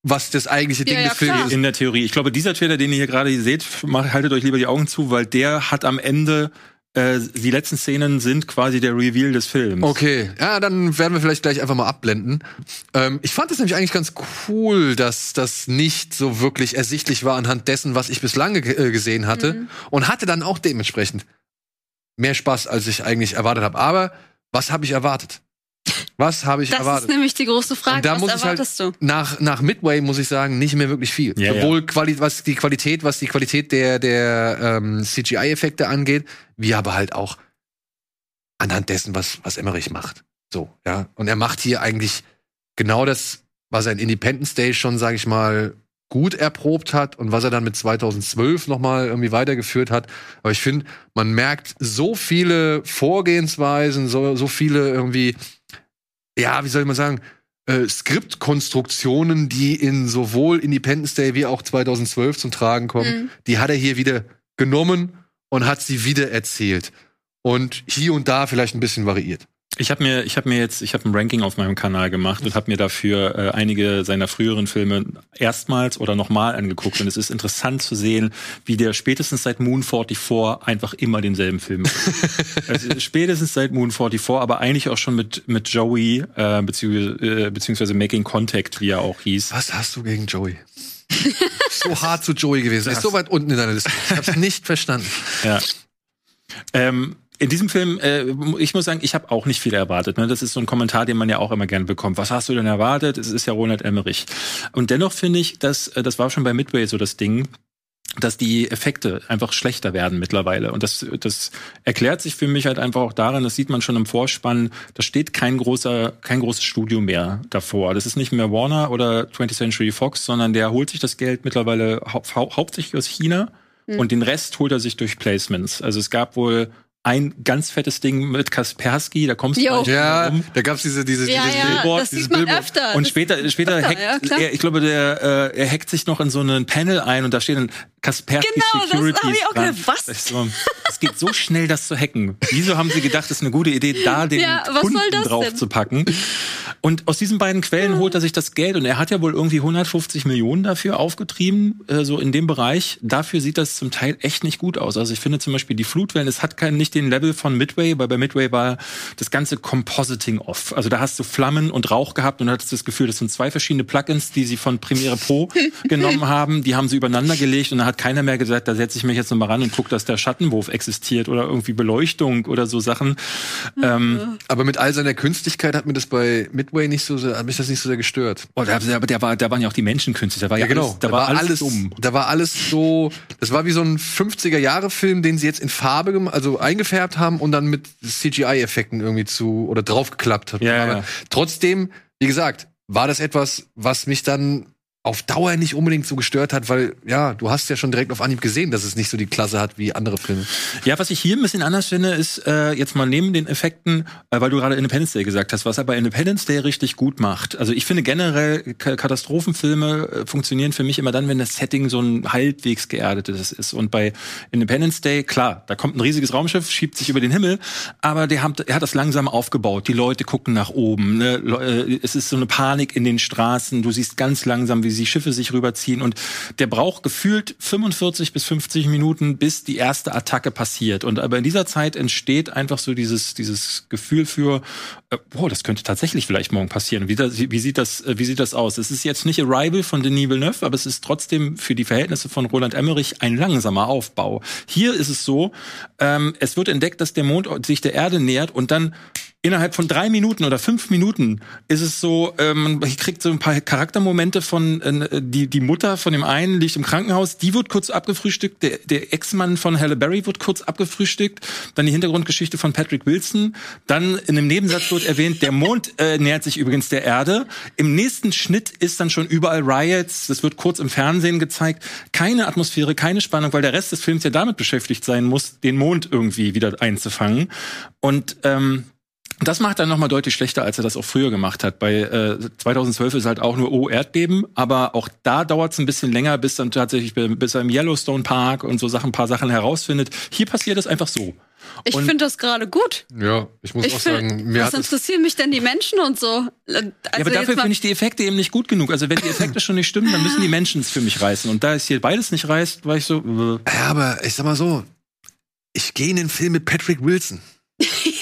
was das eigentliche Ding Ja, ja, des Films ist. In der Theorie. Ich glaube, dieser Trailer, den ihr hier gerade seht, macht, haltet euch lieber die Augen zu, weil der hat am Ende äh, die letzten Szenen sind quasi der Reveal des Films. Okay, ja, dann werden wir vielleicht gleich einfach mal abblenden. Ähm, ich fand es nämlich eigentlich ganz cool, dass das nicht so wirklich ersichtlich war anhand dessen, was ich bislang ge äh, gesehen hatte. Und hatte dann auch dementsprechend mehr Spaß, als ich eigentlich erwartet habe. Aber was habe ich erwartet? Was habe ich Das erwartet? ist nämlich die große Frage. Und da Was muss ich halt erwartest du? nach nach Midway muss ich sagen nicht mehr wirklich viel. Ja, Sowohl Quali was die Qualität, was die Qualität der der ähm, CGI-Effekte angeht, wie aber halt auch anhand dessen, was was Emmerich macht. So ja. Und er macht hier eigentlich genau das, was er in Independence Day schon, sage ich mal, gut erprobt hat und was er dann mit 2012 noch mal irgendwie weitergeführt hat. Aber ich finde, man merkt so viele Vorgehensweisen, so so viele irgendwie ja, wie soll ich mal sagen, äh, Skriptkonstruktionen, die in sowohl Independence Day wie auch 2012 zum Tragen kommen, Mhm. die hat er hier wieder genommen und hat sie wieder erzählt. Und hier und da vielleicht ein bisschen variiert. Ich habe mir, ich habe mir jetzt, ich habe ein Ranking auf meinem Kanal gemacht und habe mir dafür äh, einige seiner früheren Filme erstmals oder nochmal angeguckt. Und es ist interessant zu sehen, wie der spätestens seit Moon 44 einfach immer denselben Film macht. also spätestens seit Moon 44, aber eigentlich auch schon mit mit Joey äh, beziehungsweise, äh, beziehungsweise Making Contact, wie er auch hieß. Was hast du gegen Joey? so hart zu Joey gewesen. Er ist so weit unten in deiner Liste. Ich hab's nicht verstanden. Ja. Ähm, in diesem Film, äh, ich muss sagen, ich habe auch nicht viel erwartet. Ne? Das ist so ein Kommentar, den man ja auch immer gerne bekommt. Was hast du denn erwartet? Es ist ja Ronald Emmerich. Und dennoch finde ich, dass äh, das war schon bei Midway so das Ding, dass die Effekte einfach schlechter werden mittlerweile. Und das, das erklärt sich für mich halt einfach auch daran, das sieht man schon im Vorspann, da steht kein großer, kein großes Studio mehr davor. Das ist nicht mehr Warner oder 20th Century Fox, sondern der holt sich das Geld mittlerweile hau hau hauptsächlich aus China und den Rest holt er sich durch Placements. Also es gab wohl ein ganz fettes Ding mit Kaspersky, da kommst du Jo. nicht Ja, drum. da gab's diese, diese, Ja, dieses ja, Billboard, das dieses sieht man Billboard. öfter. Und später, später öfter, hackt, ja, er, ich glaube, der, äh, er hackt sich noch in so einen Panel ein und da steht dann Kaspersky Genau, das Securities hab ich auch gedacht. Was? Das so, Es geht so schnell, das zu hacken. Wieso haben sie gedacht, das ist eine gute Idee, da den Ja, was Kunden das drauf denn? zu packen? Und aus diesen beiden Quellen holt er sich das Geld und er hat ja wohl irgendwie 150 Millionen dafür aufgetrieben, äh, so in dem Bereich. Dafür sieht das zum Teil echt nicht gut aus. Also ich finde zum Beispiel die Flutwellen, es hat keinen nicht den Level von Midway, weil bei Midway war das ganze Compositing off. Also da hast du Flammen und Rauch gehabt und hattest das Gefühl, das sind zwei verschiedene Plugins, die sie von Premiere Pro genommen haben. Die haben sie übereinander gelegt und da hat keiner mehr gesagt, da setze ich mich jetzt nochmal ran und gucke, dass der Schattenwurf existiert oder irgendwie Beleuchtung oder so Sachen. Ähm, Aber mit all seiner Künstlichkeit hat mir das bei Midway nicht so sehr, hat mich das nicht so sehr gestört. Oh, da, aber der war, da waren ja auch die Menschen künstlich. Da war ja, Ja, genau. alles, da war alles, dumm. Da war alles so, das war wie so ein 50er-Jahre-Film, den sie jetzt in Farbe, also eingefärbt haben und dann mit CGI-Effekten irgendwie zu, oder draufgeklappt haben. Ja, Aber ja. trotzdem, wie gesagt, war das etwas, was mich dann auf Dauer nicht unbedingt so gestört hat, weil, ja, du hast ja schon direkt auf Anhieb gesehen, dass es nicht so die Klasse hat wie andere Filme. Ja, was ich hier ein bisschen anders finde, ist äh, jetzt mal neben den Effekten, äh, weil du gerade Independence Day gesagt hast, was er bei Independence Day richtig gut macht. Also ich finde generell Ka Katastrophenfilme äh, funktionieren für mich immer dann, wenn das Setting so ein halbwegs geerdetes ist. Und bei Independence Day, klar, da kommt ein riesiges Raumschiff, schiebt sich über den Himmel, aber der hat, er hat das langsam aufgebaut. Die Leute gucken nach oben. Ne? Äh, Es ist so eine Panik in den Straßen. Du siehst ganz langsam, wie die Schiffe sich rüberziehen. Und der braucht gefühlt 45 bis 50 Minuten, bis die erste Attacke passiert. Und aber in dieser Zeit entsteht einfach so dieses, dieses Gefühl für, äh, boah, das könnte tatsächlich vielleicht morgen passieren. Wie, das, wie, sieht das, äh, wie sieht das aus? Es ist jetzt nicht Arrival von Denis Villeneuve, aber es ist trotzdem für die Verhältnisse von Roland Emmerich ein langsamer Aufbau. Hier ist es so, ähm, es wird entdeckt, dass der Mond sich der Erde nähert und dann innerhalb von drei Minuten oder fünf Minuten ist es so, ähm, man kriegt so ein paar Charaktermomente von äh, die die Mutter von dem einen liegt im Krankenhaus, die wird kurz abgefrühstückt, der, der Ex-Mann von Halle Berry wird kurz abgefrühstückt, dann die Hintergrundgeschichte von Patrick Wilson, dann in einem Nebensatz wird erwähnt, der Mond äh, nähert sich übrigens der Erde. Im nächsten Schnitt ist dann schon überall Riots, das wird kurz im Fernsehen gezeigt, keine Atmosphäre, keine Spannung, weil der Rest des Films ja damit beschäftigt sein muss, den Mond irgendwie wieder einzufangen und ähm, das macht er nochmal deutlich schlechter, als er das auch früher gemacht hat. Bei äh, 2012 ist halt auch nur Oh Erdbeben, aber auch da dauert es ein bisschen länger, bis dann tatsächlich bis er im Yellowstone Park und so Sachen, ein paar Sachen herausfindet. Hier passiert es einfach so. Ich finde das gerade gut. Ja, ich muss Ich auch find, sagen, mir was hat es interessieren mich denn die Menschen und so? Also ja, aber dafür finde ich die Effekte eben nicht gut genug. Also wenn die Effekte schon nicht stimmen, dann müssen die Menschen es für mich reißen. Und da es hier beides nicht reißt, war ich so. Äh. Ja, aber ich sag mal so, ich gehe in den Film mit Patrick Wilson.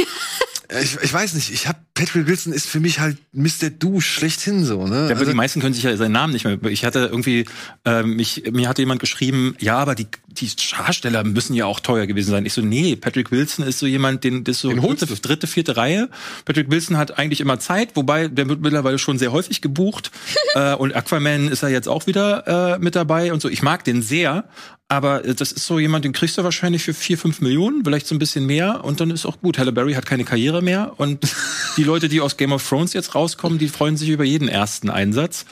Ich, ich weiß nicht, ich hab Patrick Wilson ist für mich halt Mr. Douche schlechthin so, ne? Ja, aber Also- die meisten können sich ja seinen Namen nicht mehr. Ich hatte irgendwie, ähm, mich, mir hatte jemand geschrieben, ja, aber die, die Darsteller müssen ja auch teuer gewesen sein. Ich so, nee, Patrick Wilson ist so jemand, den das ist so Den dritte, dritte, vierte Reihe. Patrick Wilson hat eigentlich immer Zeit, wobei der wird mittlerweile schon sehr häufig gebucht. äh, und Aquaman ist er jetzt auch wieder äh, mit dabei und so. Ich mag den sehr. Aber äh, das ist so jemand, den kriegst du wahrscheinlich für vier, fünf Millionen, vielleicht so ein bisschen mehr und dann ist auch gut. Halle Berry hat keine Karriere mehr und die Leute, die aus Game of Thrones jetzt rauskommen, die freuen sich über jeden ersten Einsatz.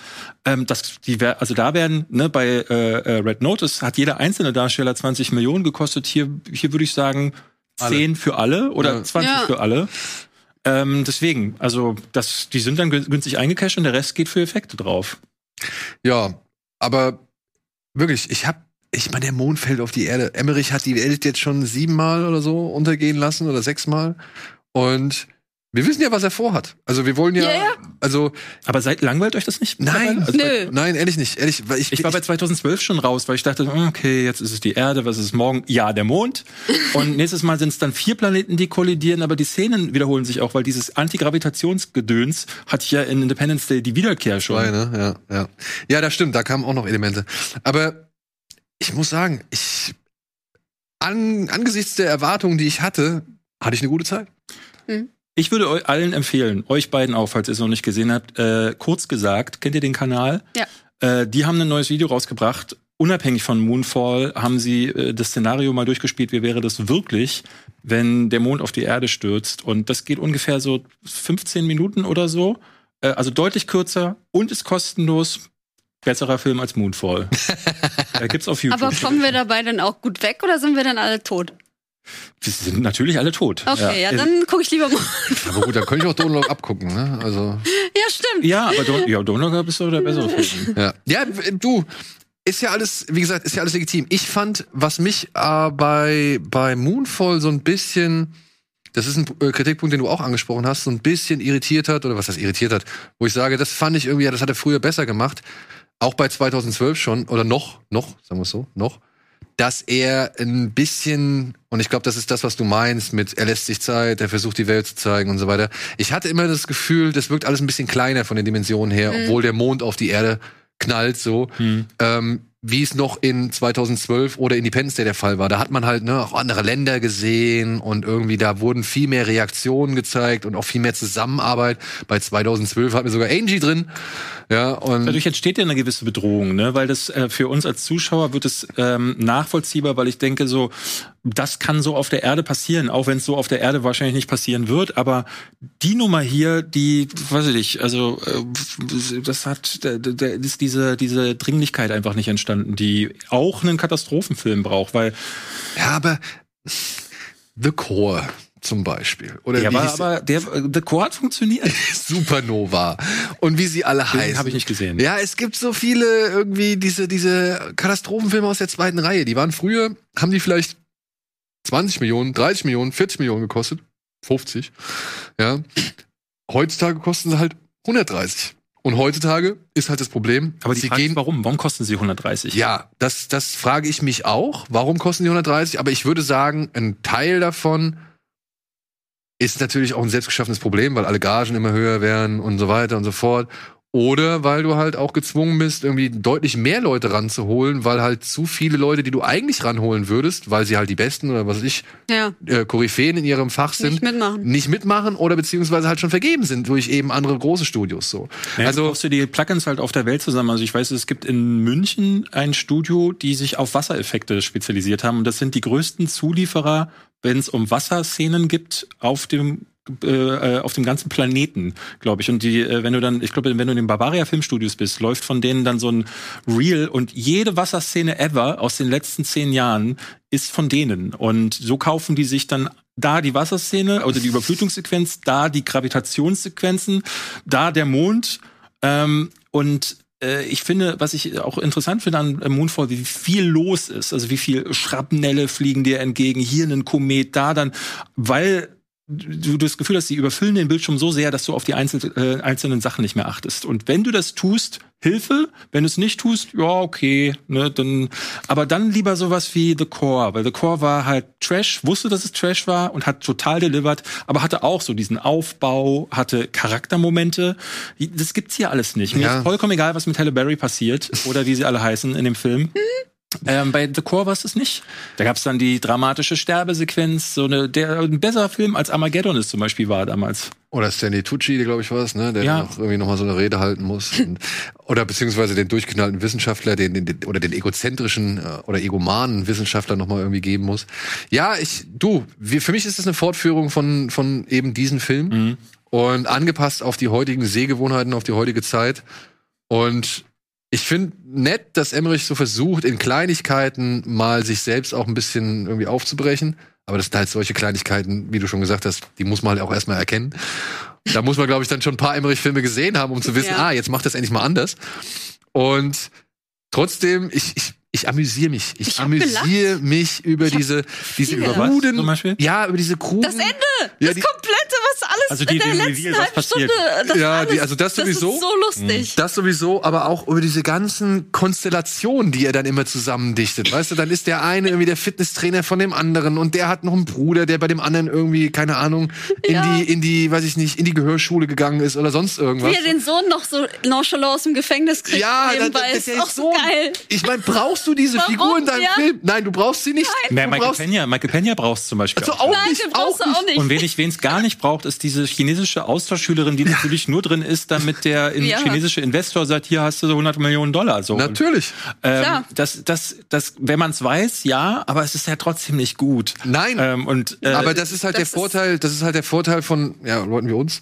Ähm, das, die, also da werden, ne, bei äh, äh, Red Notice hat jeder einzelne Darsteller 20 Millionen gekostet. Hier, hier würde ich sagen 10 für alle oder Ja. 20 Ja. für alle. Ähm, deswegen, also das, die sind dann gün- günstig eingecasht und der Rest geht für Effekte drauf. Ja, aber wirklich, ich hab, ich meine, der Mond fällt auf die Erde. Emmerich hat die Welt jetzt schon siebenmal oder so untergehen lassen oder sechsmal. Und wir wissen ja, was er vorhat. Also wir wollen ja, Ja, ja. also Aber seid langweilt euch das nicht? nein, Also bei- Nö. nein, ehrlich nicht, ehrlich, weil ich, Ich war bei 2012 schon raus, weil ich dachte, hm, okay, jetzt ist es die Erde, was ist es morgen? Ja, der Mond. Und nächstes Mal sind es dann vier Planeten, die kollidieren, aber die Szenen wiederholen sich auch, weil dieses Antigravitationsgedöns hatte ich ja in Independence Day die Wiederkehr schon. Zwei, ne? Ja, ja. Ja, das stimmt, da kamen auch noch Elemente. Aber ich muss sagen, ich an, angesichts der Erwartungen, die ich hatte, hatte ich eine gute Zeit. Ich würde euch allen empfehlen, euch beiden auch, falls ihr es noch nicht gesehen habt, äh, kurz gesagt, kennt ihr den Kanal? Ja. Äh, die haben ein neues Video rausgebracht. Unabhängig von Moonfall haben sie äh, das Szenario mal durchgespielt, wie wäre das wirklich, wenn der Mond auf die Erde stürzt. Und das geht ungefähr so 15 Minuten oder so. Äh, also deutlich kürzer und ist kostenlos. Besserer Film als Moonfall. äh, gibt's auf YouTube. Aber kommen wir dabei dann auch gut weg oder sind wir dann alle tot? Wir sind natürlich alle tot. Okay, ja, Äh, dann gucke ich lieber mal. Aber gut, dann könnte ich auch Donald abgucken, ne? Also. Ja, stimmt. Ja, aber Don ja, Donald ist doch der bessere Film. Ja, ja du, ist ja alles, wie gesagt, ist ja alles legitim. Ich fand, was mich äh, bei, bei Moonfall so ein bisschen, das ist ein äh, Kritikpunkt, den du auch angesprochen hast, so ein bisschen irritiert hat, oder was das irritiert hat, wo ich sage, das fand ich irgendwie, ja, das hat er früher besser gemacht, auch bei 2012 schon, oder noch, noch, sagen wir es so, noch, dass er ein bisschen, und ich glaube, das ist das, was du meinst, mit er lässt sich Zeit, er versucht die Welt zu zeigen und so weiter. Ich hatte immer das Gefühl, das wirkt alles ein bisschen kleiner von den Dimensionen her, obwohl der Mond auf die Erde knallt so. Ähm, wie es noch in 2012 oder Independence Day der Fall war. Da hat man halt ne, auch andere Länder gesehen und irgendwie da wurden viel mehr Reaktionen gezeigt und auch viel mehr Zusammenarbeit. Bei 2012 hatten wir sogar Angie drin. Ja, und Dadurch entsteht ja eine gewisse Bedrohung, ne? weil das äh, für uns als Zuschauer wird es ähm, nachvollziehbar, weil ich denke so, das kann so auf der Erde passieren, auch wenn es so auf der Erde wahrscheinlich nicht passieren wird, aber die Nummer hier, die, weiß ich nicht, also äh, das hat, da, ist diese, diese Dringlichkeit einfach nicht entstanden, die auch einen Katastrophenfilm braucht, weil ja, aber The Core zum Beispiel. Oder der wie war aber, der, der Core hat funktioniert. Supernova und wie sie alle heißen. habe ich nicht gesehen. Ja, es gibt so viele irgendwie diese diese Katastrophenfilme aus der zweiten Reihe. Die waren früher, haben die vielleicht 20 Millionen, 30 Millionen, 40 Millionen gekostet, 50. Ja. Heutzutage kosten sie halt 130. Und heutzutage ist halt das Problem, Aber die sie gehen warum? Warum kosten sie 130? ja, das, das frage ich mich auch. Warum kosten die 130? Aber ich würde sagen, ein Teil davon ist natürlich auch ein selbstgeschaffenes Problem, weil alle Gagen immer höher werden und so weiter und so fort. Oder weil du halt auch gezwungen bist, irgendwie deutlich mehr Leute ranzuholen, weil halt zu viele Leute, die du eigentlich ranholen würdest, weil sie halt die Besten oder was weiß ich, Ja, äh, Koryphäen in ihrem Fach sind, nicht mitmachen. nicht mitmachen oder beziehungsweise halt schon vergeben sind durch eben andere große Studios so. Ja, also also brauchst du die Plugins halt auf der Welt zusammen. Also ich weiß, es gibt in München ein Studio, die sich auf Wassereffekte spezialisiert haben. Und das sind die größten Zulieferer, wenn es um Wasserszenen gibt auf dem äh, auf dem ganzen Planeten, glaube ich. Und die, äh, wenn du dann, ich glaube, wenn du in den Bavaria Filmstudios bist, läuft von denen dann so ein Reel und jede Wasserszene ever aus den letzten zehn Jahren ist von denen. Und so kaufen die sich dann da die Wasserszene, also die Überflutungssequenz, da die Gravitationssequenzen, da der Mond. Ähm, und äh, ich finde, was ich auch interessant finde an äh, Moonfall, wie viel los ist, also wie viel Schrapnelle fliegen dir entgegen, hier ein Komet, da dann, weil du, du das Gefühl hast, sie überfüllen den Bildschirm so sehr, dass du auf die einzel äh, einzelnen Sachen nicht mehr achtest. Und wenn du das tust, Hilfe. Wenn du es nicht tust, ja, okay, ne, dann, aber dann lieber sowas wie The Core, weil The Core war halt Trash, wusste, dass es Trash war und hat total delivered, aber hatte auch so diesen Aufbau, hatte Charaktermomente. Das gibt's hier alles nicht. Mir Ja. ist vollkommen egal, was mit Halle Berry passiert oder wie sie alle heißen in dem Film. Ähm, bei The Core war es das nicht. Da gab es dann die dramatische Sterbesequenz, so eine, der ein besserer Film als Armageddon es zum Beispiel war damals. Oder Stanley Tucci, glaube ich, war es, ne? Der Ja. noch irgendwie nochmal so eine Rede halten muss. Und, oder beziehungsweise den durchgeknallten Wissenschaftler, den, den, den oder den egozentrischen äh, oder egomanen Wissenschaftler nochmal irgendwie geben muss. Ja, ich, du, wir, für mich ist das eine Fortführung von, von eben diesen Film. Mhm. Und angepasst auf die heutigen Sehgewohnheiten, auf die heutige Zeit. Und ich finde nett, dass Emmerich so versucht, in Kleinigkeiten mal sich selbst auch ein bisschen irgendwie aufzubrechen. Aber das sind halt solche Kleinigkeiten, wie du schon gesagt hast, die muss man halt auch erstmal erkennen. Da muss man, glaube ich, dann schon ein paar Emmerich-Filme gesehen haben, um zu wissen, Ja. ah, jetzt macht das endlich mal anders. Und trotzdem, ich, ich, ich amüsiere mich. Ich, Ich amüsiere mich über diese, diese gelacht. kruden, Zum Beispiel? ja, über diese kruden. Das Ende! Ja, das die- komplette, was alles Also die- in der letzten Reveal, was halben passiert. Stunde. Das Ja, alles, die- also das sowieso. Das ist so lustig. Das sowieso, aber auch über diese ganzen Konstellationen, die er dann immer zusammendichtet. Weißt du, dann ist der eine irgendwie der Fitnesstrainer von dem anderen und der hat noch einen Bruder, der bei dem anderen irgendwie, keine Ahnung, in Ja. die, in die, weiß ich nicht, in die Gehörschule gegangen ist oder sonst irgendwas. Wie er den Sohn noch so nonchalant aus dem Gefängnis kriegt. Ja, da- nebenbei, da- ist der auch so- geil. Ich meine, brauchst du diese Warum? Figur in deinem Ja. Film? Nein, du brauchst sie nicht. Mehr du Michael brauchst Pena. Michael Pena brauchst zum Beispiel. also auch. auch Nein, nicht, brauchst du auch nicht. Und wen ich wen's gar nicht braucht, ist diese chinesische Austauschschülerin, die natürlich nur drin ist, damit der in Ja. chinesische Investor sagt, hier hast du so 100 Millionen Dollar. So. Natürlich. Ähm, Klar. das, das, das, wenn man es weiß, ja, aber es ist ja trotzdem nicht gut. Nein. Ähm, und äh, Aber das ist halt das der ist- Vorteil, das ist halt der Vorteil von ja, Leuten wie uns.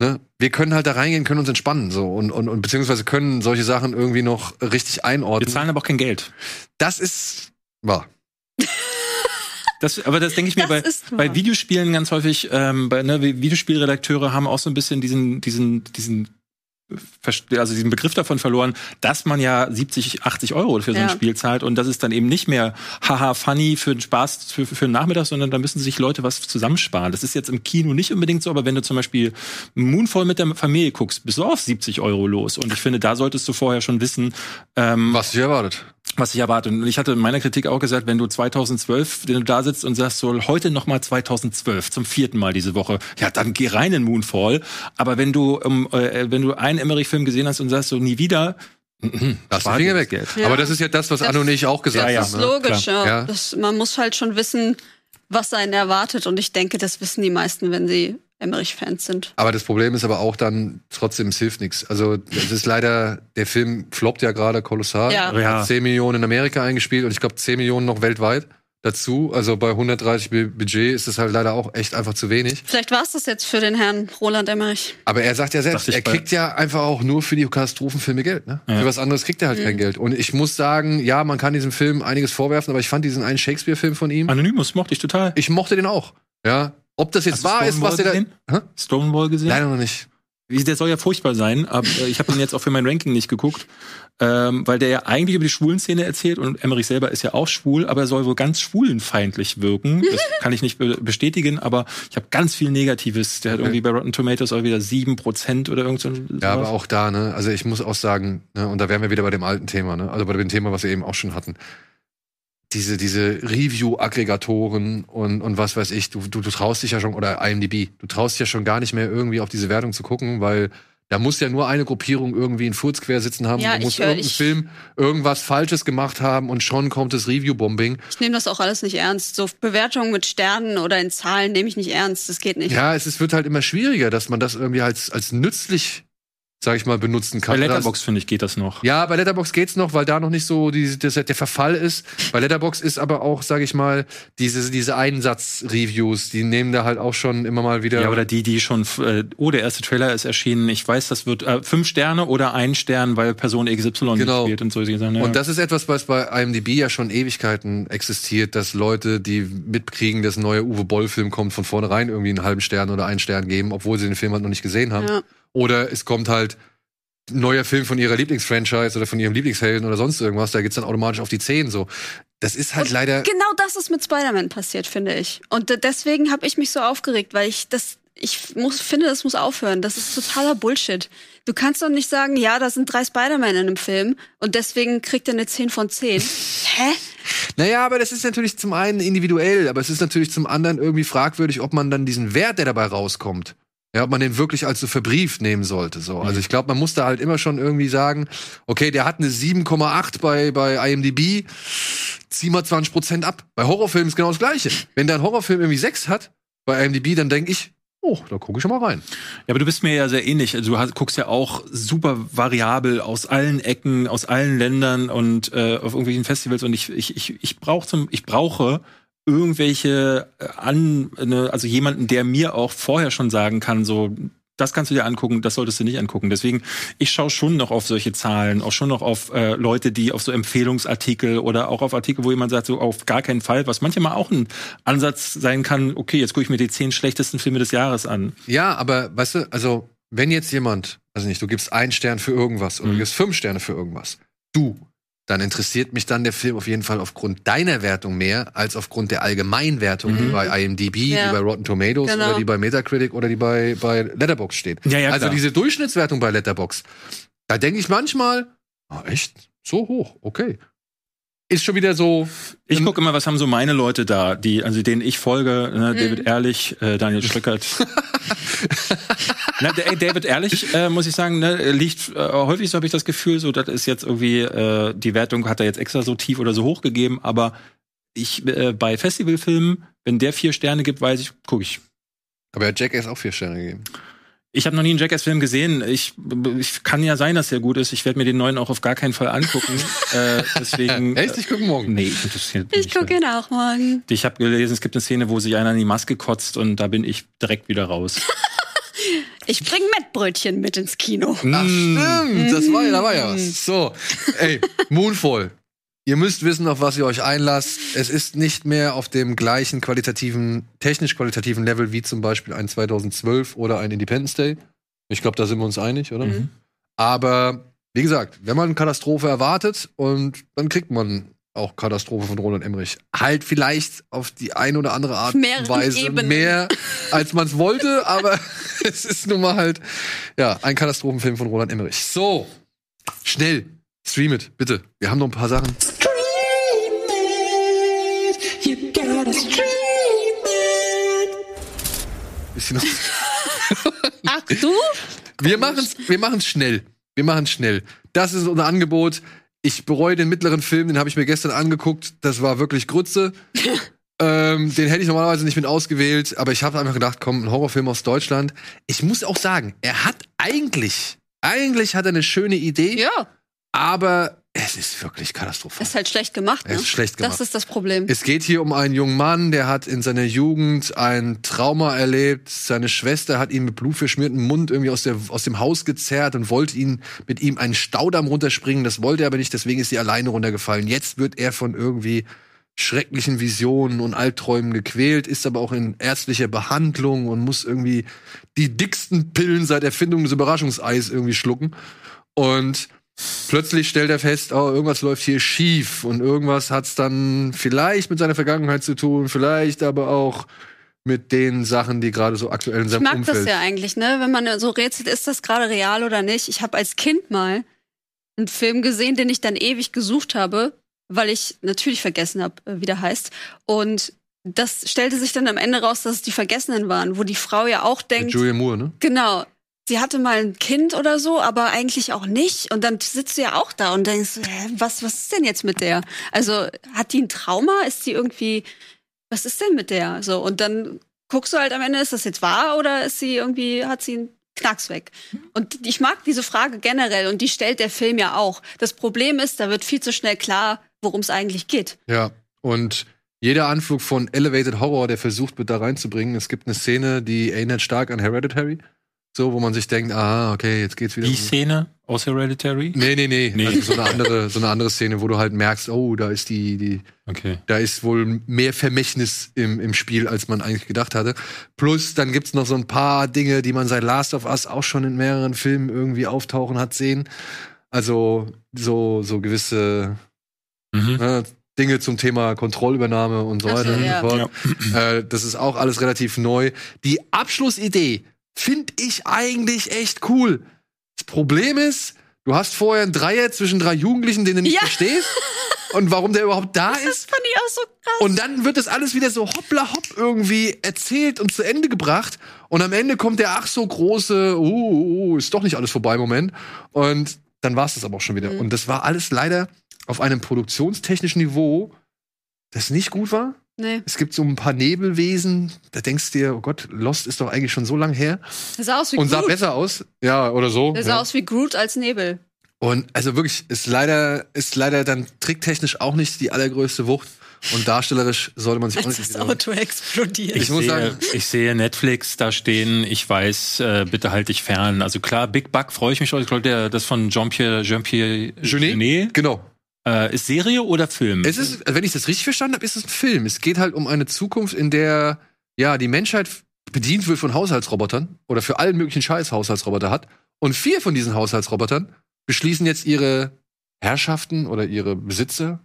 Ne? Wir können halt da reingehen, können uns entspannen so und, und, und beziehungsweise können solche Sachen irgendwie noch richtig wir einordnen. zahlen aber auch kein Geld. Das ist wahr. Das, aber das denke ich mir bei, bei Videospielen ganz häufig, ähm, bei, ne, Videospielredakteure haben auch so ein bisschen diesen, diesen, diesen, also diesen Begriff davon verloren, dass man ja 70, 80 Euro für so ein Ja. Spiel zahlt und das ist dann eben nicht mehr haha funny für den Spaß für, für den Nachmittag, sondern da müssen sich Leute was zusammensparen. Das ist jetzt im Kino nicht unbedingt so, aber wenn du zum Beispiel Moonfall mit der Familie guckst, bist du auf 70 Euro los. Und ich finde, da solltest du vorher schon wissen, ähm, Was dich erwartet. Was ich erwarte. Und ich hatte in meiner Kritik auch gesagt, wenn du 2012 wenn du da sitzt und sagst, so heute noch mal 2012 zum vierten Mal diese Woche, ja, dann geh rein in Moonfall. Aber wenn du ähm, äh, wenn du einen Emmerich-Film gesehen hast und sagst so nie wieder, mhm, Lass die spar Finger dir weg. das Geld. Ja. Aber das ist ja das, was Das- Anno und ich auch gesagt Ja, ja. Das ist haben. Ne? logisch, klar. Ja. Das, man muss halt schon wissen, was einen erwartet. Und ich denke, das wissen die meisten, wenn sie Emmerich-Fans sind. Aber das Problem ist aber auch dann, trotzdem, es hilft nichts. Also, das ist leider, der Film floppt ja gerade kolossal. Ja. Ja. Hat 10 Millionen in Amerika eingespielt und ich glaube 10 Millionen noch weltweit dazu. Also bei 130 Bu- Budget ist es halt leider auch echt einfach zu wenig. Vielleicht war es das jetzt für den Herrn Roland Emmerich. Aber er sagt ja selbst, er kriegt ja einfach auch nur für die Katastrophenfilme Geld. Ne? Ja. Für was anderes kriegt er halt kein Geld. Und ich muss sagen, ja, man kann diesem Film einiges vorwerfen, aber ich fand diesen einen Shakespeare-Film von ihm, Anonymous mochte ich total. ich mochte den auch. Ja. Ob das jetzt Hast wahr ist, was der da. Hä? Stonewall gesehen? Leider noch nicht. Der soll ja furchtbar sein, aber äh, ich habe ihn jetzt auch für mein Ranking nicht geguckt, ähm, weil der ja eigentlich über die Schwulenszene erzählt und Emmerich selber ist ja auch schwul, aber er soll wohl ganz schwulenfeindlich wirken. Das kann ich nicht be bestätigen, aber ich habe ganz viel Negatives. Der hat irgendwie bei Rotten Tomatoes auch wieder 7% oder irgend so. Ja, aber auch da, ne, also ich muss auch sagen, ne, und da wären wir wieder bei dem alten Thema, ne, also bei dem Thema, was wir eben auch schon hatten. Diese, diese Review-Aggregatoren und, und was weiß ich, du, du, du traust dich ja schon, oder IMDb, du traust dich ja schon gar nicht mehr irgendwie auf diese Wertung zu gucken, weil da muss ja nur eine Gruppierung irgendwie einen Furz quer sitzen haben, Ja, da muss ich hör- irgendein ich- Film irgendwas Falsches gemacht haben und schon kommt das Review-Bombing. Ich nehme das auch alles nicht ernst. So Bewertungen mit Sternen oder in Zahlen nehme ich nicht ernst. Das geht nicht. Ja, es ist, wird halt immer schwieriger, dass man das irgendwie als, als nützlich, sag ich mal, benutzen bei kann. Letterbox finde ich geht das noch. Ja, bei Letterbox geht's noch, weil da noch nicht so die, das, der Verfall ist. Bei Letterbox ist aber auch, sage ich mal, diese, diese Einsatz-Reviews, die nehmen da halt auch schon immer mal wieder. Ja, oder die, die schon, äh, oh, der erste Trailer ist erschienen. Ich weiß, das wird äh, fünf Sterne oder ein Stern, weil Person XY Genau. spielt und so. Sagen, ja. Und das ist etwas, was bei IMDb ja schon Ewigkeiten existiert, dass Leute, die mitkriegen, dass ein neuer Uwe Boll-Film kommt, von vornherein irgendwie einen halben Stern oder einen Stern geben, obwohl sie den Film halt noch nicht gesehen haben. Ja. Oder es kommt halt neuer Film von ihrer Lieblingsfranchise oder von ihrem Lieblingshelden oder sonst irgendwas, da geht's dann automatisch auf die 10 so. Das ist halt Und leider. Genau das ist mit Spider-Man passiert, finde ich. Und de- deswegen habe ich mich so aufgeregt, weil ich das, ich muss, finde, das muss aufhören. Das ist totaler Bullshit. Du kannst doch nicht sagen, ja, da sind drei Spider-Man in einem Film und deswegen kriegt er eine 10 von 10. Hä? Naja, aber das ist natürlich zum einen individuell, aber es ist natürlich zum anderen irgendwie fragwürdig, ob man dann diesen Wert, der dabei rauskommt, ja, ob man den wirklich als so verbrieft nehmen sollte. So. Also ich glaube, man muss da halt immer schon irgendwie sagen, okay, der hat eine 7,8 bei, bei IMDb, zieh mal 20 Prozent ab. Bei Horrorfilmen ist genau das Gleiche. Wenn der ein Horrorfilm irgendwie 6 hat bei IMDb, dann denke ich, oh, da gucke ich schon mal rein. Ja, aber du bist mir ja sehr ähnlich. Also du hast, guckst ja auch super variabel aus allen Ecken, aus allen Ländern und äh, auf irgendwelchen Festivals. Und ich, ich, ich, ich brauche zum, ich brauche irgendwelche äh, an, ne, also jemanden, der mir auch vorher schon sagen kann, so das kannst du dir angucken, das solltest du nicht angucken. Deswegen, ich schaue schon noch auf solche Zahlen, auch schon noch auf äh, Leute, die auf so Empfehlungsartikel oder auch auf Artikel, wo jemand sagt, so auf gar keinen Fall, was manchmal auch ein Ansatz sein kann, okay, jetzt gucke ich mir die zehn schlechtesten Filme des Jahres an. Ja, aber weißt du, also wenn jetzt jemand, also nicht, du gibst einen Stern für irgendwas oder du gibst fünf Sterne für irgendwas, du, dann interessiert mich dann der Film auf jeden Fall aufgrund deiner Wertung mehr als aufgrund der Allgemeinwertung, die bei IMDb, Ja. die bei Rotten Tomatoes Genau. oder die bei Metacritic oder die bei, bei Letterbox steht. Ja, ja, also diese Durchschnittswertung bei Letterbox, da denke ich manchmal, ah, echt, so hoch, okay. Ist schon wieder so, Ich gucke immer, was haben so meine Leute da, die, also denen ich folge, ne, David Ehrlich, äh, Daniel Schlöckert. Na, David Ehrlich, äh, muss ich sagen, ne, liegt äh, häufig so habe ich das Gefühl, so das ist jetzt irgendwie äh, die Wertung hat er jetzt extra so tief oder so hoch gegeben, aber ich äh, bei Festivalfilmen, wenn der vier Sterne gibt, weiß ich, gucke ich. aber er hat Jackass auch vier Sterne gegeben. Ich habe noch nie einen Jackass-Film gesehen. Ich, ich kann ja sein, dass der gut ist. Ich werde mir den neuen auch auf gar keinen Fall angucken. äh, deswegen. Echt? Ich gucke morgen. Nee, das interessiert mich Ich gucke ihn auch morgen. Ich habe gelesen, es gibt eine Szene, wo sich einer in die Maske kotzt und da bin ich direkt wieder raus. Ich bring Mettbrötchen mit ins Kino. Ach, stimmt, das war ja, da war ja was. So, ey, Moonfall. Ihr müsst wissen, auf was ihr euch einlasst. Es ist nicht mehr auf dem gleichen qualitativen, technisch qualitativen Level wie zum Beispiel ein 2012 oder ein Independence Day. Ich glaube, da sind wir uns einig, oder? Mhm. Aber wie gesagt, wenn man Katastrophe erwartet und dann kriegt man auch Katastrophe von Roland Emmerich. Halt vielleicht auf die eine oder andere Art und Weise Ebenen. mehr, als man es wollte, aber es ist nun mal halt, ja, ein Katastrophenfilm von Roland Emmerich. So, schnell, stream it, bitte. Wir haben noch ein paar Sachen. Bisschen noch Ach du? Wir machen's, wir machen's schnell. Wir machen's schnell. Das ist unser Angebot. Ich bereue den mittleren Film, den habe ich mir gestern angeguckt. Das war wirklich Grütze. ähm, den hätte ich normalerweise nicht mit ausgewählt, aber ich habe einfach gedacht, komm, ein Horrorfilm aus Deutschland. Ich muss auch sagen, er hat eigentlich, eigentlich hat er eine schöne Idee, Ja, aber es ist wirklich katastrophal. ist halt schlecht gemacht. Ne? Es ist schlecht gemacht. Das ist das Problem. Es geht hier um einen jungen Mann, der hat in seiner Jugend ein Trauma erlebt. Seine Schwester hat ihn mit blutverschmiertem Mund irgendwie aus, der, aus dem Haus gezerrt und wollte ihn mit ihm einen Staudamm runterspringen. Das wollte er aber nicht, deswegen ist sie alleine runtergefallen. Jetzt wird er von irgendwie schrecklichen Visionen und Albträumen gequält, ist aber auch in ärztlicher Behandlung und muss irgendwie die dicksten Pillen seit Erfindung des Überraschungseis irgendwie schlucken. Und plötzlich stellt er fest, oh, irgendwas läuft hier schief und irgendwas hat's dann vielleicht mit seiner Vergangenheit zu tun, vielleicht aber auch mit den Sachen, die gerade so aktuell in Ich seinem mag Umfeld das ja eigentlich, ne? Wenn man so rätselt, ist das gerade real oder nicht. Ich habe als Kind mal einen Film gesehen, den ich dann ewig gesucht habe, weil ich natürlich vergessen habe, wie der heißt. Und das stellte sich dann am Ende raus, dass es die Vergessenen waren, wo die Frau ja auch mit denkt, Julia Moore, ne? genau, sie hatte mal ein Kind oder so, aber eigentlich auch nicht. Und dann sitzt du ja auch da und denkst, hä, was, was ist denn jetzt mit der? Also hat die ein Trauma? Ist die irgendwie, was ist denn mit der? So, und dann guckst du halt am Ende, ist das jetzt wahr oder ist sie irgendwie, hat sie einen Knacks weg? Und ich mag diese Frage generell und die stellt der Film ja auch. Das Problem ist, da wird viel zu schnell klar, worum es eigentlich geht. Ja, und jeder Anflug von Elevated Horror, der versucht wird, da reinzubringen. Es gibt eine Szene, die erinnert stark an Hereditary. So, wo man sich denkt, ah, okay, jetzt geht's wieder. Die um- Szene aus Hereditary? Nee, nee, nee. Nee. Also so eine andere, so eine andere Szene, wo du halt merkst, oh, da ist die, die, Okay. da ist wohl mehr Vermächtnis im, im Spiel, als man eigentlich gedacht hatte. Plus, dann gibt's noch so ein paar Dinge, die man seit Last of Us auch schon in mehreren Filmen irgendwie auftauchen hat sehen. Also so, so gewisse Mhm. ne, Dinge zum Thema Kontrollübernahme und so Ach so, weiter und ja. so fort. Äh, das ist auch alles relativ neu. Die Abschlussidee finde ich eigentlich echt cool. Das Problem ist, du hast vorher ein Dreier zwischen drei Jugendlichen, den du nicht Ja. verstehst. Und warum der überhaupt da Das ist. fand ich auch so krass. Und dann wird das alles wieder so hoppla hopp irgendwie erzählt und zu Ende gebracht. Und am Ende kommt der ach so große, uh, uh, ist doch nicht alles vorbei Moment. Und dann war es das aber auch schon wieder. Mhm. Und das war alles leider auf einem produktionstechnischen Niveau, das nicht gut war. Nee. Es gibt so ein paar Nebelwesen, da denkst du dir, oh Gott, Lost ist doch eigentlich schon so lang her. Der sah aus wie Und sah Groot. besser aus. Ja, oder so. Der sah ja. aus wie Groot als Nebel. Und also wirklich, ist leider, ist leider dann tricktechnisch auch nicht die allergrößte Wucht. Und darstellerisch sollte man sich auch nicht das Auto explodiert. Ich muss sehe, sagen- ich sehe Netflix da stehen. Ich weiß, äh, bitte halt dich fern. Also klar, Big Buck freue ich mich schon. Ich glaube, der das von Jean-Pierre Jean-Pierre Jeunet? Jeunet. Genau. Äh, ist Serie oder Film? Es ist, wenn ich das richtig verstanden habe, ist es ein Film. Es geht halt um eine Zukunft, in der ja die Menschheit bedient wird von Haushaltsrobotern oder für allen möglichen Scheiß Haushaltsroboter hat. Und vier von diesen Haushaltsrobotern beschließen jetzt ihre Herrschaften oder ihre Besitzer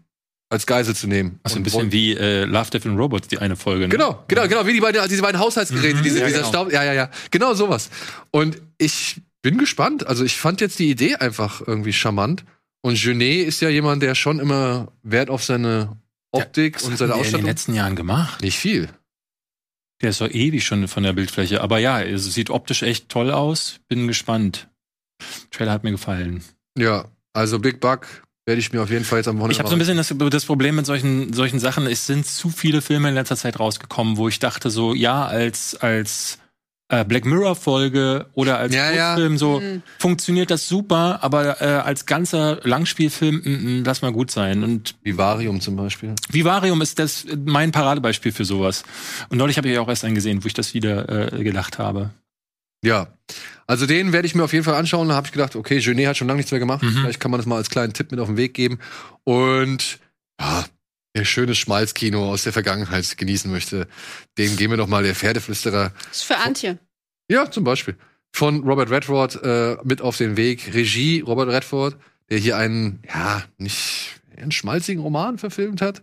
als Geisel zu nehmen. also ein bisschen wie äh, Love, Death and Robots, die eine Folge. Ne? Genau, genau, genau, wie die beiden, diese beiden Haushaltsgeräte, Mhm, diese, ja, dieser genau. Staub, ja, ja, ja, genau sowas. Und ich bin gespannt. Also ich fand jetzt die Idee einfach irgendwie charmant. Und Genet ist ja jemand, der schon immer Wert auf seine Optik Was und hat seine der in den Ausstattung. letzten Jahren gemacht? Nicht viel. Der ist doch ewig schon von der Bildfläche. Aber ja, es sieht optisch echt toll aus. Bin gespannt. Trailer hat mir gefallen. Ja, also Big Buck werde ich mir auf jeden Fall jetzt am Wochenende Ich habe so ein bisschen das, das Problem mit solchen, solchen Sachen. Es sind zu viele Filme in letzter Zeit rausgekommen, wo ich dachte so, ja, als, als äh, Black Mirror Folge oder als Ja, ja. Kurzfilm so Mhm. funktioniert das super, aber äh, als ganzer Langspielfilm, mm, mm, lass mal gut sein. Und Vivarium zum Beispiel. Vivarium ist das mein Paradebeispiel für sowas. Und neulich habe ich auch erst einen gesehen, wo ich das wieder äh, gelacht habe. Ja. Also den werde ich mir auf jeden Fall anschauen. Da habe ich gedacht, okay, Genet hat schon lange nichts mehr gemacht. Mhm. Vielleicht kann man das mal als kleinen Tipp mit auf den Weg geben. Und ja, wer schönes Schmalzkino aus der Vergangenheit genießen möchte, dem geben wir doch mal der Pferdeflüsterer. Das ist für Antje. Ja, zum Beispiel. Von Robert Redford äh, mit auf den Weg. Regie Robert Redford, der hier einen, ja, nicht einen schmalzigen Roman verfilmt hat.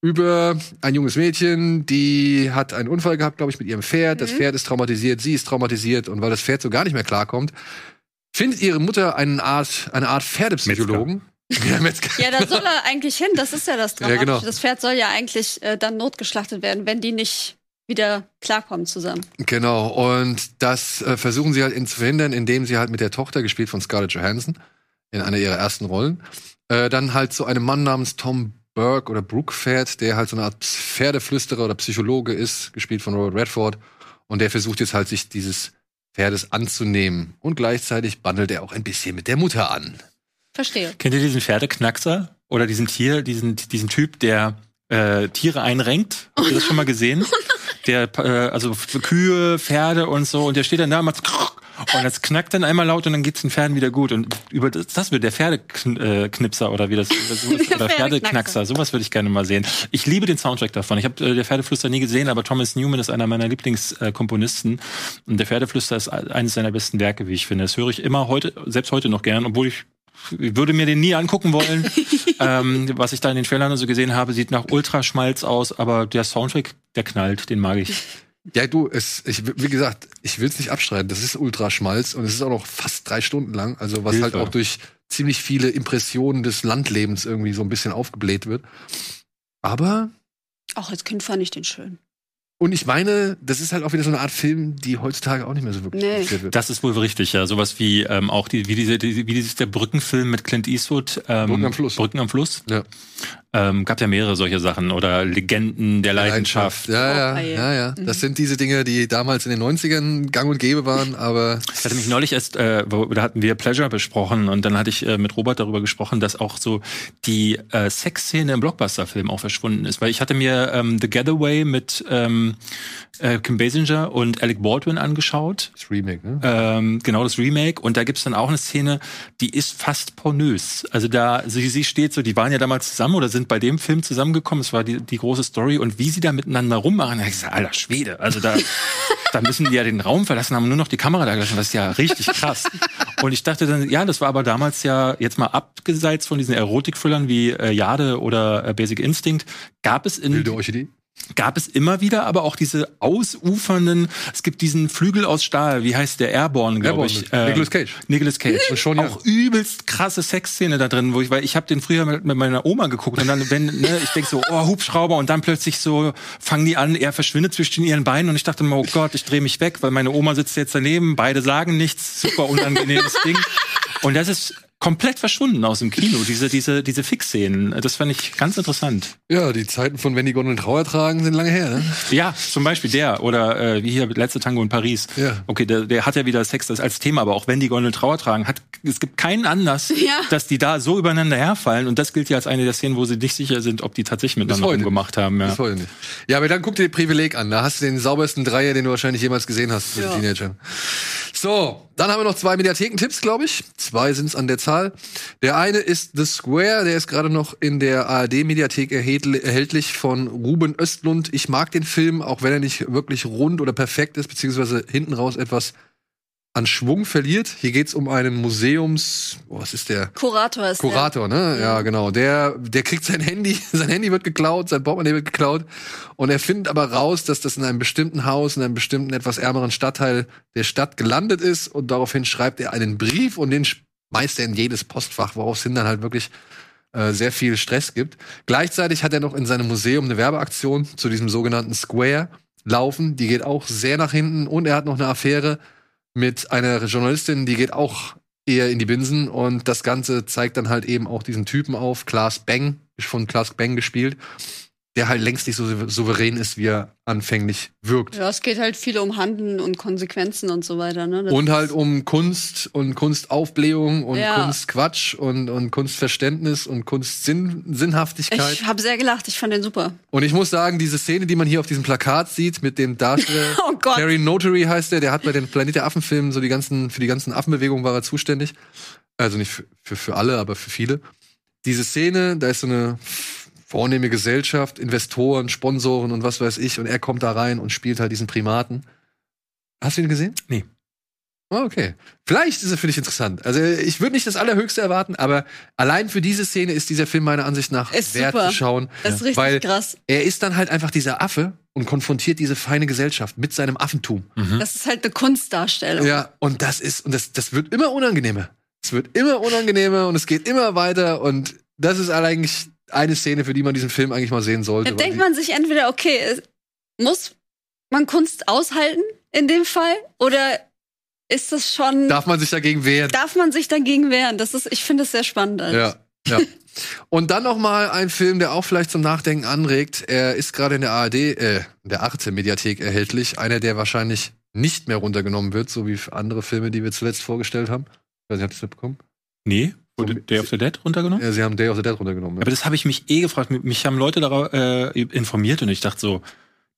Über ein junges Mädchen, die hat einen Unfall gehabt, glaube ich, mit ihrem Pferd. Das Pferd ist traumatisiert, sie ist traumatisiert und weil das Pferd so gar nicht mehr klarkommt, findet ihre Mutter eine Art, eine Art Pferdepsychologen. Metzger. Ja, da soll er eigentlich hin. Das ist ja das Ja, Dramatische. genau. Das Pferd soll ja eigentlich äh, dann notgeschlachtet werden, wenn die nicht wieder klarkommen zusammen. Genau, und das äh, versuchen sie halt in zu verhindern, indem sie halt mit der Tochter, gespielt von Scarlett Johansson, in einer ihrer ersten Rollen, äh, dann halt zu einem Mann namens Tom Burke oder Brooke fährt, der halt so eine Art Pferdeflüsterer oder Psychologe ist, gespielt von Robert Redford. Und der versucht jetzt halt, sich dieses Pferdes anzunehmen. Und gleichzeitig bandelt er auch ein bisschen mit der Mutter an. Verstehe. Kennt ihr diesen Pferdeknackser? Oder diesen Tier, diesen, diesen Typ, der äh, Tiere einrenkt? Habt ihr das schon mal gesehen? Der, äh, also Kühe, Pferde und so, und der steht dann da und macht und das knackt dann einmal laut und dann geht's den Pferden wieder gut. Und über das, das wird der Pferdeknipser oder wie das, das sowas, Der oder Pferdeknackser. Sowas würde ich gerne mal sehen. Ich liebe den Soundtrack davon. Ich habe äh, der Pferdeflüster nie gesehen, aber Thomas Newman ist einer meiner Lieblingskomponisten. Und der Pferdeflüster ist eines seiner besten Werke, wie ich finde. Das höre ich immer heute, selbst heute noch gern, obwohl ich würde mir den nie angucken wollen. ähm, was ich da in den Trailern so gesehen habe, sieht nach Ultraschmalz aus, aber der Soundtrack, der knallt, den mag ich. Ja, du, es, ich, wie gesagt, ich will es nicht abstreiten. Das ist Ultraschmalz und es ist auch noch fast drei Stunden lang. Also was halt Hilfe. auch durch ziemlich viele Impressionen des Landlebens irgendwie so ein bisschen aufgebläht wird. Aber Auch als Kind fand ich den schön. Und ich meine, das ist halt auch wieder so eine Art Film, die heutzutage auch nicht mehr so wirklich Nee. wird. Das ist wohl richtig, ja. Sowas wie ähm, auch die, wie diese, die, wie dieses der Brückenfilm mit Clint Eastwood. Ähm, Brücken am Fluss. Brücken am Fluss. Ja. Ähm, gab ja mehrere solche Sachen oder Legenden der Leidenschaft. Ja, ja, ja, ja. Das sind diese Dinge, die damals in den 90ern gang und gäbe waren, aber Ich hatte mich neulich erst, äh, wo, da hatten wir Pleasure besprochen und dann hatte ich äh, mit Robert darüber gesprochen, dass auch so die äh, Sexszene im Blockbuster-Film auch verschwunden ist. Weil ich hatte mir ähm, The Getaway mit ähm, ähm, äh, Kim Basinger und Alec Baldwin angeschaut. Das Remake, ne? Ähm, genau das Remake. Und da gibt's dann auch eine Szene, die ist fast pornös. Also da, sie, sie steht so, die waren ja damals zusammen oder sind bei dem Film zusammengekommen. Es war die, die große Story. Und wie sie da miteinander rummachen, da ich gesagt, alter Schwede. Also da, da müssen die ja den Raum verlassen, haben nur noch die Kamera da gelassen. Das ist ja richtig krass. Und ich dachte dann, ja, das war aber damals ja jetzt mal abgeseits von diesen Erotik-Thrillern wie äh, Jade oder äh, Basic Instinct, gab es in Wilde Orchidee. Gab es immer wieder, aber auch diese ausufernden, es gibt diesen Flügel aus Stahl, wie heißt der Airborne, glaube ich. mit Nicolas Cage. Nicolas Cage. Und Sean Young. auch übelst krasse Sexszene da drin, wo ich, weil ich habe den früher mit, mit meiner Oma geguckt und dann, wenn, ne, ich denk so, oh, Hubschrauber und dann plötzlich so fangen die an, er verschwindet zwischen ihren Beinen und ich dachte mir, oh Gott, ich drehe mich weg, weil meine Oma sitzt jetzt daneben, beide sagen nichts, super unangenehmes Ding. Und das ist komplett verschwunden aus dem Kino, diese, diese, diese Fix-Szenen. Das fand ich ganz interessant. Ja, die Zeiten von wenn die Gondeln Trauer tragen sind lange her, ne? Ja, zum Beispiel der oder äh, wie hier letzte Tango in Paris. Ja. Okay, der, der hat ja wieder Sex das als Thema, aber auch wenn die Gondel Trauer tragen, hat es gibt keinen Anlass, Ja. dass die da so übereinander herfallen und das gilt ja als eine der Szenen, wo sie nicht sicher sind, ob die tatsächlich miteinander heute umgemacht haben. Ja. Bis heute nicht. Ja, aber dann guck dir Privileg an. Da hast du den saubersten Dreier, den du wahrscheinlich jemals gesehen hast mit Ja. Teenagern. So, dann haben wir noch zwei Mediathekentipps, glaube ich. Zwei sind es an der Zahl. Der eine ist The Square, der ist gerade noch in der ARD-Mediathek erhältlich von Ruben Östlund. Ich mag den Film, auch wenn er nicht wirklich rund oder perfekt ist, beziehungsweise hinten raus etwas an Schwung verliert. Hier geht's um einen Museums, oh, was ist der? Kurator ist Kurator, ne? Ja, genau. Der, der kriegt sein Handy, sein Handy wird geklaut, sein Portemonnaie wird geklaut. Und er findet aber raus, dass das in einem bestimmten Haus, in einem bestimmten, etwas ärmeren Stadtteil der Stadt gelandet ist. Und daraufhin schreibt er einen Brief und den schmeißt er in jedes Postfach, woraus hin dann halt wirklich äh, sehr viel Stress gibt. Gleichzeitig hat er noch in seinem Museum eine Werbeaktion zu diesem sogenannten Square laufen. Die geht auch sehr nach hinten. Und er hat noch eine Affäre mit einer Journalistin, die geht auch eher in die Binsen und das Ganze zeigt dann halt eben auch diesen Typen auf, Klaas Bang, ist von Klaas Bang gespielt, der halt längst nicht so souverän ist, wie er anfänglich wirkt. Ja, es geht halt viel um Handeln und Konsequenzen und so weiter. Ne? Das Und halt um Kunst und Kunstaufblähung und Ja. Kunstquatsch und, und Kunstverständnis und Kunstsinn, Sinnhaftigkeit. Ich habe sehr gelacht, ich fand den super. Und ich muss sagen, diese Szene, die man hier auf diesem Plakat sieht, mit dem Darsteller, Oh Gott. Terry Notary heißt der, der hat bei den Planet der Affen-Filmen so die ganzen, für die ganzen Affenbewegungen war er zuständig. Also nicht für, für, für alle, aber für viele. Diese Szene, da ist so eine vornehme Gesellschaft, Investoren, Sponsoren und was weiß ich, und er kommt da rein und spielt halt diesen Primaten. Hast du ihn gesehen? Nee. Ah, Okay. Vielleicht ist er für dich interessant. Also ich würde nicht das Allerhöchste erwarten, aber allein für diese Szene ist dieser Film meiner Ansicht nach Ist wert super. zu schauen. Das ist richtig weil krass. er ist dann halt einfach dieser Affe und konfrontiert diese feine Gesellschaft mit seinem Affentum. Das ist halt eine Kunstdarstellung. Ja, und das ist, und das, das wird immer unangenehmer. Es wird immer unangenehmer und es geht immer weiter und das ist eigentlich eine Szene, für die man diesen Film eigentlich mal sehen sollte. Da denkt man sich entweder, okay, muss man Kunst aushalten in dem Fall? Oder ist das schon, darf man sich dagegen wehren? darf man sich dagegen wehren? Das ist, ich finde es sehr spannend. alles. Ja, ja. Und dann noch mal ein Film, der auch vielleicht zum Nachdenken anregt. Er ist gerade in der ARD, äh, in der Arte Mediathek erhältlich. Einer, der wahrscheinlich nicht mehr runtergenommen wird, so wie andere Filme, die wir zuletzt vorgestellt haben. Ich weiß nicht, habt ihr das mitbekommen? Nee, wurde Day of the Dead runtergenommen? Ja, sie haben Day of the Dead runtergenommen. Aber das habe ich mich eh gefragt. Mich- haben Leute darauf äh, informiert und ich dachte so,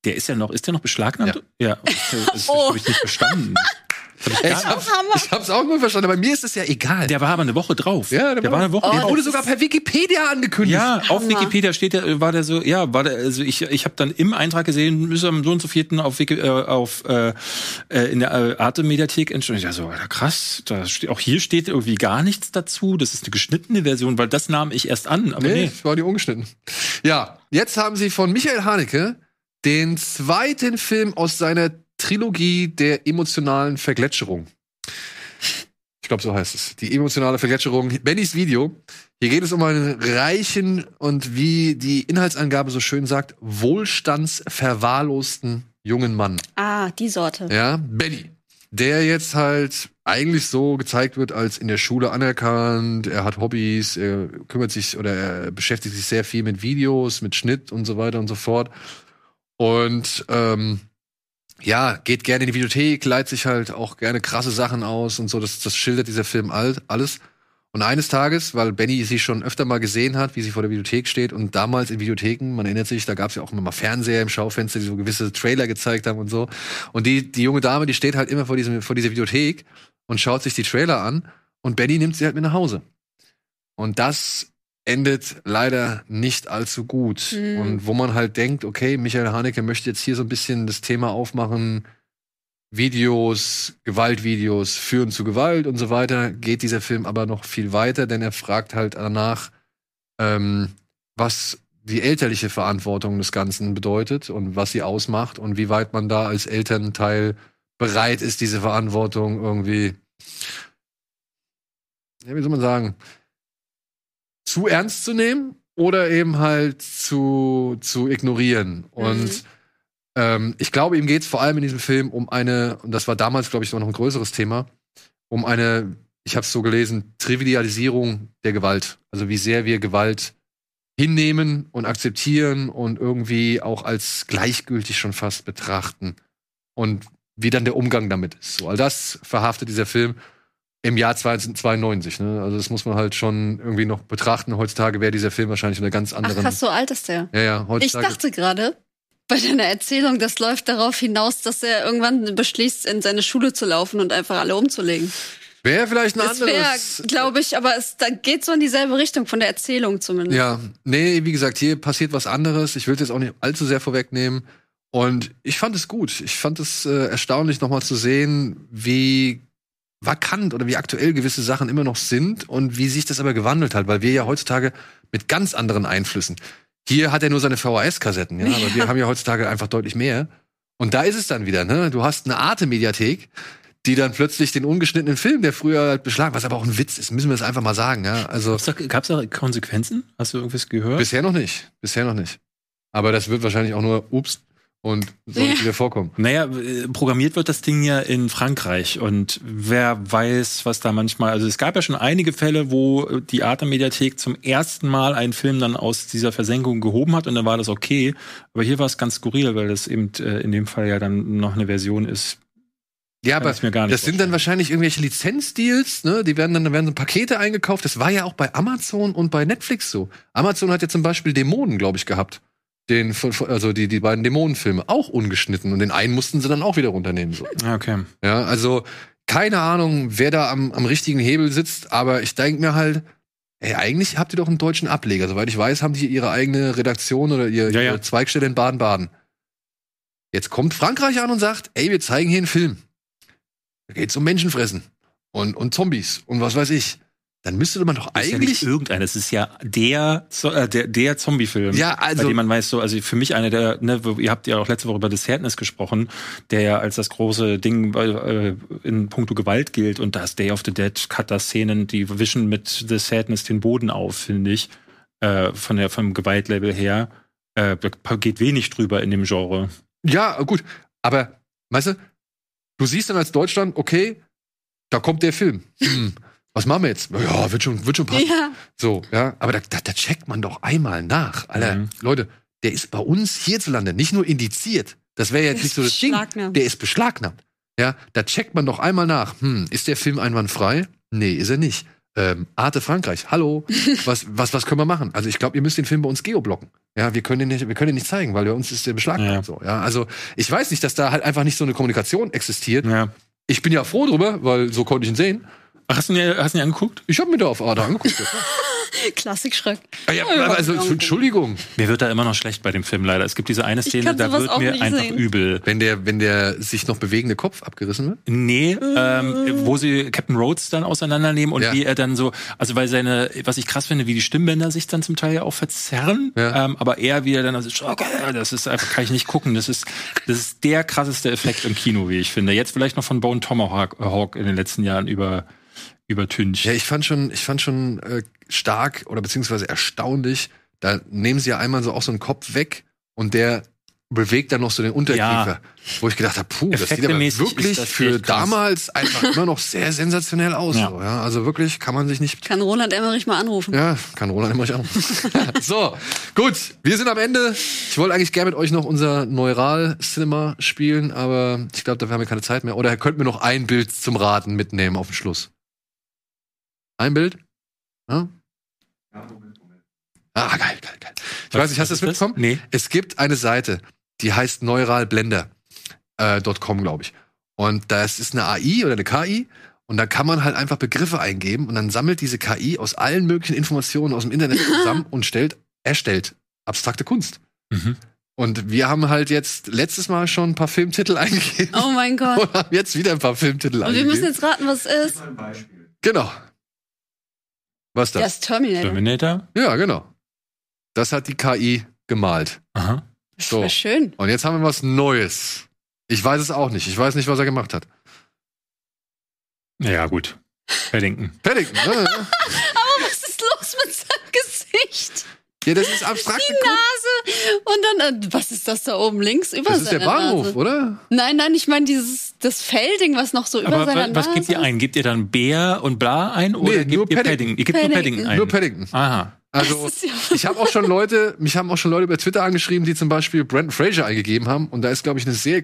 der ist ja noch, ist der noch beschlagnahmt? Ja. Okay, das Oh. habe ich nicht verstanden. Hab ich Ich hab's, ich hab's auch nur verstanden, aber mir ist es ja egal. Der war aber eine Woche drauf. Ja, der der war- eine Woche Oh, der wurde sogar per Wikipedia angekündigt. Ja, auf Hammer. Wikipedia steht der, war der so, ja, war der, also ich, ich habe dann im Eintrag gesehen, ist am so und so vierten auf, Wiki, äh, auf äh, äh, in der äh, Arte Mediathek entstanden. Ja, so, Alter, krass, da steht, auch hier steht irgendwie gar nichts dazu. Das ist eine geschnittene Version, weil das nahm ich erst an. Aber Nee, nee. das war die ungeschnitten. Ja, jetzt haben sie von Michael Haneke den zweiten Film aus seiner Trilogie der emotionalen Vergletscherung. Ich glaube, so heißt es. Die emotionale Vergletscherung. Bennys Video. Hier geht es um einen reichen und wie die Inhaltsangabe so schön sagt, wohlstandsverwahrlosten jungen Mann. Ah, die Sorte. Ja, Benny. Der jetzt halt eigentlich so gezeigt wird als in der Schule anerkannt, er hat Hobbys, er kümmert sich oder er beschäftigt sich sehr viel mit Videos, mit Schnitt und so weiter und so fort. Und ähm, ja, geht gerne in die Videothek, leiht sich halt auch gerne krasse Sachen aus und so. Das, das schildert dieser Film alt, alles. Und eines Tages, weil Benny sie schon öfter mal gesehen hat, wie sie vor der Videothek steht und damals in Videotheken, man erinnert sich, da gab es ja auch immer mal Fernseher im Schaufenster, die so gewisse Trailer gezeigt haben und so. Und die, die junge Dame, die steht halt immer vor, diesem, vor dieser Videothek und schaut sich die Trailer an und Benny nimmt sie halt mit nach Hause. Und das endet leider nicht allzu gut. Mhm. Und wo man halt denkt, okay, Michael Haneke möchte jetzt hier so ein bisschen das Thema aufmachen, Videos, Gewaltvideos führen zu Gewalt und so weiter, geht dieser Film aber noch viel weiter, denn er fragt halt danach, ähm, was die elterliche Verantwortung des Ganzen bedeutet und was sie ausmacht und wie weit man da als Elternteil bereit ist, diese Verantwortung irgendwie, ja, wie soll man sagen, zu ernst zu nehmen oder eben halt zu, zu ignorieren. Und ähm, ich glaube, ihm geht es vor allem in diesem Film um eine, und das war damals, glaube ich, noch ein größeres Thema, um eine, ich habe es so gelesen, Trivialisierung der Gewalt. Also wie sehr wir Gewalt hinnehmen und akzeptieren und irgendwie auch als gleichgültig schon fast betrachten. Und wie dann der Umgang damit ist. So, all das verhaftet dieser Film im Jahr 1992. Ne? Also das muss man halt schon irgendwie noch betrachten. Heutzutage wäre dieser Film wahrscheinlich in einer ganz Ach anderen. krass, so alt ist der. ja, ja, Ich heutzutage. dachte gerade, bei deiner Erzählung, das läuft darauf hinaus, dass er irgendwann beschließt, in seine Schule zu laufen und einfach alle umzulegen. Wäre vielleicht ein wäre, anderes. glaube ich, aber es da geht so in dieselbe Richtung, von der Erzählung zumindest. Ja, nee, wie gesagt, hier passiert was anderes. Ich will es jetzt auch nicht allzu sehr vorwegnehmen. Und ich fand es gut. Ich fand es äh, erstaunlich, nochmal zu sehen, wie vakant oder wie aktuell gewisse Sachen immer noch sind und wie sich das aber gewandelt hat, weil wir ja heutzutage mit ganz anderen Einflüssen. Hier hat er nur seine VHS-Kassetten, ja, aber wir haben ja heutzutage einfach deutlich mehr. Und da ist es dann wieder, ne? Du hast eine Arte-Mediathek, die dann plötzlich den ungeschnittenen Film, der früher halt beschlagen, was aber auch ein Witz ist, müssen wir das einfach mal sagen, ja. Also Gab es da Konsequenzen? Hast du irgendwas gehört? Bisher noch nicht. Bisher noch nicht. Aber das wird wahrscheinlich auch nur ups und soll nicht Ja. wieder vorkommen. Naja, äh, programmiert wird das Ding ja in Frankreich und wer weiß, was da manchmal, also es gab ja schon einige Fälle, wo die Arte-Mediathek zum ersten Mal einen Film dann aus dieser Versenkung gehoben hat und dann war das okay. Aber hier war es ganz skurril, weil das eben äh, in dem Fall ja dann noch eine Version ist. Ja, aber ich mir gar nicht das sind dann wahrscheinlich irgendwelche Lizenzdeals, ne? Die werden dann da werden so Pakete eingekauft. Das war ja auch bei Amazon und bei Netflix so. Amazon hat ja zum Beispiel Dämonen, glaube ich, gehabt. Den, also die, die beiden Dämonenfilme auch ungeschnitten und den einen mussten sie dann auch wieder runternehmen. So. Ja, okay. Ja, also keine Ahnung, wer da am, am richtigen Hebel sitzt, aber ich denke mir halt, ey, eigentlich habt ihr doch einen deutschen Ableger. Soweit ich weiß, haben die ihre eigene Redaktion oder ihr, Ja, ja. ihre Zweigstelle in Baden-Baden. Jetzt kommt Frankreich an und sagt, ey, wir zeigen hier einen Film. Da geht's um Menschenfressen und, und Zombies und was weiß ich. Dann müsste man doch Das ist ja eigentlich. irgendeiner, es ist ja der, äh, der, der Zombie-Film. Ja, also- Bei dem man weiß so, also für mich einer der, ne, ihr habt ja auch letzte Woche über The Sadness gesprochen, der ja als das große Ding äh, in puncto Gewalt gilt und das Day of the Dead hat da Szenen, die wischen mit The Sadness den Boden auf, finde ich, äh, von der, vom Gewaltlevel her. Äh, da geht wenig drüber in dem Genre. Ja, gut. Aber, weißt du, du siehst dann als Deutschland, okay, da kommt der Film. Was machen wir jetzt? Ja, wird schon, wird schon passen. Ja. So, ja, aber da, da, da checkt man doch einmal nach. Alter, Mhm. Leute, der ist bei uns hierzulande nicht nur indiziert. Das wäre jetzt nicht so das Ding. Beschlagnahmt. Der ist beschlagnahmt. Ja, da checkt man doch einmal nach. Hm, ist der Film einwandfrei? Nee, ist er nicht. Ähm, Arte Frankreich, hallo. Was, was, was können wir machen? Also ich glaube, ihr müsst den Film bei uns geoblocken. Ja, wir können den nicht, wir können den nicht zeigen, weil bei uns ist der beschlagnahmt. Ja. So, ja, also ich weiß nicht, dass da halt einfach nicht so eine Kommunikation existiert. Ja. Ich bin ja froh drüber, weil so konnte ich ihn sehen. Ach, hast du ihn, hast du ihn angeguckt? Ich habe mir da auf Arte angeguckt. ja. Klassik-Schreck. Ah, ja, aber also, Entschuldigung. Mir wird da immer noch schlecht bei dem Film leider. Es gibt diese eine Szene, da wird mir einfach sehen. übel. Wenn der, wenn der sich noch bewegende Kopf abgerissen wird? Nee, ähm, wo sie Captain Rhodes dann auseinandernehmen und Ja. wie er dann so, also weil seine, was ich krass finde, wie die Stimmbänder sich dann zum Teil ja auch verzerren, Ja. ähm, aber er wie er dann, also, okay, das ist einfach, kann ich nicht gucken, das ist, das ist der krasseste Effekt im Kino, wie ich finde. Jetzt vielleicht noch von Bone Tomahawk äh, Hawk in den letzten Jahren über, übertüncht. Ja, ich fand schon, ich fand schon äh, stark oder beziehungsweise erstaunlich. Da nehmen sie ja einmal so auch so einen Kopf weg und der bewegt dann noch so den Unterkiefer. Wo ich gedacht habe, puh, das sieht aber wirklich für damals einfach immer noch sehr sensationell aus. Ja. So, ja, also wirklich kann man sich nicht. Kann Roland Emmerich mal anrufen. Ja, kann Roland immer an. so, gut, wir sind am Ende. Ich wollte eigentlich gerne mit euch noch unser Neural-Cinema spielen, aber ich glaube, dafür haben wir keine Zeit mehr. Oder könnt mir noch ein Bild zum Raten mitnehmen auf den Schluss. Ein Bild? Ja? Ah, geil, geil, geil. Ich weiß nicht, hast du das mitbekommen? Nee. Es gibt eine Seite, die heißt neuralblender.com, glaube ich. Und das ist eine AI oder eine KI. Und da kann man halt einfach Begriffe eingeben und dann sammelt diese KI aus allen möglichen Informationen aus dem Internet zusammen und stellt, erstellt abstrakte Kunst. Mhm. Und wir haben halt jetzt letztes Mal schon ein paar Filmtitel eingegeben Oh mein Gott. und haben jetzt wieder ein paar Filmtitel Und wir müssen eingegeben. jetzt raten, was es ist. Ein Beispiel. Genau. Was Das das? ist Terminator. Terminator? Ja, genau. Das hat die KI gemalt. Aha. Das So. war schön. Und jetzt haben wir was Neues. Ich weiß es auch nicht. Ich weiß nicht, was er gemacht hat. Ja, gut. Paddington. Paddington. ne? Was ist los mit seinem Gesicht? Ja, das ist abstrakte Die. Nase. Und dann, äh, was ist das da oben links über Das ist der Bahnhof, Nase? oder? Nein, nein, ich meine dieses das Fellding, was noch so über Aber seiner wa- was Nase. gebt ihr ein? Gebt ihr dann Bär und Bla ein oder Nee, gebt nur ihr Paddington. Paddington? Ihr gebt nur Paddington. Paddington ein. Nur Paddington. Aha. Also, ja- ich habe auch schon Leute, mich haben auch schon Leute über Twitter angeschrieben, die zum Beispiel Brandon Fraser eingegeben haben. Und da ist, glaube ich, eine sehr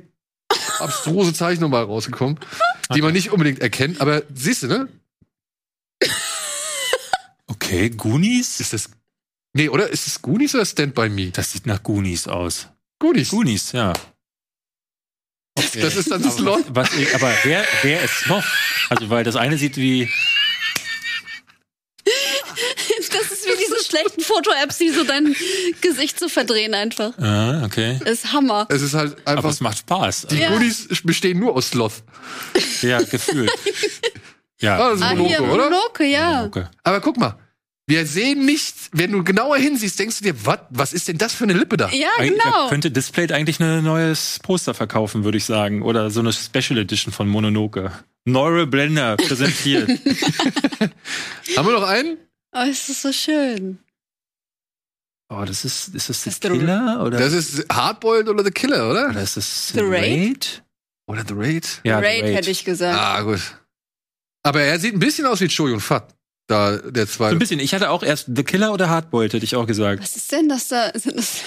abstruse Zeichnung mal rausgekommen, die man nicht unbedingt erkennt. Aber siehst du, ne? Okay, Goonies? Ist das. Nee, oder? Ist es Goonies oder Stand By Me? Das sieht nach Goonies aus. Goonies. Goonies, ja. Das ist dann das Lot. Was, aber wer, wer ist Sloth? Also, weil das eine sieht wie. Das ist wie diese schlechten Foto-Apps, die so dein Gesicht so verdrehen einfach. Ah, okay. Das ist Hammer. Es ist halt Aber einfach. es macht Spaß. Die Ja. Goonies bestehen nur aus Sloth. Ja, gefühlt. Ja. Ah, das ist Ah, Monoke, hier, oder? Monoke, ja. Okay. Aber guck mal. Wir sehen nicht, wenn du genauer hinsiehst, denkst du dir, was, was ist denn das für eine Lippe da? Ja, Eigentlich- genau. Da könnte Display eigentlich ein neues Poster verkaufen, würde ich sagen. Oder so eine Special Edition von Mononoke. Neure Blender präsentiert. Haben wir noch einen? Oh, es ist so schön. oh, das ist, ist das Ist der der- Killer? Oder, Das ist Hardboiled oder The Killer, oder? oder ist das The Raid? Oder The Raid? Ja, The Raid, hätte ich gesagt. Ah, gut. Aber er sieht ein bisschen aus wie Choyun Fat. Da, der So zweite. ein bisschen. Ich hatte auch erst The Killer oder Hardboiled, hätte ich auch gesagt. Was ist denn das da? Sind das,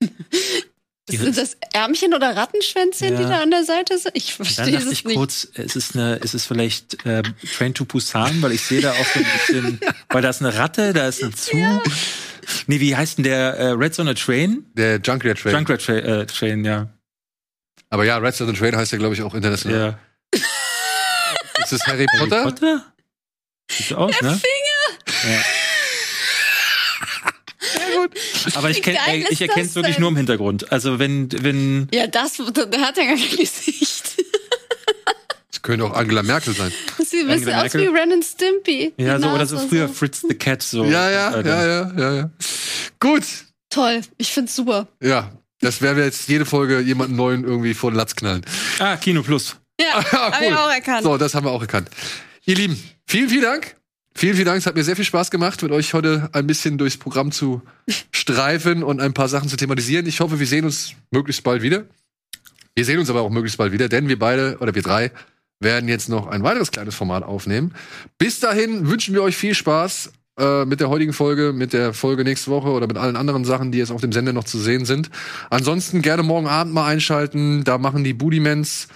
Die- sind das Ärmchen oder Rattenschwänzchen, die Ja. da an der Seite sind? Ich Dann verstehe dachte es ich nicht. kurz, ist es eine, ist es vielleicht äh, Train to Busan, weil ich sehe da auch so ein bisschen, weil da ist eine Ratte, da ist ein Zug. Nee, wie heißt denn der äh, Red Zone Train? Der Junkrat Train. Junkrat Tra äh, Train, ja. Aber ja, Red Southern Train heißt ja, glaube ich, auch international. ja. Ist das Harry Harry Potter? Sieht so aus, ne? Ja. Aber ich, kenn, äh, ich erkenne es wirklich denn? nur im Hintergrund. Also wenn, wenn, Ja, das, der hat ja gar kein Gesicht. Das könnte auch Angela Merkel sein. Das sieht ein bisschen Angela aus wie Merkel? Ren and Stimpy. ja, so oder so früher Fritz the Cat, so. Ja, ja, Äh, ja, ja, ja, ja. Gut. Toll, ich find's super. Ja. Das werden wir jetzt jede Folge jemanden neuen irgendwie vor den Latz knallen. Ah, Kino Plus. Ja, Ah, hab ich auch erkannt. So, das haben wir auch erkannt. Ihr Lieben, vielen, vielen Dank. Vielen, vielen Dank. Es hat mir sehr viel Spaß gemacht, mit euch heute ein bisschen durchs Programm zu streifen und ein paar Sachen zu thematisieren. Ich hoffe, wir sehen uns möglichst bald wieder. Wir sehen uns aber auch möglichst bald wieder, denn wir beide oder wir drei werden jetzt noch ein weiteres kleines Format aufnehmen. Bis dahin wünschen wir euch viel Spaß äh, mit der heutigen Folge, mit der Folge nächste Woche oder mit allen anderen Sachen, die jetzt auf dem Sender noch zu sehen sind. Ansonsten gerne morgen Abend mal einschalten. Da machen die Boodymans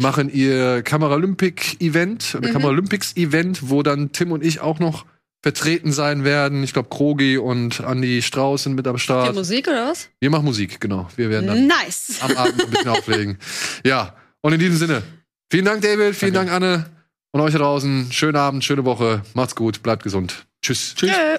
machen ihr Kameralympic-Event oder Kameralympics-Event, wo dann Tim und ich auch noch vertreten sein werden. Ich glaube, Krogi und Andy Strauß sind mit am Start. Musik oder was? Wir machen Musik, genau. Wir werden dann Nice. am Abend ein bisschen auflegen. Ja, und in diesem Sinne, vielen Dank, David, vielen Dank, Anne. Und euch da draußen, schönen Abend, schöne Woche. Macht's gut, bleibt gesund. Tschüss. Tschüss. Tschö.